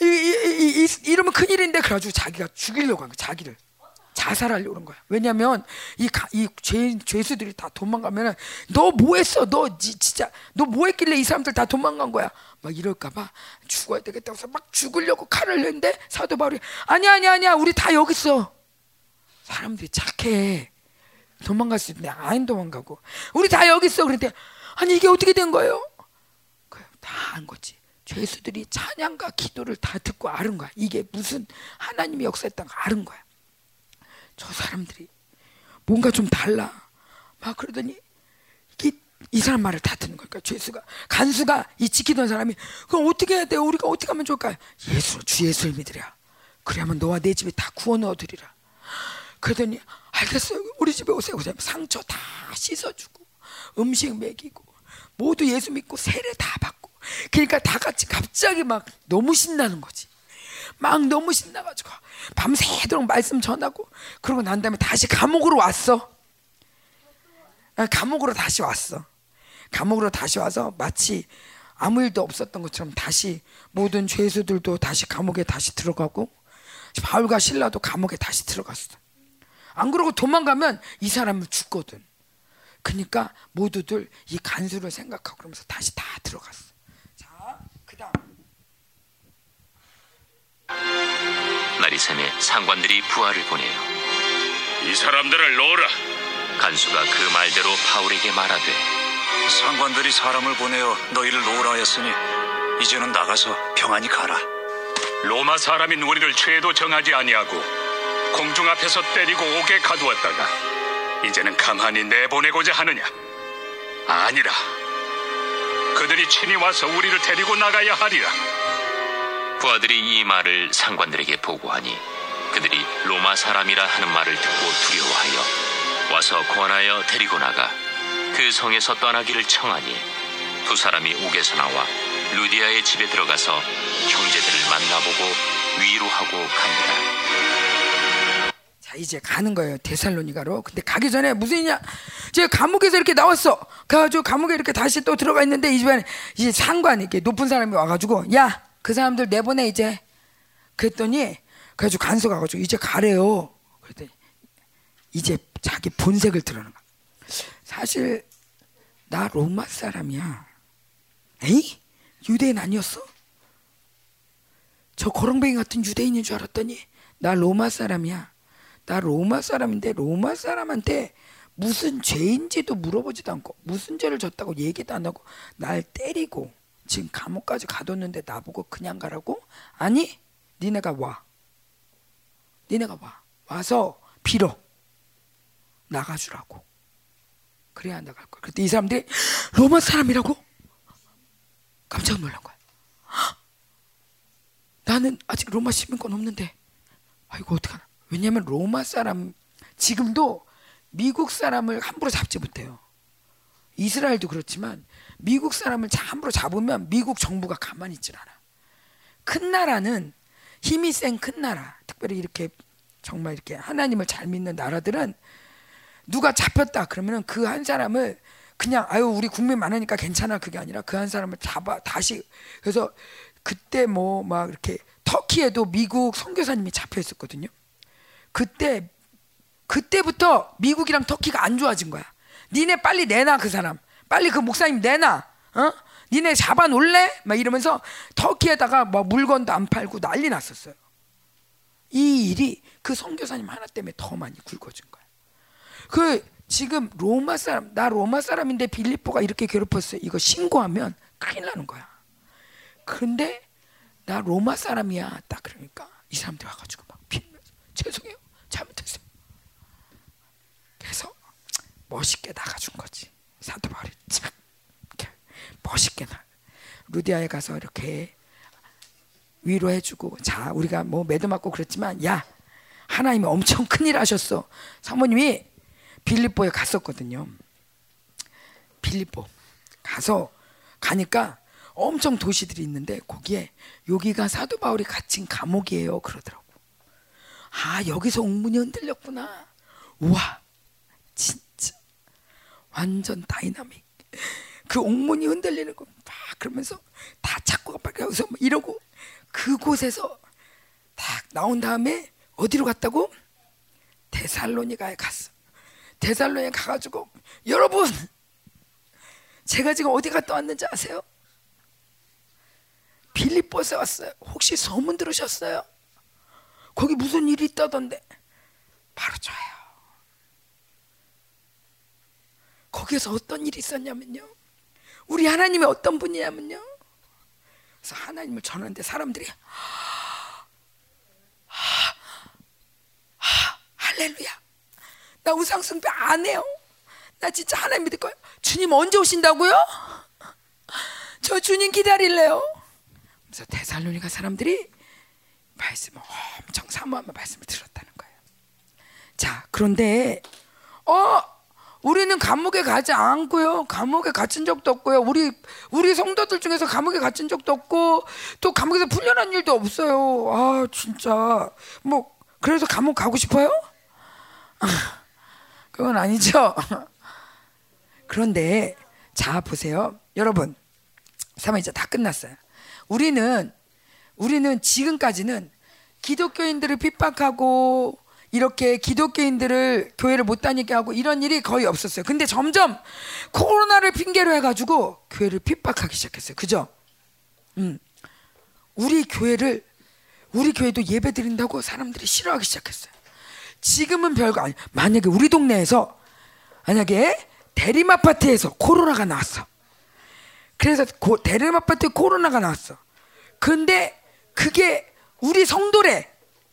이, 이, 이, 이, 이러면 큰일인데 그래가지고 자기가 죽이려고 한 거야 자기를 자살하려고 그런 거야. 왜냐하면 이, 이 죄, 죄수들이 다 도망가면은 너 뭐했어? 너 지, 진짜 너 뭐했길래 이 사람들 다 도망간 거야? 막 이럴까봐 죽어야 되겠다고 해서 막 죽으려고 칼을 냈는데 사도 바울이 아니야 아니야 아니야 우리 다 여기 있어. 사람들이 착해. 도망갈 수 있는데 안 도망가고 우리 다 여기 있어. 그런데 아니 이게 어떻게 된 거예요? 다한 거지. 죄수들이 찬양과 기도를 다 듣고 아는 거야. 이게 무슨 하나님이 역사했다는 거 아는 거야. 저 사람들이 뭔가 좀 달라. 막 그러더니 이게 이 사람 말을 다 듣는 거니까 죄수가 간수가 이 지키던 사람이 그럼 어떻게 해야 돼? 우리가 어떻게 하면 좋을까? 예수 주 예수를 믿으랴. 그래야만 너와 내 집에 다 구원 얻으리라. 그러더니 알겠어요. 우리 집에 오세요. 상처 다 씻어주고 음식 먹이고 모두 예수 믿고 세례 다 받고 그러니까 다 같이 갑자기 막 너무 신나는 거지. 막 너무 신나가지고 밤새도록 말씀 전하고 그러고 난 다음에 다시 감옥으로 왔어. 아, 감옥으로 다시 왔어. 감옥으로 다시 와서 마치 아무 일도 없었던 것처럼 다시 모든 죄수들도 다시 감옥에 다시 들어가고 바울과 신라도 감옥에 다시 들어갔어. 안 그러고 도망가면 이 사람은 죽거든. 그러니까 모두들 이 간수를 생각하고 그러면서 다시 다 들어갔어. 자, 그다음
새매 상관들이 부하를 보내요.
이 사람들을 놓으라.
간수가 그 말대로 바울에게 말하되
상관들이 사람을 보내어 너희를 놓으라 하였으니 이제는 나가서 평안히 가라.
로마 사람인 우리를 죄도 정하지 아니하고 공중 앞에서 때리고 옥에 가두었다가 이제는 가만히 내보내고자 하느냐? 아니라. 그들이 친히 와서 우리를 데리고 나가야 하리라.
부하들이 이 말을 상관들에게 보고하니 그들이 로마 사람이라 하는 말을 듣고 두려워하여 와서 권하여 데리고 나가 그 성에서 떠나기를 청하니 두 사람이 옥에서 나와 루디아의 집에 들어가서 형제들을 만나보고 위로하고 갑니다.
자 이제 가는 거예요 데살로니가로. 근데 가기 전에 무슨 일이냐? 이제 감옥에서 이렇게 나왔어. 그래가지고 감옥에 이렇게 다시 또 들어가 있는데 이 집안에 이제 상관 이렇게 높은 사람이 와가지고 야 그 사람들 내보내 이제. 그랬더니 그래가지고 간수 가가지고 이제 가래요. 그랬더니 이제 자기 본색을 드러는 거야. 사실 나 로마 사람이야. 에이? 유대인 아니었어? 저 거렁뱅이 같은 유대인인 줄 알았더니 나 로마 사람이야. 나 로마 사람인데 로마 사람한테 무슨 죄인지도 물어보지도 않고 무슨 죄를 졌다고 얘기도 안 하고 날 때리고 지금 감옥까지 가뒀는데 나보고 그냥 가라고? 아니 니네가 와. 니네가 와. 와서 빌어. 나가주라고. 그래야 나갈 거야. 그때 이 사람들이 로마 사람이라고? 깜짝 놀란 거야. 나는 아직 로마 시민권 없는데, 아이고 어떡하나. 왜냐하면 로마 사람 지금도 미국 사람을 함부로 잡지 못해요. 이스라엘도 그렇지만 미국 사람을 함부로 잡으면 미국 정부가 가만히 있질 않아. 큰 나라는 힘이 센 큰 나라, 특별히 이렇게 정말 이렇게 하나님을 잘 믿는 나라들은 누가 잡혔다 그러면은 그 한 사람을 그냥 아유 우리 국민 많으니까 괜찮아 그게 아니라 그 한 사람을 잡아 다시 그래서 그때 뭐 막 이렇게 터키에도 미국 선교사님이 잡혀 있었거든요. 그때 그때부터 미국이랑 터키가 안 좋아진 거야. 니네 빨리 내놔 그 사람. 빨리 그 목사님 내놔. 어? 니네 잡아 놀래? 막 이러면서 터키에다가 막 물건도 안 팔고 난리 났었어요. 이 일이 그 선교사님 하나 때문에 더 많이 굵어진 거야. 그 지금 로마 사람 나 로마 사람인데 빌리포가 이렇게 괴롭혔어요. 이거 신고하면 큰일 나는 거야. 근데 나 로마 사람이야. 딱 그러니까 이 사람들 와가지고 막 빌면서 죄송해요. 잘못했어요. 멋있게 나가준 거지. 사도 바울이 참 멋있게 나. 루디아에 가서 이렇게 위로해주고 자 우리가 뭐 매도 맞고 그랬지만 야 하나님이 엄청 큰일 하셨어. 사모님이 빌립보에 갔었거든요. 빌립보 가서 가니까 엄청 도시들이 있는데 거기에 여기가 사도 바울이 갇힌 감옥이에요 그러더라고. 아 여기서 옥문이 흔들렸구나. 우와 진짜 완전 다이나믹. 그 옥문이 흔들리는 거 막 그러면서 다 착고 가서 이러고 그곳에서 딱 나온 다음에 어디로 갔다고? 데살로니가에 갔어. 데살로니가 가가지고 여러분 제가 지금 어디 갔다 왔는지 아세요? 빌립보에 왔어요. 혹시 소문 들으셨어요? 거기 무슨 일이 있다던데 바로 저예요. 거기에서 어떤 일이 있었냐면요. 우리 하나님이 어떤 분이냐면요. 그래서 하나님을 전하는데 사람들이 하, 하, 할렐루야. 나 우상 숭배 안 해요. 나 진짜 하나님 믿을 거예요. 주님 언제 오신다고요? 저 주님 기다릴래요. 그래서 대살로니가 사람들이 말씀을 엄청 사모하며 말씀을 들었다는 거예요. 자, 그런데 어 우리는 감옥에 가지 않고요. 감옥에 갇힌 적도 없고요. 우리 우리 성도들 중에서 감옥에 갇힌 적도 없고 또 감옥에서 풀려난 일도 없어요. 아 진짜 뭐 그래서 감옥 가고 싶어요? 그건 아니죠. 그런데 자 보세요, 여러분. 3회 다 끝났어요. 우리는 우리는 지금까지는 기독교인들을 핍박하고 이렇게 기독교인들을 교회를 못 다니게 하고 이런 일이 거의 없었어요. 근데 점점 코로나를 핑계로 해가지고 교회를 핍박하기 시작했어요. 그죠? 음. 우리 교회를 우리 교회도 예배 드린다고 사람들이 싫어하기 시작했어요. 지금은 별거 아니. 만약에 우리 동네에서 만약에 대림 아파트에서 코로나가 나왔어. 그래서 고, 대림 아파트에 코로나가 나왔어. 근데 그게 우리 성도래.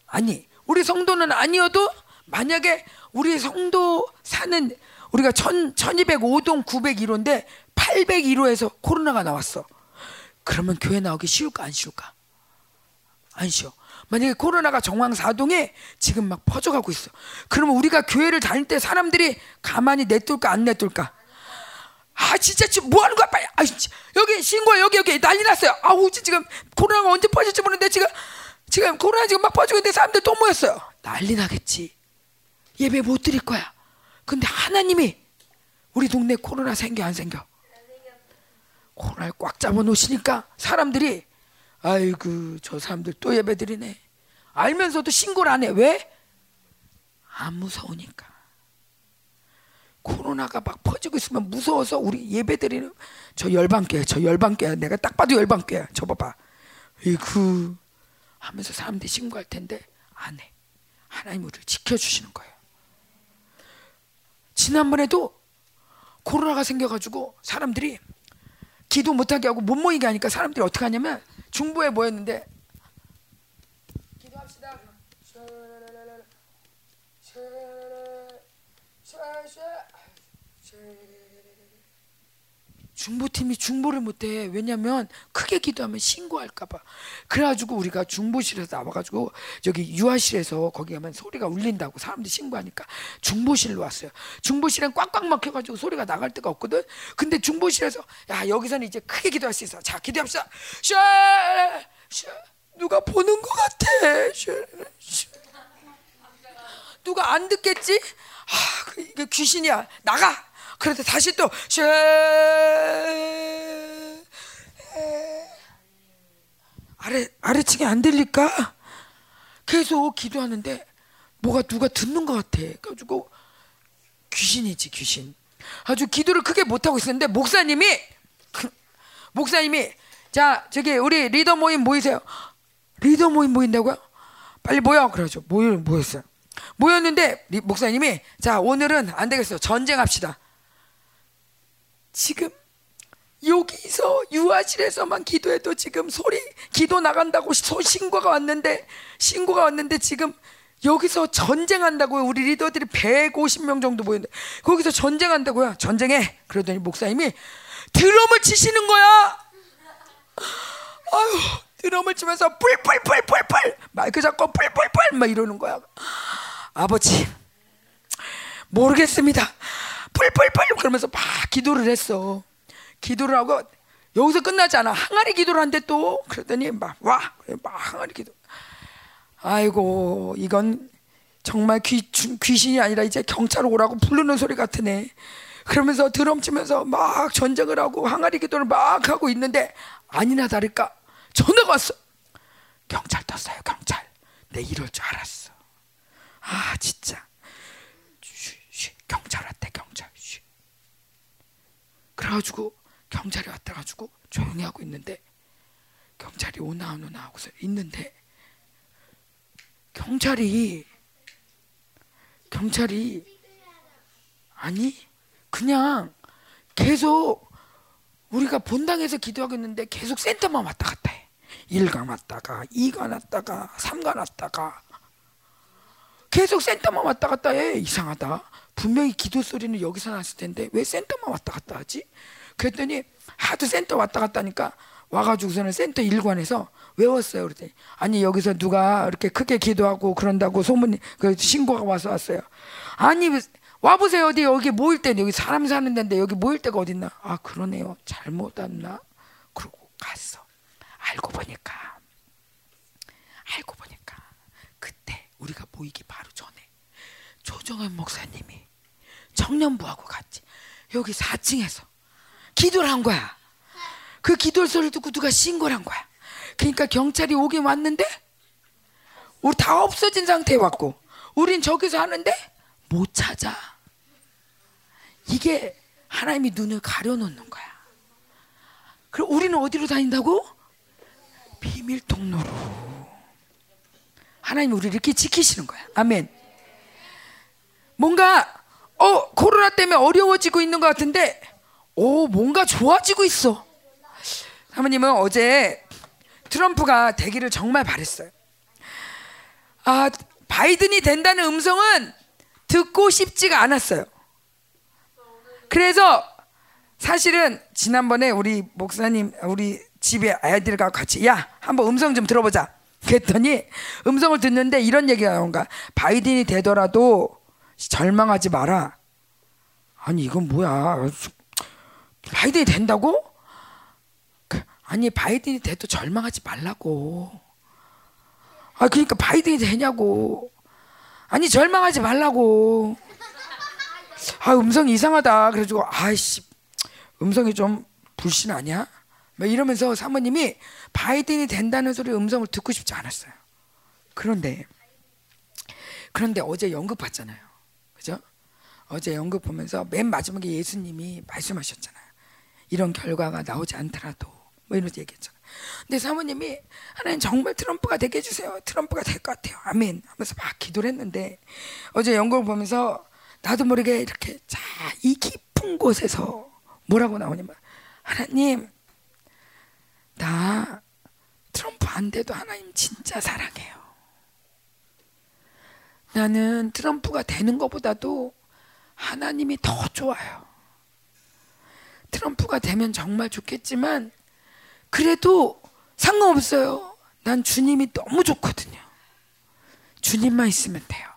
아니 우리 성도는 아니어도 만약에 우리 성도 사는 우리가 1000, 1205동 901호인데 801호에서 코로나가 나왔어. 그러면 교회 나오기 쉬울까 안 쉬울까? 안 쉬워. 만약에 코로나가 정황 4동에 지금 막 퍼져가고 있어. 그러면 우리가 교회를 다닐 때 사람들이 가만히 내둘까 안 내둘까? 아 진짜 지금 뭐 하는 거야 빨리 아 여기 신고 여기 여기 난리 났어요 아우 지금 코로나가 언제 퍼질지 모르는데 지금 지금 코로나 지금 막 퍼지고 있는데 사람들 또 모였어요. 난리 나겠지. 예배 못 드릴 거야. 근데 하나님이 우리 동네 코로나 생겨 안 생겨? 코로나를 꽉 잡아 놓으시니까 사람들이 아이고 저 사람들 또 예배 드리네. 알면서도 신고를 안 해. 왜? 안 무서우니까. 코로나가 막 퍼지고 있으면 무서워서 우리 예배 드리는 저 열방교야. 저 열방교야. 내가 딱 봐도 열방교야. 저 봐봐. 이구 하면서 사람들이 신고할 텐데 안 해. 하나님 우리를 지켜주시는 거예요. 지난번에도 코로나가 생겨가지고 사람들이 기도 못하게 하고 못 모이게 하니까 사람들이 어떻게 하냐면 중부에 모였는데 기도합시다. 중보팀이 중보를 못해. 왜냐면 크게 기도하면 신고할까봐. 그래가지고 우리가 중보실에서 나와가지고 저기 유아실에서 거기 가면 소리가 울린다고 사람들이 신고하니까 중보실로 왔어요. 중보실은 꽉꽉 막혀가지고 소리가 나갈 데가 없거든. 근데 중보실에서 야 여기서는 이제 크게 기도할 수 있어. 자 기도합시다. 샤, 샤. 누가 보는 것 같아. 샤, 샤. 누가 안 듣겠지? 아, 그, 이게 귀신이야. 나가. 그런데 다시 또 쉐. 아래 아래층이 안 들릴까? 계속 기도하는데 뭐가 누가 듣는 것 같아. 그래가지고 귀신이지 귀신. 아주 기도를 크게 못 하고 있었는데 목사님이 그, 목사님이 자 저기 우리 리더 모임 모이세요. 리더 모임 모인다고요? 빨리 모여 그러죠. 모여 모였어요. 모였는데 목사님이 자 오늘은 안 되겠어요. 전쟁합시다. 지금 여기서 유아실에서만 기도해도 지금 소리 기도 나간다고 소 신고가 왔는데 신고가 왔는데 지금 여기서 전쟁한다고요. 우리 리더들이 150명 정도 모였는데 거기서 전쟁한다고요. 전쟁해. 그러더니 목사님이 드럼을 치시는 거야. 아유, 드럼을 치면서 뿔뿔뿔뿔뿔 마이크 잡고 뿔뿔뿔 막 이러는 거야. 아버지 모르겠습니다. 뿔뿔뿔 그러면서 막 기도를 했어. 기도를 하고 여기서 끝나지 않아. 항아리 기도를 한대 또 그랬더니 막 와. 막 항아리 기도. 아이고 이건 정말 귀, 귀신이 아니라 이제 경찰 오라고 부르는 소리 같으네. 그러면서 드럼 치면서 막 전쟁을 하고 항아리 기도를 막 하고 있는데 아니나 다를까 전화가 왔어. 경찰 떴어요 경찰. 내 이럴 줄 알았어. 아 진짜. 경찰 왔대 경찰. 쉬. 그래가지고 경찰이 왔다가지고 조용히 하고 있는데 경찰이 오나 안 오나 하고서 있는데 경찰이 경찰이 아니 그냥 계속 우리가 본당에서 기도하고 있는데 계속 센터만 왔다 갔다 해. 1가 왔다가 2가 왔다가 3가 왔다가 계속 센터만 왔다 갔다 해. 이상하다. 분명히 기도 소리는 여기서 났을 텐데 왜 센터만 왔다 갔다 하지? 그랬더니 하도 센터 왔다 갔다 하니까 와가지고서는 센터 일관에서 외웠어요. 그랬더니 아니 여기서 누가 이렇게 크게 기도하고 그런다고 소문 그 신고가 와서 왔어요. 아니 와 보세요 어디 여기 모일 때 여기 사람 사는 데인데 여기 모일 때가 어딨나? 아 그러네요. 잘못 왔나? 그러고 갔어. 알고 보니까 알고 보니까 그때 우리가 모이기 바로 전에 조정현 목사님이 청년부하고 같이 여기 4층에서 기도를 한 거야. 그 기도 소리를 듣고 누가 신고를 한 거야. 그러니까 경찰이 오긴 왔는데 우리 다 없어진 상태에 왔고 우린 저기서 하는데 못 찾아. 이게 하나님이 눈을 가려놓는 거야. 그럼 우리는 어디로 다닌다고? 비밀 통로로. 하나님 우리 이렇게 지키시는 거야. 아멘. 뭔가 어 코로나 때문에 어려워지고 있는 것 같은데 오 뭔가 좋아지고 있어. 사모님은 어제 트럼프가 되기를 정말 바랬어요. 아, 바이든이 된다는 음성은 듣고 싶지가 않았어요. 그래서 사실은 지난번에 우리 목사님, 우리 집에 아이들과 같이 야, 한번 음성 좀 들어보자. 그랬더니 음성을 듣는데 이런 얘기가 나온 가. 바이든이 되더라도 절망하지 마라. 아니, 이건 뭐야. 바이든이 된다고? 아니 바이든이 돼도 절망하지 말라고. 아 그러니까 바이든이 되냐고. 아니 절망하지 말라고. 아 음성이 이상하다. 그래가지고 아이씨 음성이 좀 불신 아니야? 막 이러면서 사모님이 바이든이 된다는 소리 음성을 듣고 싶지 않았어요. 그런데 그런데 어제 연극 봤잖아요. 어제 연극 보면서 맨 마지막에 예수님이 말씀하셨잖아요. 이런 결과가 나오지 않더라도 뭐 이러면서 얘기했잖아. 근데 사모님이 하나님 정말 트럼프가 되게 해주세요. 트럼프가 될 것 같아요. 아멘. 하면서 막 기도를 했는데 어제 연극을 보면서 나도 모르게 이렇게 자 이 깊은 곳에서 뭐라고 나오냐면 하나님 나 트럼프 안 돼도 하나님 진짜 사랑해요. 나는 트럼프가 되는 것보다도 하나님이 더 좋아요. 트럼프가 되면 정말 좋겠지만 그래도 상관없어요. 난 주님이 너무 좋거든요. 주님만 있으면 돼요.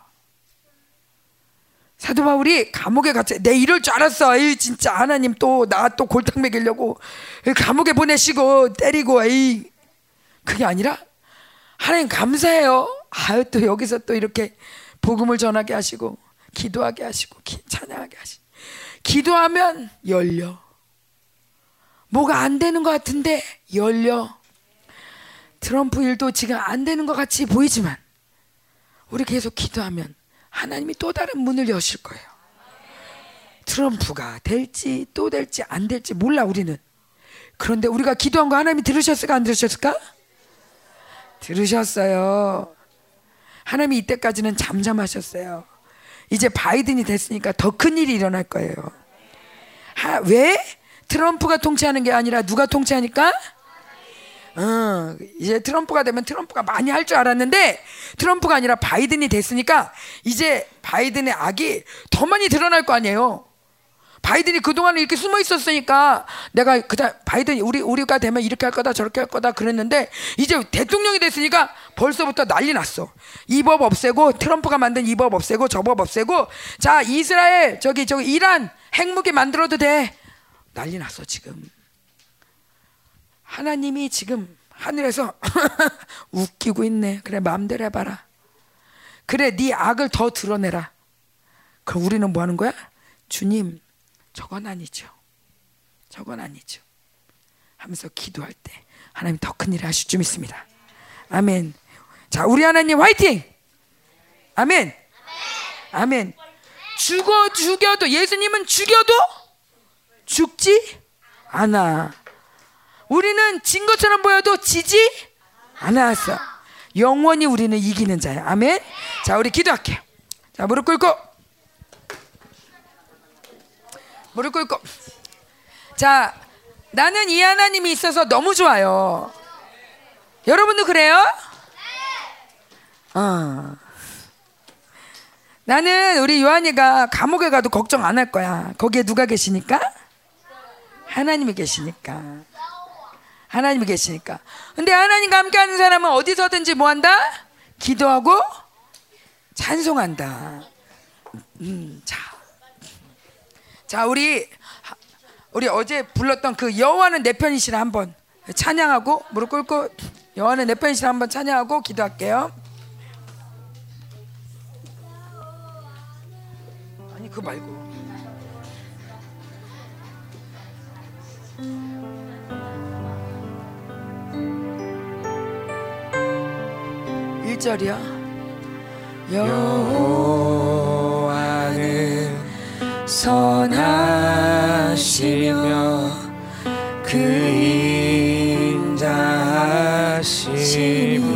사도 바울이 감옥에 갇혀 내 이럴 줄 알았어. 에이 진짜 하나님 또 나 또 골탕 먹이려고 감옥에 보내시고 때리고 에이 그게 아니라 하나님 감사해요. 아유 또 여기서 또 이렇게 복음을 전하게 하시고 기도하게 하시고 찬양하게 하시고 기도하면 열려. 뭐가 안 되는 것 같은데 열려. 트럼프 일도 지금 안 되는 것 같이 보이지만 우리 계속 기도하면 하나님이 또 다른 문을 여실 거예요. 트럼프가 될지 또 될지 안 될지 몰라 우리는. 그런데 우리가 기도한 거 하나님이 들으셨을까 안 들으셨을까? 들으셨어요. 하나님이 이때까지는 잠잠하셨어요. 이제 바이든이 됐으니까 더 큰 일이 일어날 거예요. 하, 왜? 트럼프가 통치하는 게 아니라 누가 통치하니까? 어, 이제 트럼프가 되면 트럼프가 많이 할 줄 알았는데 트럼프가 아니라 바이든이 됐으니까 이제 바이든의 악이 더 많이 드러날 거 아니에요. 바이든이 그동안 이렇게 숨어 있었으니까 내가 그다 바이든이 우리 우리가 되면 이렇게 할 거다 저렇게 할 거다 그랬는데 이제 대통령이 됐으니까 벌써부터 난리 났어. 이 법 없애고 트럼프가 만든 이 법 없애고 저 법 없애고 자 이스라엘 저기 저기 이란 핵무기 만들어도 돼. 난리 났어 지금. 하나님이 지금 하늘에서 웃기고 있네. 그래 마음대로 해봐라. 그래 네 악을 더 드러내라. 그럼 우리는 뭐 하는 거야? 주님 저건 아니죠. 저건 아니죠. 하면서 기도할 때 하나님 더 큰 일을 하실 줄 믿습니다. 아멘. 자, 우리 하나님 화이팅! 아멘. 아멘. 죽어 죽여도 예수님은 죽여도 죽지 않아. 우리는 진 것처럼 보여도 지지 않았어. 영원히 우리는 이기는 자야. 아멘. 자, 우리 기도할게요. 자, 무릎 꿇고 무릎 꿇고. 자, 나는 이 하나님이 있어서 너무 좋아요. 여러분도 그래요? 어. 나는 우리 요한이가 감옥에 가도 걱정 안 할 거야. 거기에 누가 계시니까? 하나님이 계시니까. 하나님이 계시니까. 근데 하나님과 함께 하는 사람은 어디서든지 뭐 한다? 기도하고 찬송한다. 음, 자. 자, 우리 우리 어제 불렀던 그 여호와는 내 편이시라 한번 찬양하고 무릎 꿇고 여호와는 내 편이시라 한번 찬양하고 기도할게요. 아니 그거 말고. 일절이야
여호와는 선하시며 그 인자하심이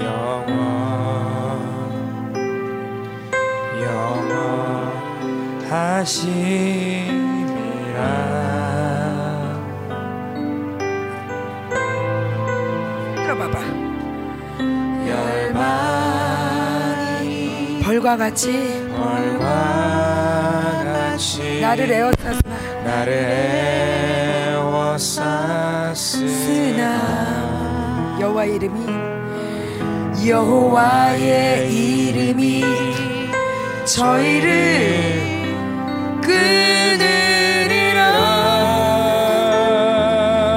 영원 영원하심이라
벌과 같이.
벌과 같이
나를 에워싸스나.
나를 에워쌌으나.
쓰나. 여호와의 이름이. 여호와의 이름이 저희를
끊으리라.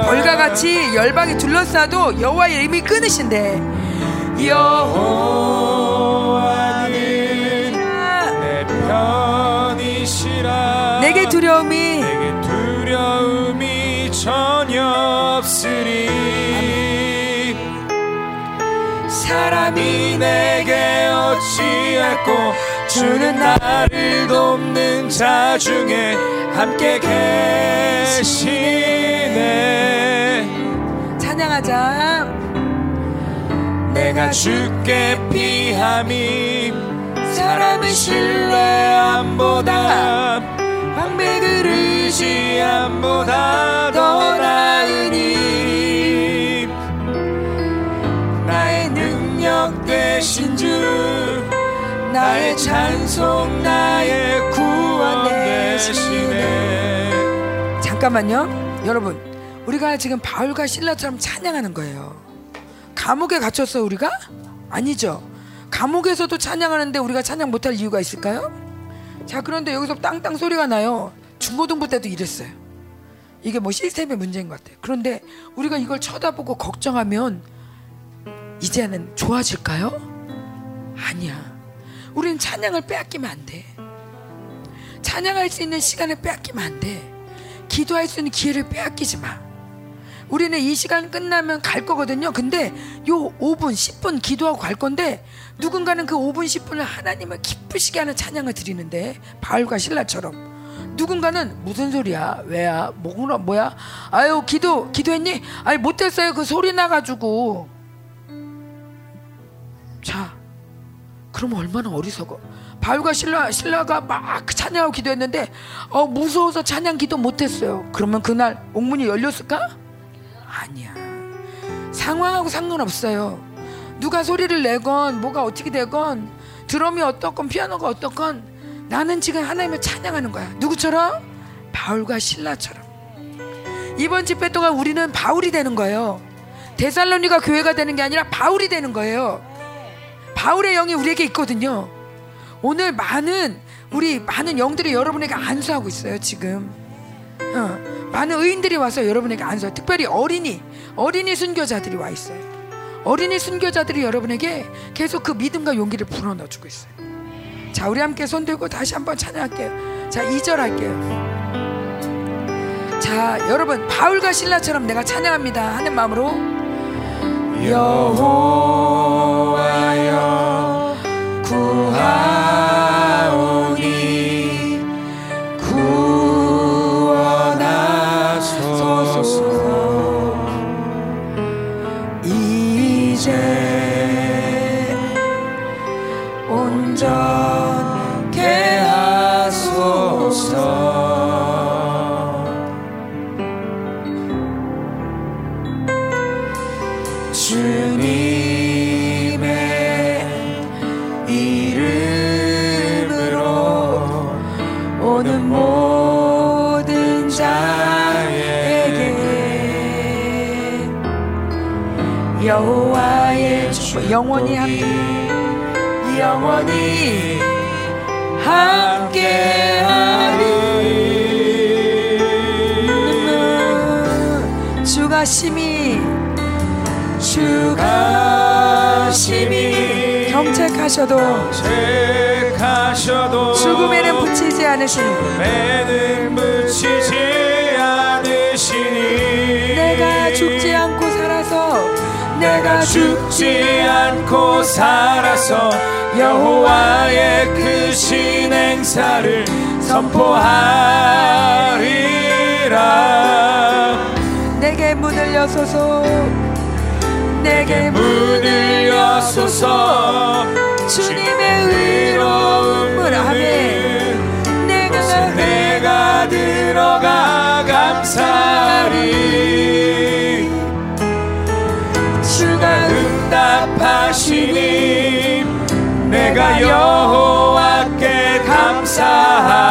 벌과 같이 열방이 둘러싸도 여호와의 이름이 끊으신대.
여호
두려움이
내게 두려움이 전혀 없으리. 사람이 내게 어찌했고 주는 나를 돕는 자 중에 함께 계시네.
찬양하자.
내가 주께 피함이 사람의 신뢰함보다 방백을 의지함보다 더 나으니 나의 능력 되신 주 나의 찬송 나의 구원 되시네
잠깐만요. 여러분 우리가 지금 바울과 신라처럼 찬양하는 거예요. 감옥에 갇혔어 우리가? 아니죠. 감옥에서도 찬양하는데 우리가 찬양 못할 이유가 있을까요? 자 그런데 여기서 땅땅 소리가 나요. 중고등부 때도 이랬어요. 이게 뭐 시스템의 문제인 것 같아요. 그런데 우리가 이걸 쳐다보고 걱정하면 이제는 좋아질까요? 아니야. 우리는 찬양을 빼앗기면 안 돼. 찬양할 수 있는 시간을 빼앗기면 안 돼. 기도할 수 있는 기회를 빼앗기지 마. 우리는 이 시간 끝나면 갈 거거든요. 근데 요 5분, 10분 기도하고 갈 건데 누군가는 그 5분, 10분을 하나님을 기쁘시게 하는 찬양을 드리는데 바울과 신라처럼 누군가는 무슨 소리야? 왜야? 뭐구나 뭐야? 아유 기도 기도했니? 아니 못했어요. 그 소리 나가지고. 자, 그럼 얼마나 어리석어? 바울과 신라 신라가 막 찬양하고 기도했는데 어 무서워서 찬양 기도 못했어요. 그러면 그날 옥문이 열렸을까? 아니야. 상황하고 상관없어요. 누가 소리를 내건 뭐가 어떻게 되건 드럼이 어떻건 피아노가 어떻건 나는 지금 하나님을 찬양하는 거야. 누구처럼? 바울과 신라처럼. 이번 집회 동안 우리는 바울이 되는 거예요. 데살로니가 교회가 되는 게 아니라 바울이 되는 거예요. 바울의 영이 우리에게 있거든요. 오늘 많은 우리 많은 영들이 여러분에게 안수하고 있어요. 지금 어, 많은 의인들이 와서 여러분에게 안수. 특별히 어린이 어린이 순교자들이 와 있어요. 어린이 순교자들이 여러분에게 계속 그 믿음과 용기를 불어넣어주고 있어요. 자, 우리 함께 손 들고 다시 한번 찬양할게요. 자, 2절 할게요. 자, 여러분 바울과 신라처럼 내가 찬양합니다 하는 마음으로
여호와여 구하
영원히 함께.
영원히 함께하리.
주가 심히
주가 심히
경책하셔도
책하셔도
죽음에는 붙이지 않으신
매는 묻히지 않으시니.
내가 죽지 않고
내가 죽지 않고 살아서 여호와의 그 신행사를 선포하리라.
내게 문을 여소서. 내게
문을 여소서.
주님의 문 아멘 내가
내가 들어가 감사하리 응답하시니 내가 여호와께 감사하리라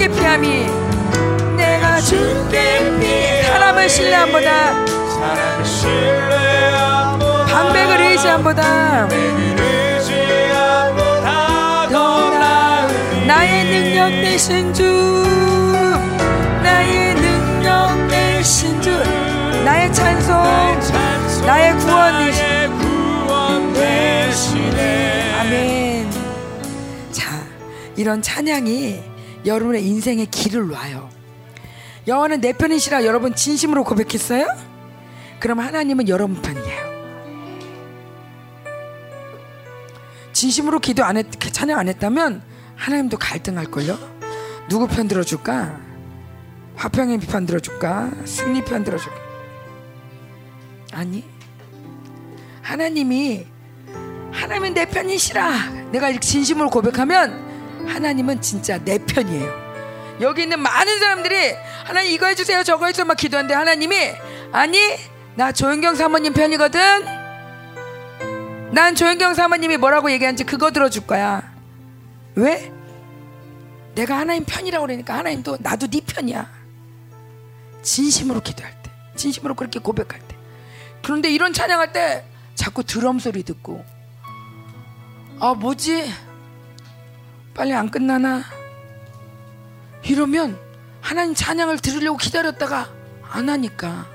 죽게 피함이
내가 주께 피
사람을 신뢰함보다
사랑을 신뢰함보다
방백을 의지함보다
의지함보다 더 나으니
나의 능력 되신 주 나의 능력 되신 주 나의 찬송 나의 구원
되시네
아멘. 자 이런 찬양이 여러분의 인생의 길을 놔요 여호와는 내 편이시라 여러분 진심으로 고백했어요? 그럼 하나님은 여러분 편이에요 진심으로 기도 안 했, 찬양 안 했다면 하나님도 갈등할걸요? 누구 편 들어줄까? 화평의 편 들어줄까? 승리 편 들어줄까? 아니 하나님이 하나님은 내 편이시라. 내가 진심으로 고백하면 하나님은 진짜 내 편이에요. 여기 있는 많은 사람들이 하나님 이거 해주세요 저거 해주세요 막 기도하는데 하나님이 아니 나 조현경 사모님 편이거든. 난 조현경 사모님이 뭐라고 얘기하는지 그거 들어줄 거야. 왜? 내가 하나님 편이라고 그러니까 하나님도 나도 네 편이야. 진심으로 기도할 때 진심으로 그렇게 고백할 때. 그런데 이런 찬양할 때 자꾸 드럼 소리 듣고 아 뭐지 빨리 안 끝나나? 이러면 하나님 찬양을 들으려고 기다렸다가 안 하니까.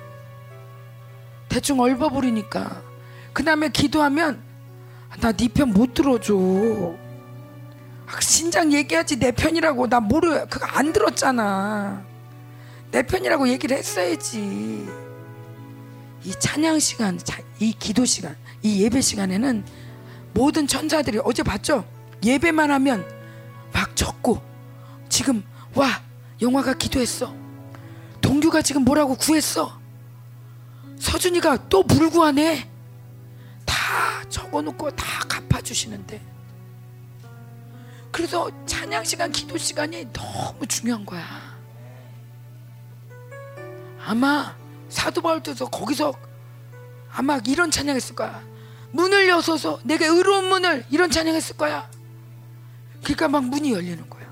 대충 얼버무리니까. 그 다음에 기도하면 나 네 편 못 들어줘. 아, 신장 얘기하지 내 편이라고. 나 모르 그거 안 들었잖아. 내 편이라고 얘기를 했어야지. 이 찬양 시간 자- 이 기도 시간 이 예배 시간에는 모든 천사들이 어제 봤죠? 예배만 하면 막 적고 지금 와 영화가 기도했어. 동규가 지금 뭐라고 구했어? 서준이가 또 물구하네? 다 적어놓고 다 갚아주시는데. 그래서 찬양 시간 기도 시간이 너무 중요한 거야. 아마 사도 바울도 거기서 아마 이런 찬양했을 거야. 문을 여서서 내게 의로운 문을 이런 찬양했을 거야 그러니까 막 문이 열리는 거야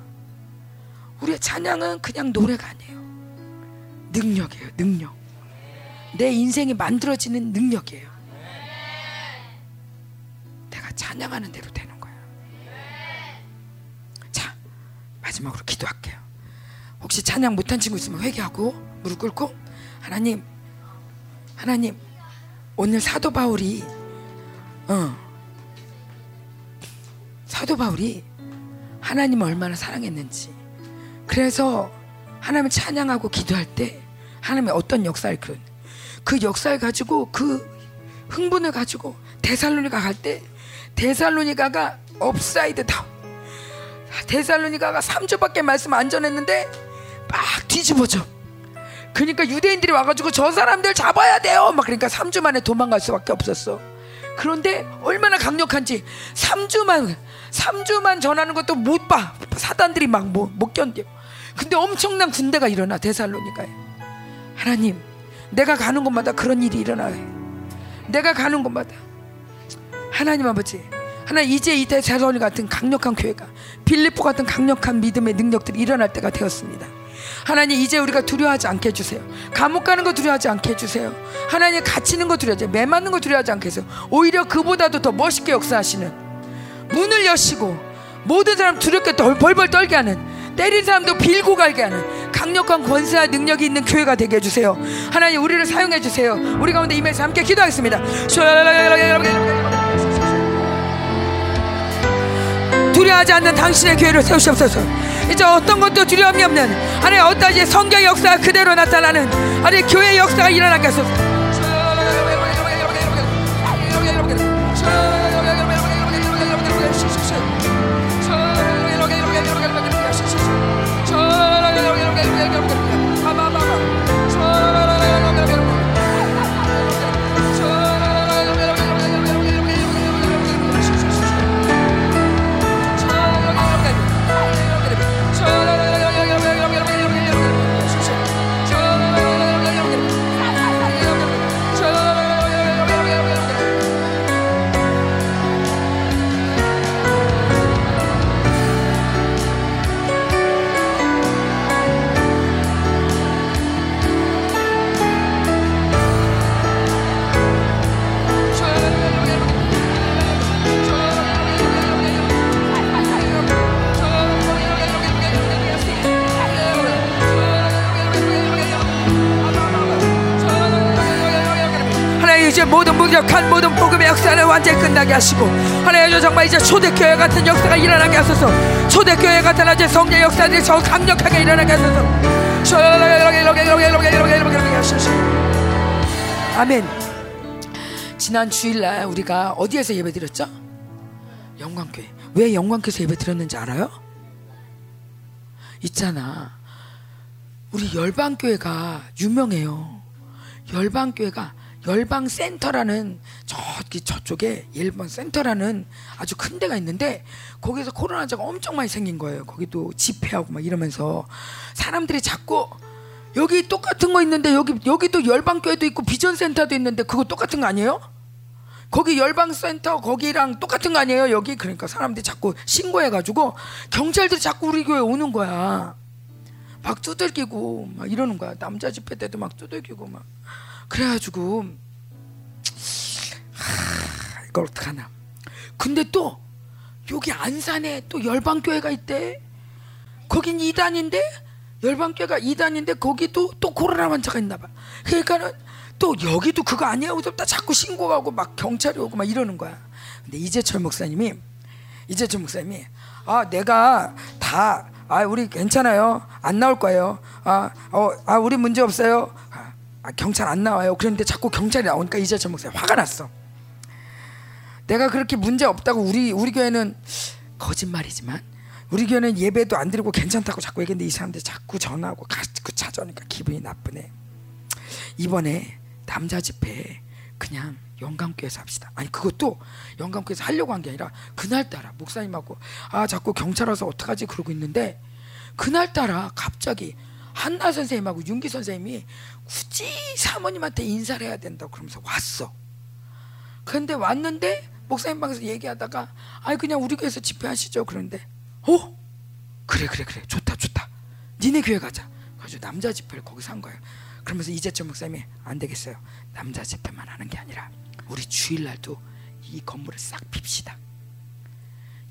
우리의 찬양은 그냥 노래가 아니에요. 능력이에요, 능력. 내 인생이 만들어지는 능력이에요. 내가 찬양하는 대로 되는 거야. 자, 마지막으로 기도할게요. 혹시 찬양 못한 친구 있으면 회개하고 무릎 꿇고 하나님, 하나님, 오늘 사도 바울이 어 사도 바울이 하나님을 얼마나 사랑했는지. 그래서 하나님을 찬양하고 기도할 때 하나님의 어떤 역사를 그런 그 역사를 가지고 그 흥분을 가지고 데살로니가 갈 때 데살로니가가 upside down 데살로니가가 3주밖에 말씀 안 전했는데 막 뒤집어져. 그러니까 유대인들이 와가지고 저 사람들 잡아야 돼요. 막 그러니까 3주 만에 도망갈 수밖에 없었어. 그런데 얼마나 강력한지 3주만 3주만 전하는 것도 못 봐. 사단들이 막 못 견뎌. 근데 엄청난 군대가 일어나 데살로니가에. 하나님, 내가 가는 곳마다 그런 일이 일어나요. 내가 가는 곳마다 하나님 아버지, 하나님 이제 이 데살로니 같은 강력한 교회가 빌리포 같은 강력한 믿음의 능력들이 일어날 때가 되었습니다. 하나님 이제 우리가 두려워하지 않게 해주세요. 감옥 가는 거 두려워하지 않게 해주세요. 하나님 갇히는 거 두려워하지, 매 맞는 거 두려워하지 않게 해서 오히려 그보다도 더 멋있게 역사하시는 문을 여시고 모든 사람 두렵게 떨- 벌벌 떨게 하는 때린 사람도 빌고 갈게 하는 강력한 권세와 능력이 있는 교회가 되게 해주세요. 하나님 우리를 사용해 주세요. 우리 가운데 임해서 함께 기도하겠습니다. 두려워하지 않는 당신의 교회를 세우시옵소서. 이제 어떤 것도 두려움이 없는 어떤 이제 성경 역사가 그대로 나타나는 하나님 교회 역사가 일어나게 하소서. 하 완전히 끝나게 하시고 하나님 정말 이제 초대교회 같은 역사가 일어나게 하소서 초대교회 같은 아주 성령 역사들이 더 강력하게 일어나게 하소서 아멘 지난 주일날 우리가 어디에서 예배 드렸죠? 영광교회 왜 영광교회에서 예배 드렸는지 알아요? 있잖아 우리 열방교회가 유명해요 열방교회가 열방 센터라는 저기 저쪽에 열방 센터라는 아주 큰 데가 있는데 거기서 코로나자가 엄청 많이 생긴 거예요. 거기도 집회하고 막 이러면서 사람들이 자꾸 여기 똑같은 거 있는데 여기 여기도 열방 교회도 있고 비전 센터도 있는데 그거 똑같은 거 아니에요? 거기 열방 센터 거기랑 똑같은 거 아니에요? 여기 그러니까 사람들이 자꾸 신고해 가지고 경찰들이 자꾸 우리 교회 오는 거야. 막 두들기고 막 이러는 거야. 남자 집회 때도 막 두들기고 막 그래가지고 하, 이걸 어떡하나. 근데 또 여기 안산에 또 열방교회가 있대. 거긴 이단인데 열방교회가 이단인데 거기도 또 코로나 환자가 있나 봐. 그러니까는 또 여기도 그거 아니야. 그래서 자꾸 신고하고 막 경찰이 오고 막 이러는 거야. 근데 이재철 목사님이 이재철 목사님이 아 내가 다 아 우리 괜찮아요 안 나올 거예요 아, 어, 아 우리 문제 없어요 아, 아, 경찰 안 나와요. 그런데 자꾸 경찰이 나오니까 이재철 목사님 화가 났어. 내가 그렇게 문제 없다고 우리 우리 교회는 거짓말이지만 우리 교회는 예배도 안 드리고 괜찮다고 자꾸 얘기했는데 이 사람들 자꾸 전화하고 자꾸 찾아오니까 기분이 나쁘네. 이번에 남자 집회 그냥 영감교회에서 합시다. 아니 그것도 영감교회에서 하려고 한 게 아니라 그날따라 목사님하고 아 자꾸 경찰 와서 어떡하지? 그러고 있는데 그날따라 갑자기 한나 선생님하고 윤기 선생님이 굳이 사모님한테 인사를 해야 된다고 그러면서 왔어. 근데 왔는데 목사님 방에서 얘기하다가 아니 그냥 우리 교회에서 집회하시죠 그런데 어 그래 그래 그래 좋다 좋다 니네 교회 가자. 그래서 남자 집회를 거기서 한 거예요. 그러면서 이재철 목사님이 안 되겠어요. 남자 집회만 하는 게 아니라 우리 주일날도 이 건물을 싹 핍시다.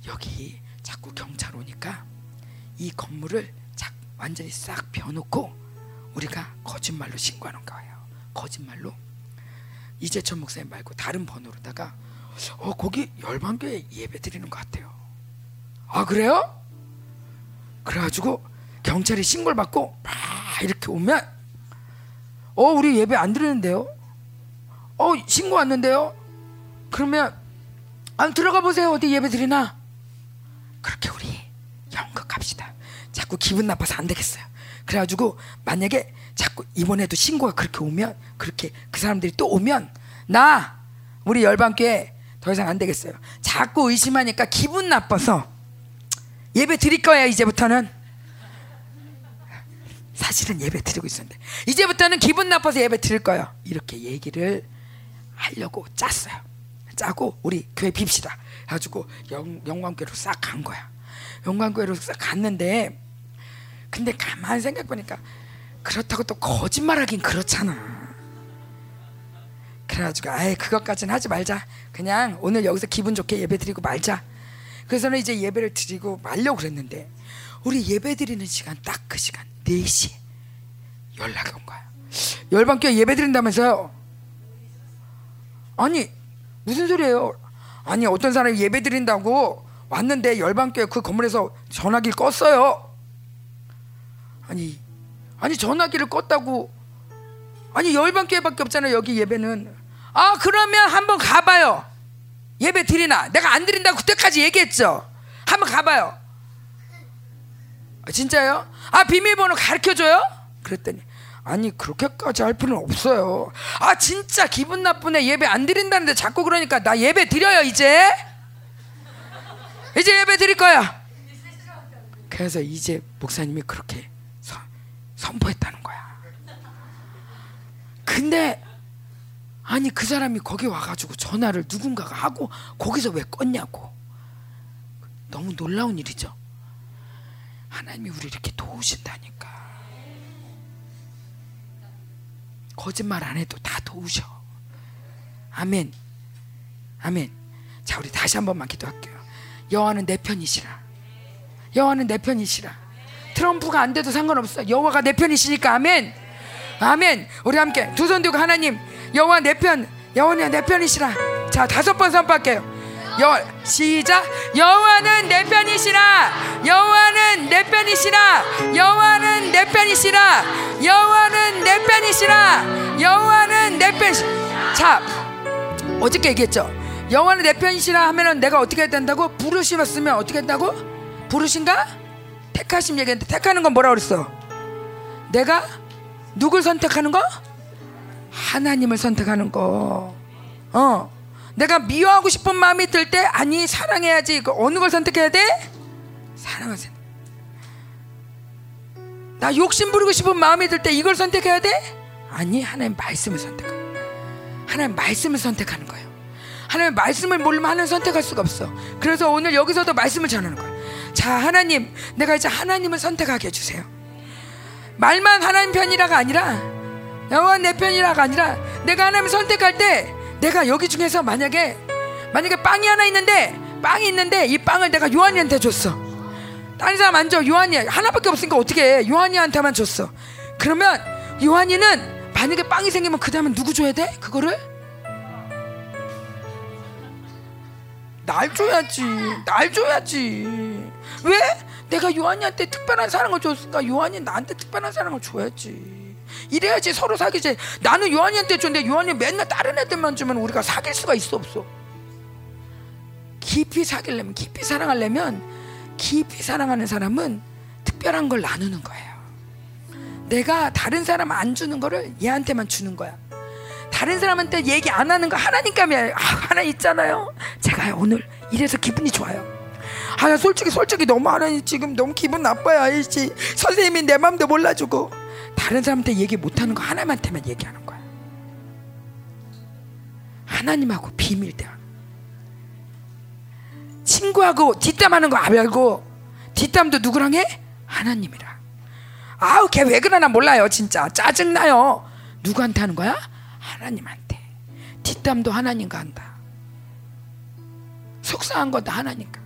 여기 자꾸 경찰 오니까 이 건물을 작 완전히 싹 벼놓고 우리가 거짓말로 신고하는 거예요. 거짓말로 이재철 목사님 말고 다른 번호로다가 어 거기 열방교회 예배 드리는 것 같아요. 아 그래요? 그래가지고 경찰이 신고를 받고 막 이렇게 오면 어 우리 예배 안 드리는데요? 어 신고 왔는데요? 그러면 안 들어가 보세요 어디 예배 드리나? 그렇게 우리 연극합시다. 자꾸 기분 나빠서 안 되겠어요. 그래가지고 만약에 자꾸 이번에도 신고가 그렇게 오면 그렇게 그 사람들이 또 오면 나 우리 열방교회 더 이상 안 되겠어요. 자꾸 의심하니까 기분 나빠서 예배 드릴 거야 이제부터는. 사실은 예배 드리고 있었는데 이제부터는 기분 나빠서 예배 드릴 거예요. 이렇게 얘기를 하려고 짰어요. 짜고 우리 교회 빕시다. 해가지고 영, 영광교회로 싹 간 거야. 영광교회로 싹 갔는데 근데 가만 생각해보니까 그렇다고 또 거짓말하긴 그렇잖아. 그래가지고 아예 그것까지는 하지 말자. 그냥 오늘 여기서 기분 좋게 예배 드리고 말자. 그래서는 이제 예배를 드리고 말려고 그랬는데 우리 예배 드리는 시간 딱 그 시간 4시 연락이 온 거야. 열방교회 예배 드린다면서요? 아니 무슨 소리예요? 아니 어떤 사람이 예배 드린다고 왔는데 열방교회 그 건물에서 전화기를 껐어요. 아니 아니 전화기를 껐다고. 아니 열방교회밖에 없잖아요 여기 예배는. 아 그러면 한번 가봐요. 예배 드리나? 내가 안 드린다고 그때까지 얘기했죠. 한번 가봐요. 아, 진짜요? 아 비밀번호 가르쳐줘요? 그랬더니 아니 그렇게까지 할 필요는 없어요. 아 진짜 기분 나쁘네. 예배 안 드린다는데 자꾸 그러니까 나 예배 드려요 이제. 이제 예배 드릴 거야. 그래서 이제 목사님이 그렇게 선, 선포했다는 거야 근데 아니 그 사람이 거기 와가지고 전화를 누군가가 하고 거기서 왜 껐냐고 너무 놀라운 일이죠 하나님이 우리 이렇게 도우신다니까. 거짓말 안 해도 다 도우셔. 아멘. 아멘. 자, 우리 다시 한 번만 기도할게요. 여호와는 내 편이시라. 여호와는 내 편이시라. 트럼프가 안 돼도 상관없어. 여호와가 내 편이시니까 아멘. 아멘. 우리 함께 두 손 들고 하나님 여호와 내 편. 여호와는 내 편이시라. 자, 다섯 번 선포할게요. 여 시작 여호와는 내 편이시라 여호와는 내 편이시라 여호와는 내 편이시라 여호와는 내 편이시라 여호와는 내 편이시 자 어저께 얘기했죠 여호와는 내 편이시라 하면은 내가 어떻게 해야 된다고 부르시었으면 어떻게 했다고 부르신가 택하심 얘기했는데 택하는 건 뭐라 그랬어 내가 누굴 선택하는 거 하나님을 선택하는 거. 어. 내가 미워하고 싶은 마음이 들 때 아니 사랑해야지. 그 어느 걸 선택해야 돼? 선택. 나 욕심 부리고 싶은 마음이 들 때 이걸 선택해야 돼? 아니 하나님 말씀을 선택해. 하나님 말씀을 선택하는 거예요. 하나님 말씀을 모르면 하나님 선택할 수가 없어. 그래서 오늘 여기서도 말씀을 전하는 거예요. 자 하나님, 내가 이제 하나님을 선택하게 해주세요. 말만 하나님 편이라가 아니라 여호와 내 편이라가 아니라 내가 하나님 선택할 때 내가 여기 중에서 만약에 만약에 빵이 하나 있는데 빵이 있는데 이 빵을 내가 요한이한테 줬어. 다른 사람 안 줘. 요한이 하나밖에 없으니까 어떻게 해? 요한이한테만 줬어. 그러면 요한이는 만약에 빵이 생기면 그 다음에 누구 줘야 돼? 그거를 날 줘야지. 날 줘야지. 왜? 내가 요한이한테 특별한 사랑을 줬으니까 요한이 나한테 특별한 사랑을 줘야지. 이래야지 서로 사귀지. 나는 요한이한테 줬는데 요한이 맨날 다른 애들만 주면 우리가 사귈 수가 있어 없어. 깊이 사귀려면 깊이 사랑하려면 깊이 사랑하는 사람은 특별한 걸 나누는 거예요. 내가 다른 사람 안 주는 거를 얘한테만 주는 거야. 다른 사람한테 얘기 안 하는 거 하나님감이 아, 하나 있잖아요. 제가 오늘 이래서 기분이 좋아요. 아, 나 솔직히 솔직히 너무 하나님 지금 너무 기분 나빠요. 아이씨 선생님이 내 마음도 몰라주고 다른 사람한테 얘기 못하는 거 하나님한테만 얘기하는 거야. 하나님하고 비밀 대화. 친구하고 뒷담하는 거 알고 뒷담도 누구랑 해? 하나님이랑. 아우 걔 왜 그러나 몰라요 진짜 짜증나요. 누구한테 하는 거야? 하나님한테. 뒷담도 하나님과 한다. 속상한 것도 하나님과.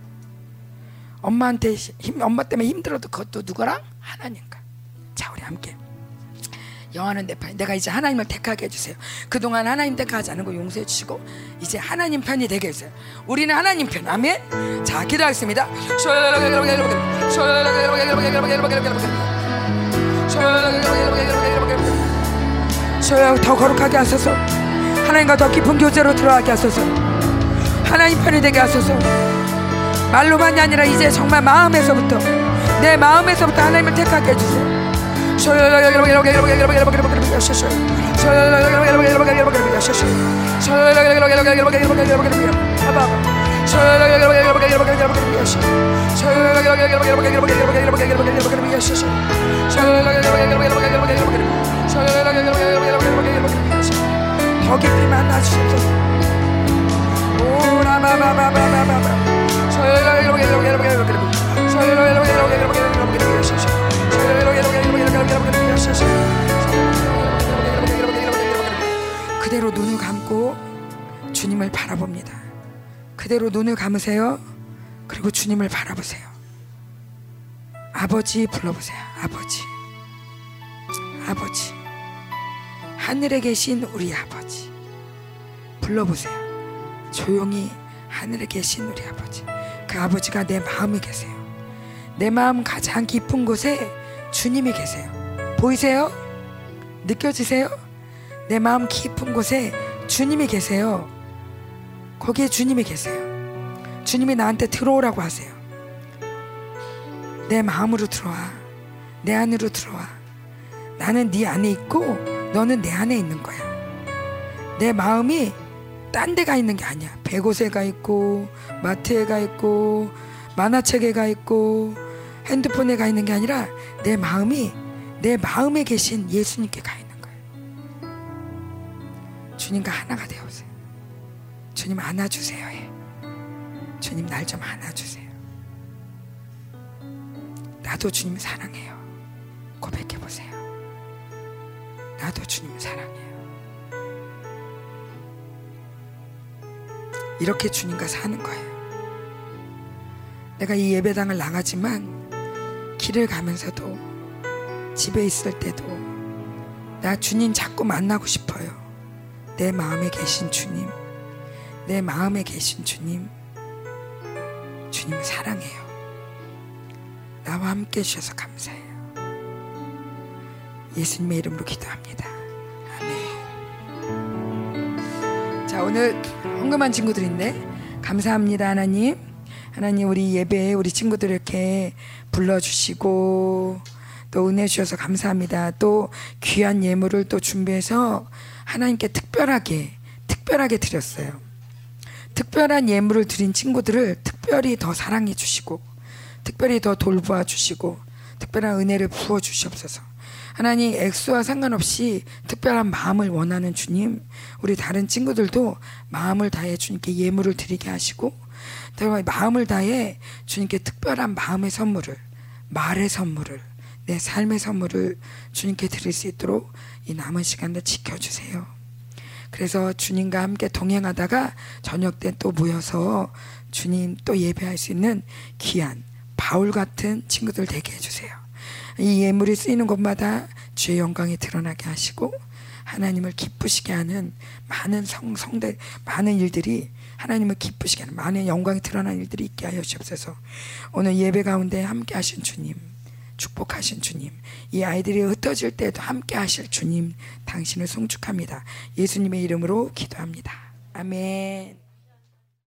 엄마한테 힘, 엄마 때문에 힘들어도 그것도 누구랑? 하나님과. 자 우리 함께. 영화는 내 편. 내가 이제 하나님을 택하게 해주세요. 그동안 하나님 택하지 않은 거 용서해 주시고 이제 하나님 편이 되게 해주세요. 우리는 하나님 편. 아멘. 자 기도하겠습니다. 더 거룩하게 하소서. 하나님과 더 깊은 교제로 들어가게 하소서. 하나님 편이 되게 하소서. 말로만이 아니라 이제 정말 마음에서부터 내 마음에서부터 하나님을 택하게 해주세요. 더 깊이 만나 주옵소서. 그대로 눈을 감고 주님을 바라봅니다. 그대로 눈을 감으세요. 그리고 주님을 바라보세요. 아버지 불러보세요. 아버지. 아버지. 하늘에 계신 우리 아버지. 불러보세요. 조용히 하늘에 계신 우리 아버지. 그 아버지가 내 마음에 계세요. 내 마음 가장 깊은 곳에 주님이 계세요. 보이세요? 느껴지세요? 내 마음 깊은 곳에 주님이 계세요. 거기에 주님이 계세요. 주님이 나한테 들어오라고 하세요. 내 마음으로 들어와. 내 안으로 들어와. 나는 네 안에 있고 너는 내 안에 있는 거야. 내 마음이 딴 데 가 있는 게 아니야. 백옷에 가 있고 마트에 가 있고 만화책에 가 있고 핸드폰에 가 있는 게 아니라 내 마음이 내 마음에 계신 예수님께 가 있는 거예요. 주님과 하나가 되어보세요. 주님 안아주세요. 해. 주님 날 좀 안아주세요. 나도 주님 사랑해요. 고백해 보세요. 나도 주님 사랑해요. 이렇게 주님과 사는 거예요. 내가 이 예배당을 나가지만 길을 가면서도 집에 있을 때도 나 주님 자꾸 만나고 싶어요. 내 마음에 계신 주님, 내 마음에 계신 주님, 주님 사랑해요. 나와 함께 해주셔서 감사해요. 예수님의 이름으로 기도합니다. 자, 오늘 헌금한 친구들인데, 감사합니다, 하나님. 하나님, 우리 예배에 우리 친구들 이렇게 불러주시고, 또 은혜 주셔서 감사합니다. 또 귀한 예물을 또 준비해서 하나님께 특별하게 특별하게 드렸어요. 특별한 예물을 드린 친구들을 특별히 더 사랑해 주시고 특별히 더 돌보아 주시고 특별한 은혜를 부어 주시옵소서. 하나님 액수와 상관없이 특별한 마음을 원하는 주님, 우리 다른 친구들도 마음을 다해 주님께 예물을 드리게 하시고 또 마음을 다해 주님께 특별한 마음의 선물을 말의 선물을 내 삶의 선물을 주님께 드릴 수 있도록 이 남은 시간을 지켜주세요. 그래서 주님과 함께 동행하다가 저녁 때 또 모여서 주님 또 예배할 수 있는 귀한 바울 같은 친구들 되게 해주세요. 이 예물이 쓰이는 곳마다 주의 영광이 드러나게 하시고 하나님을 기쁘시게 하는 많은 성, 성대, 많은 일들이 하나님을 기쁘시게 하는 많은 영광이 드러나는 일들이 있게 하여 주옵소서. 오늘 예배 가운데 함께 하신 주님, 축복하신 주님, 이 아이들이 흩어질 때도 함께 하실 주님, 당신을 송축합니다. 예수님의 이름으로 기도합니다. 아멘.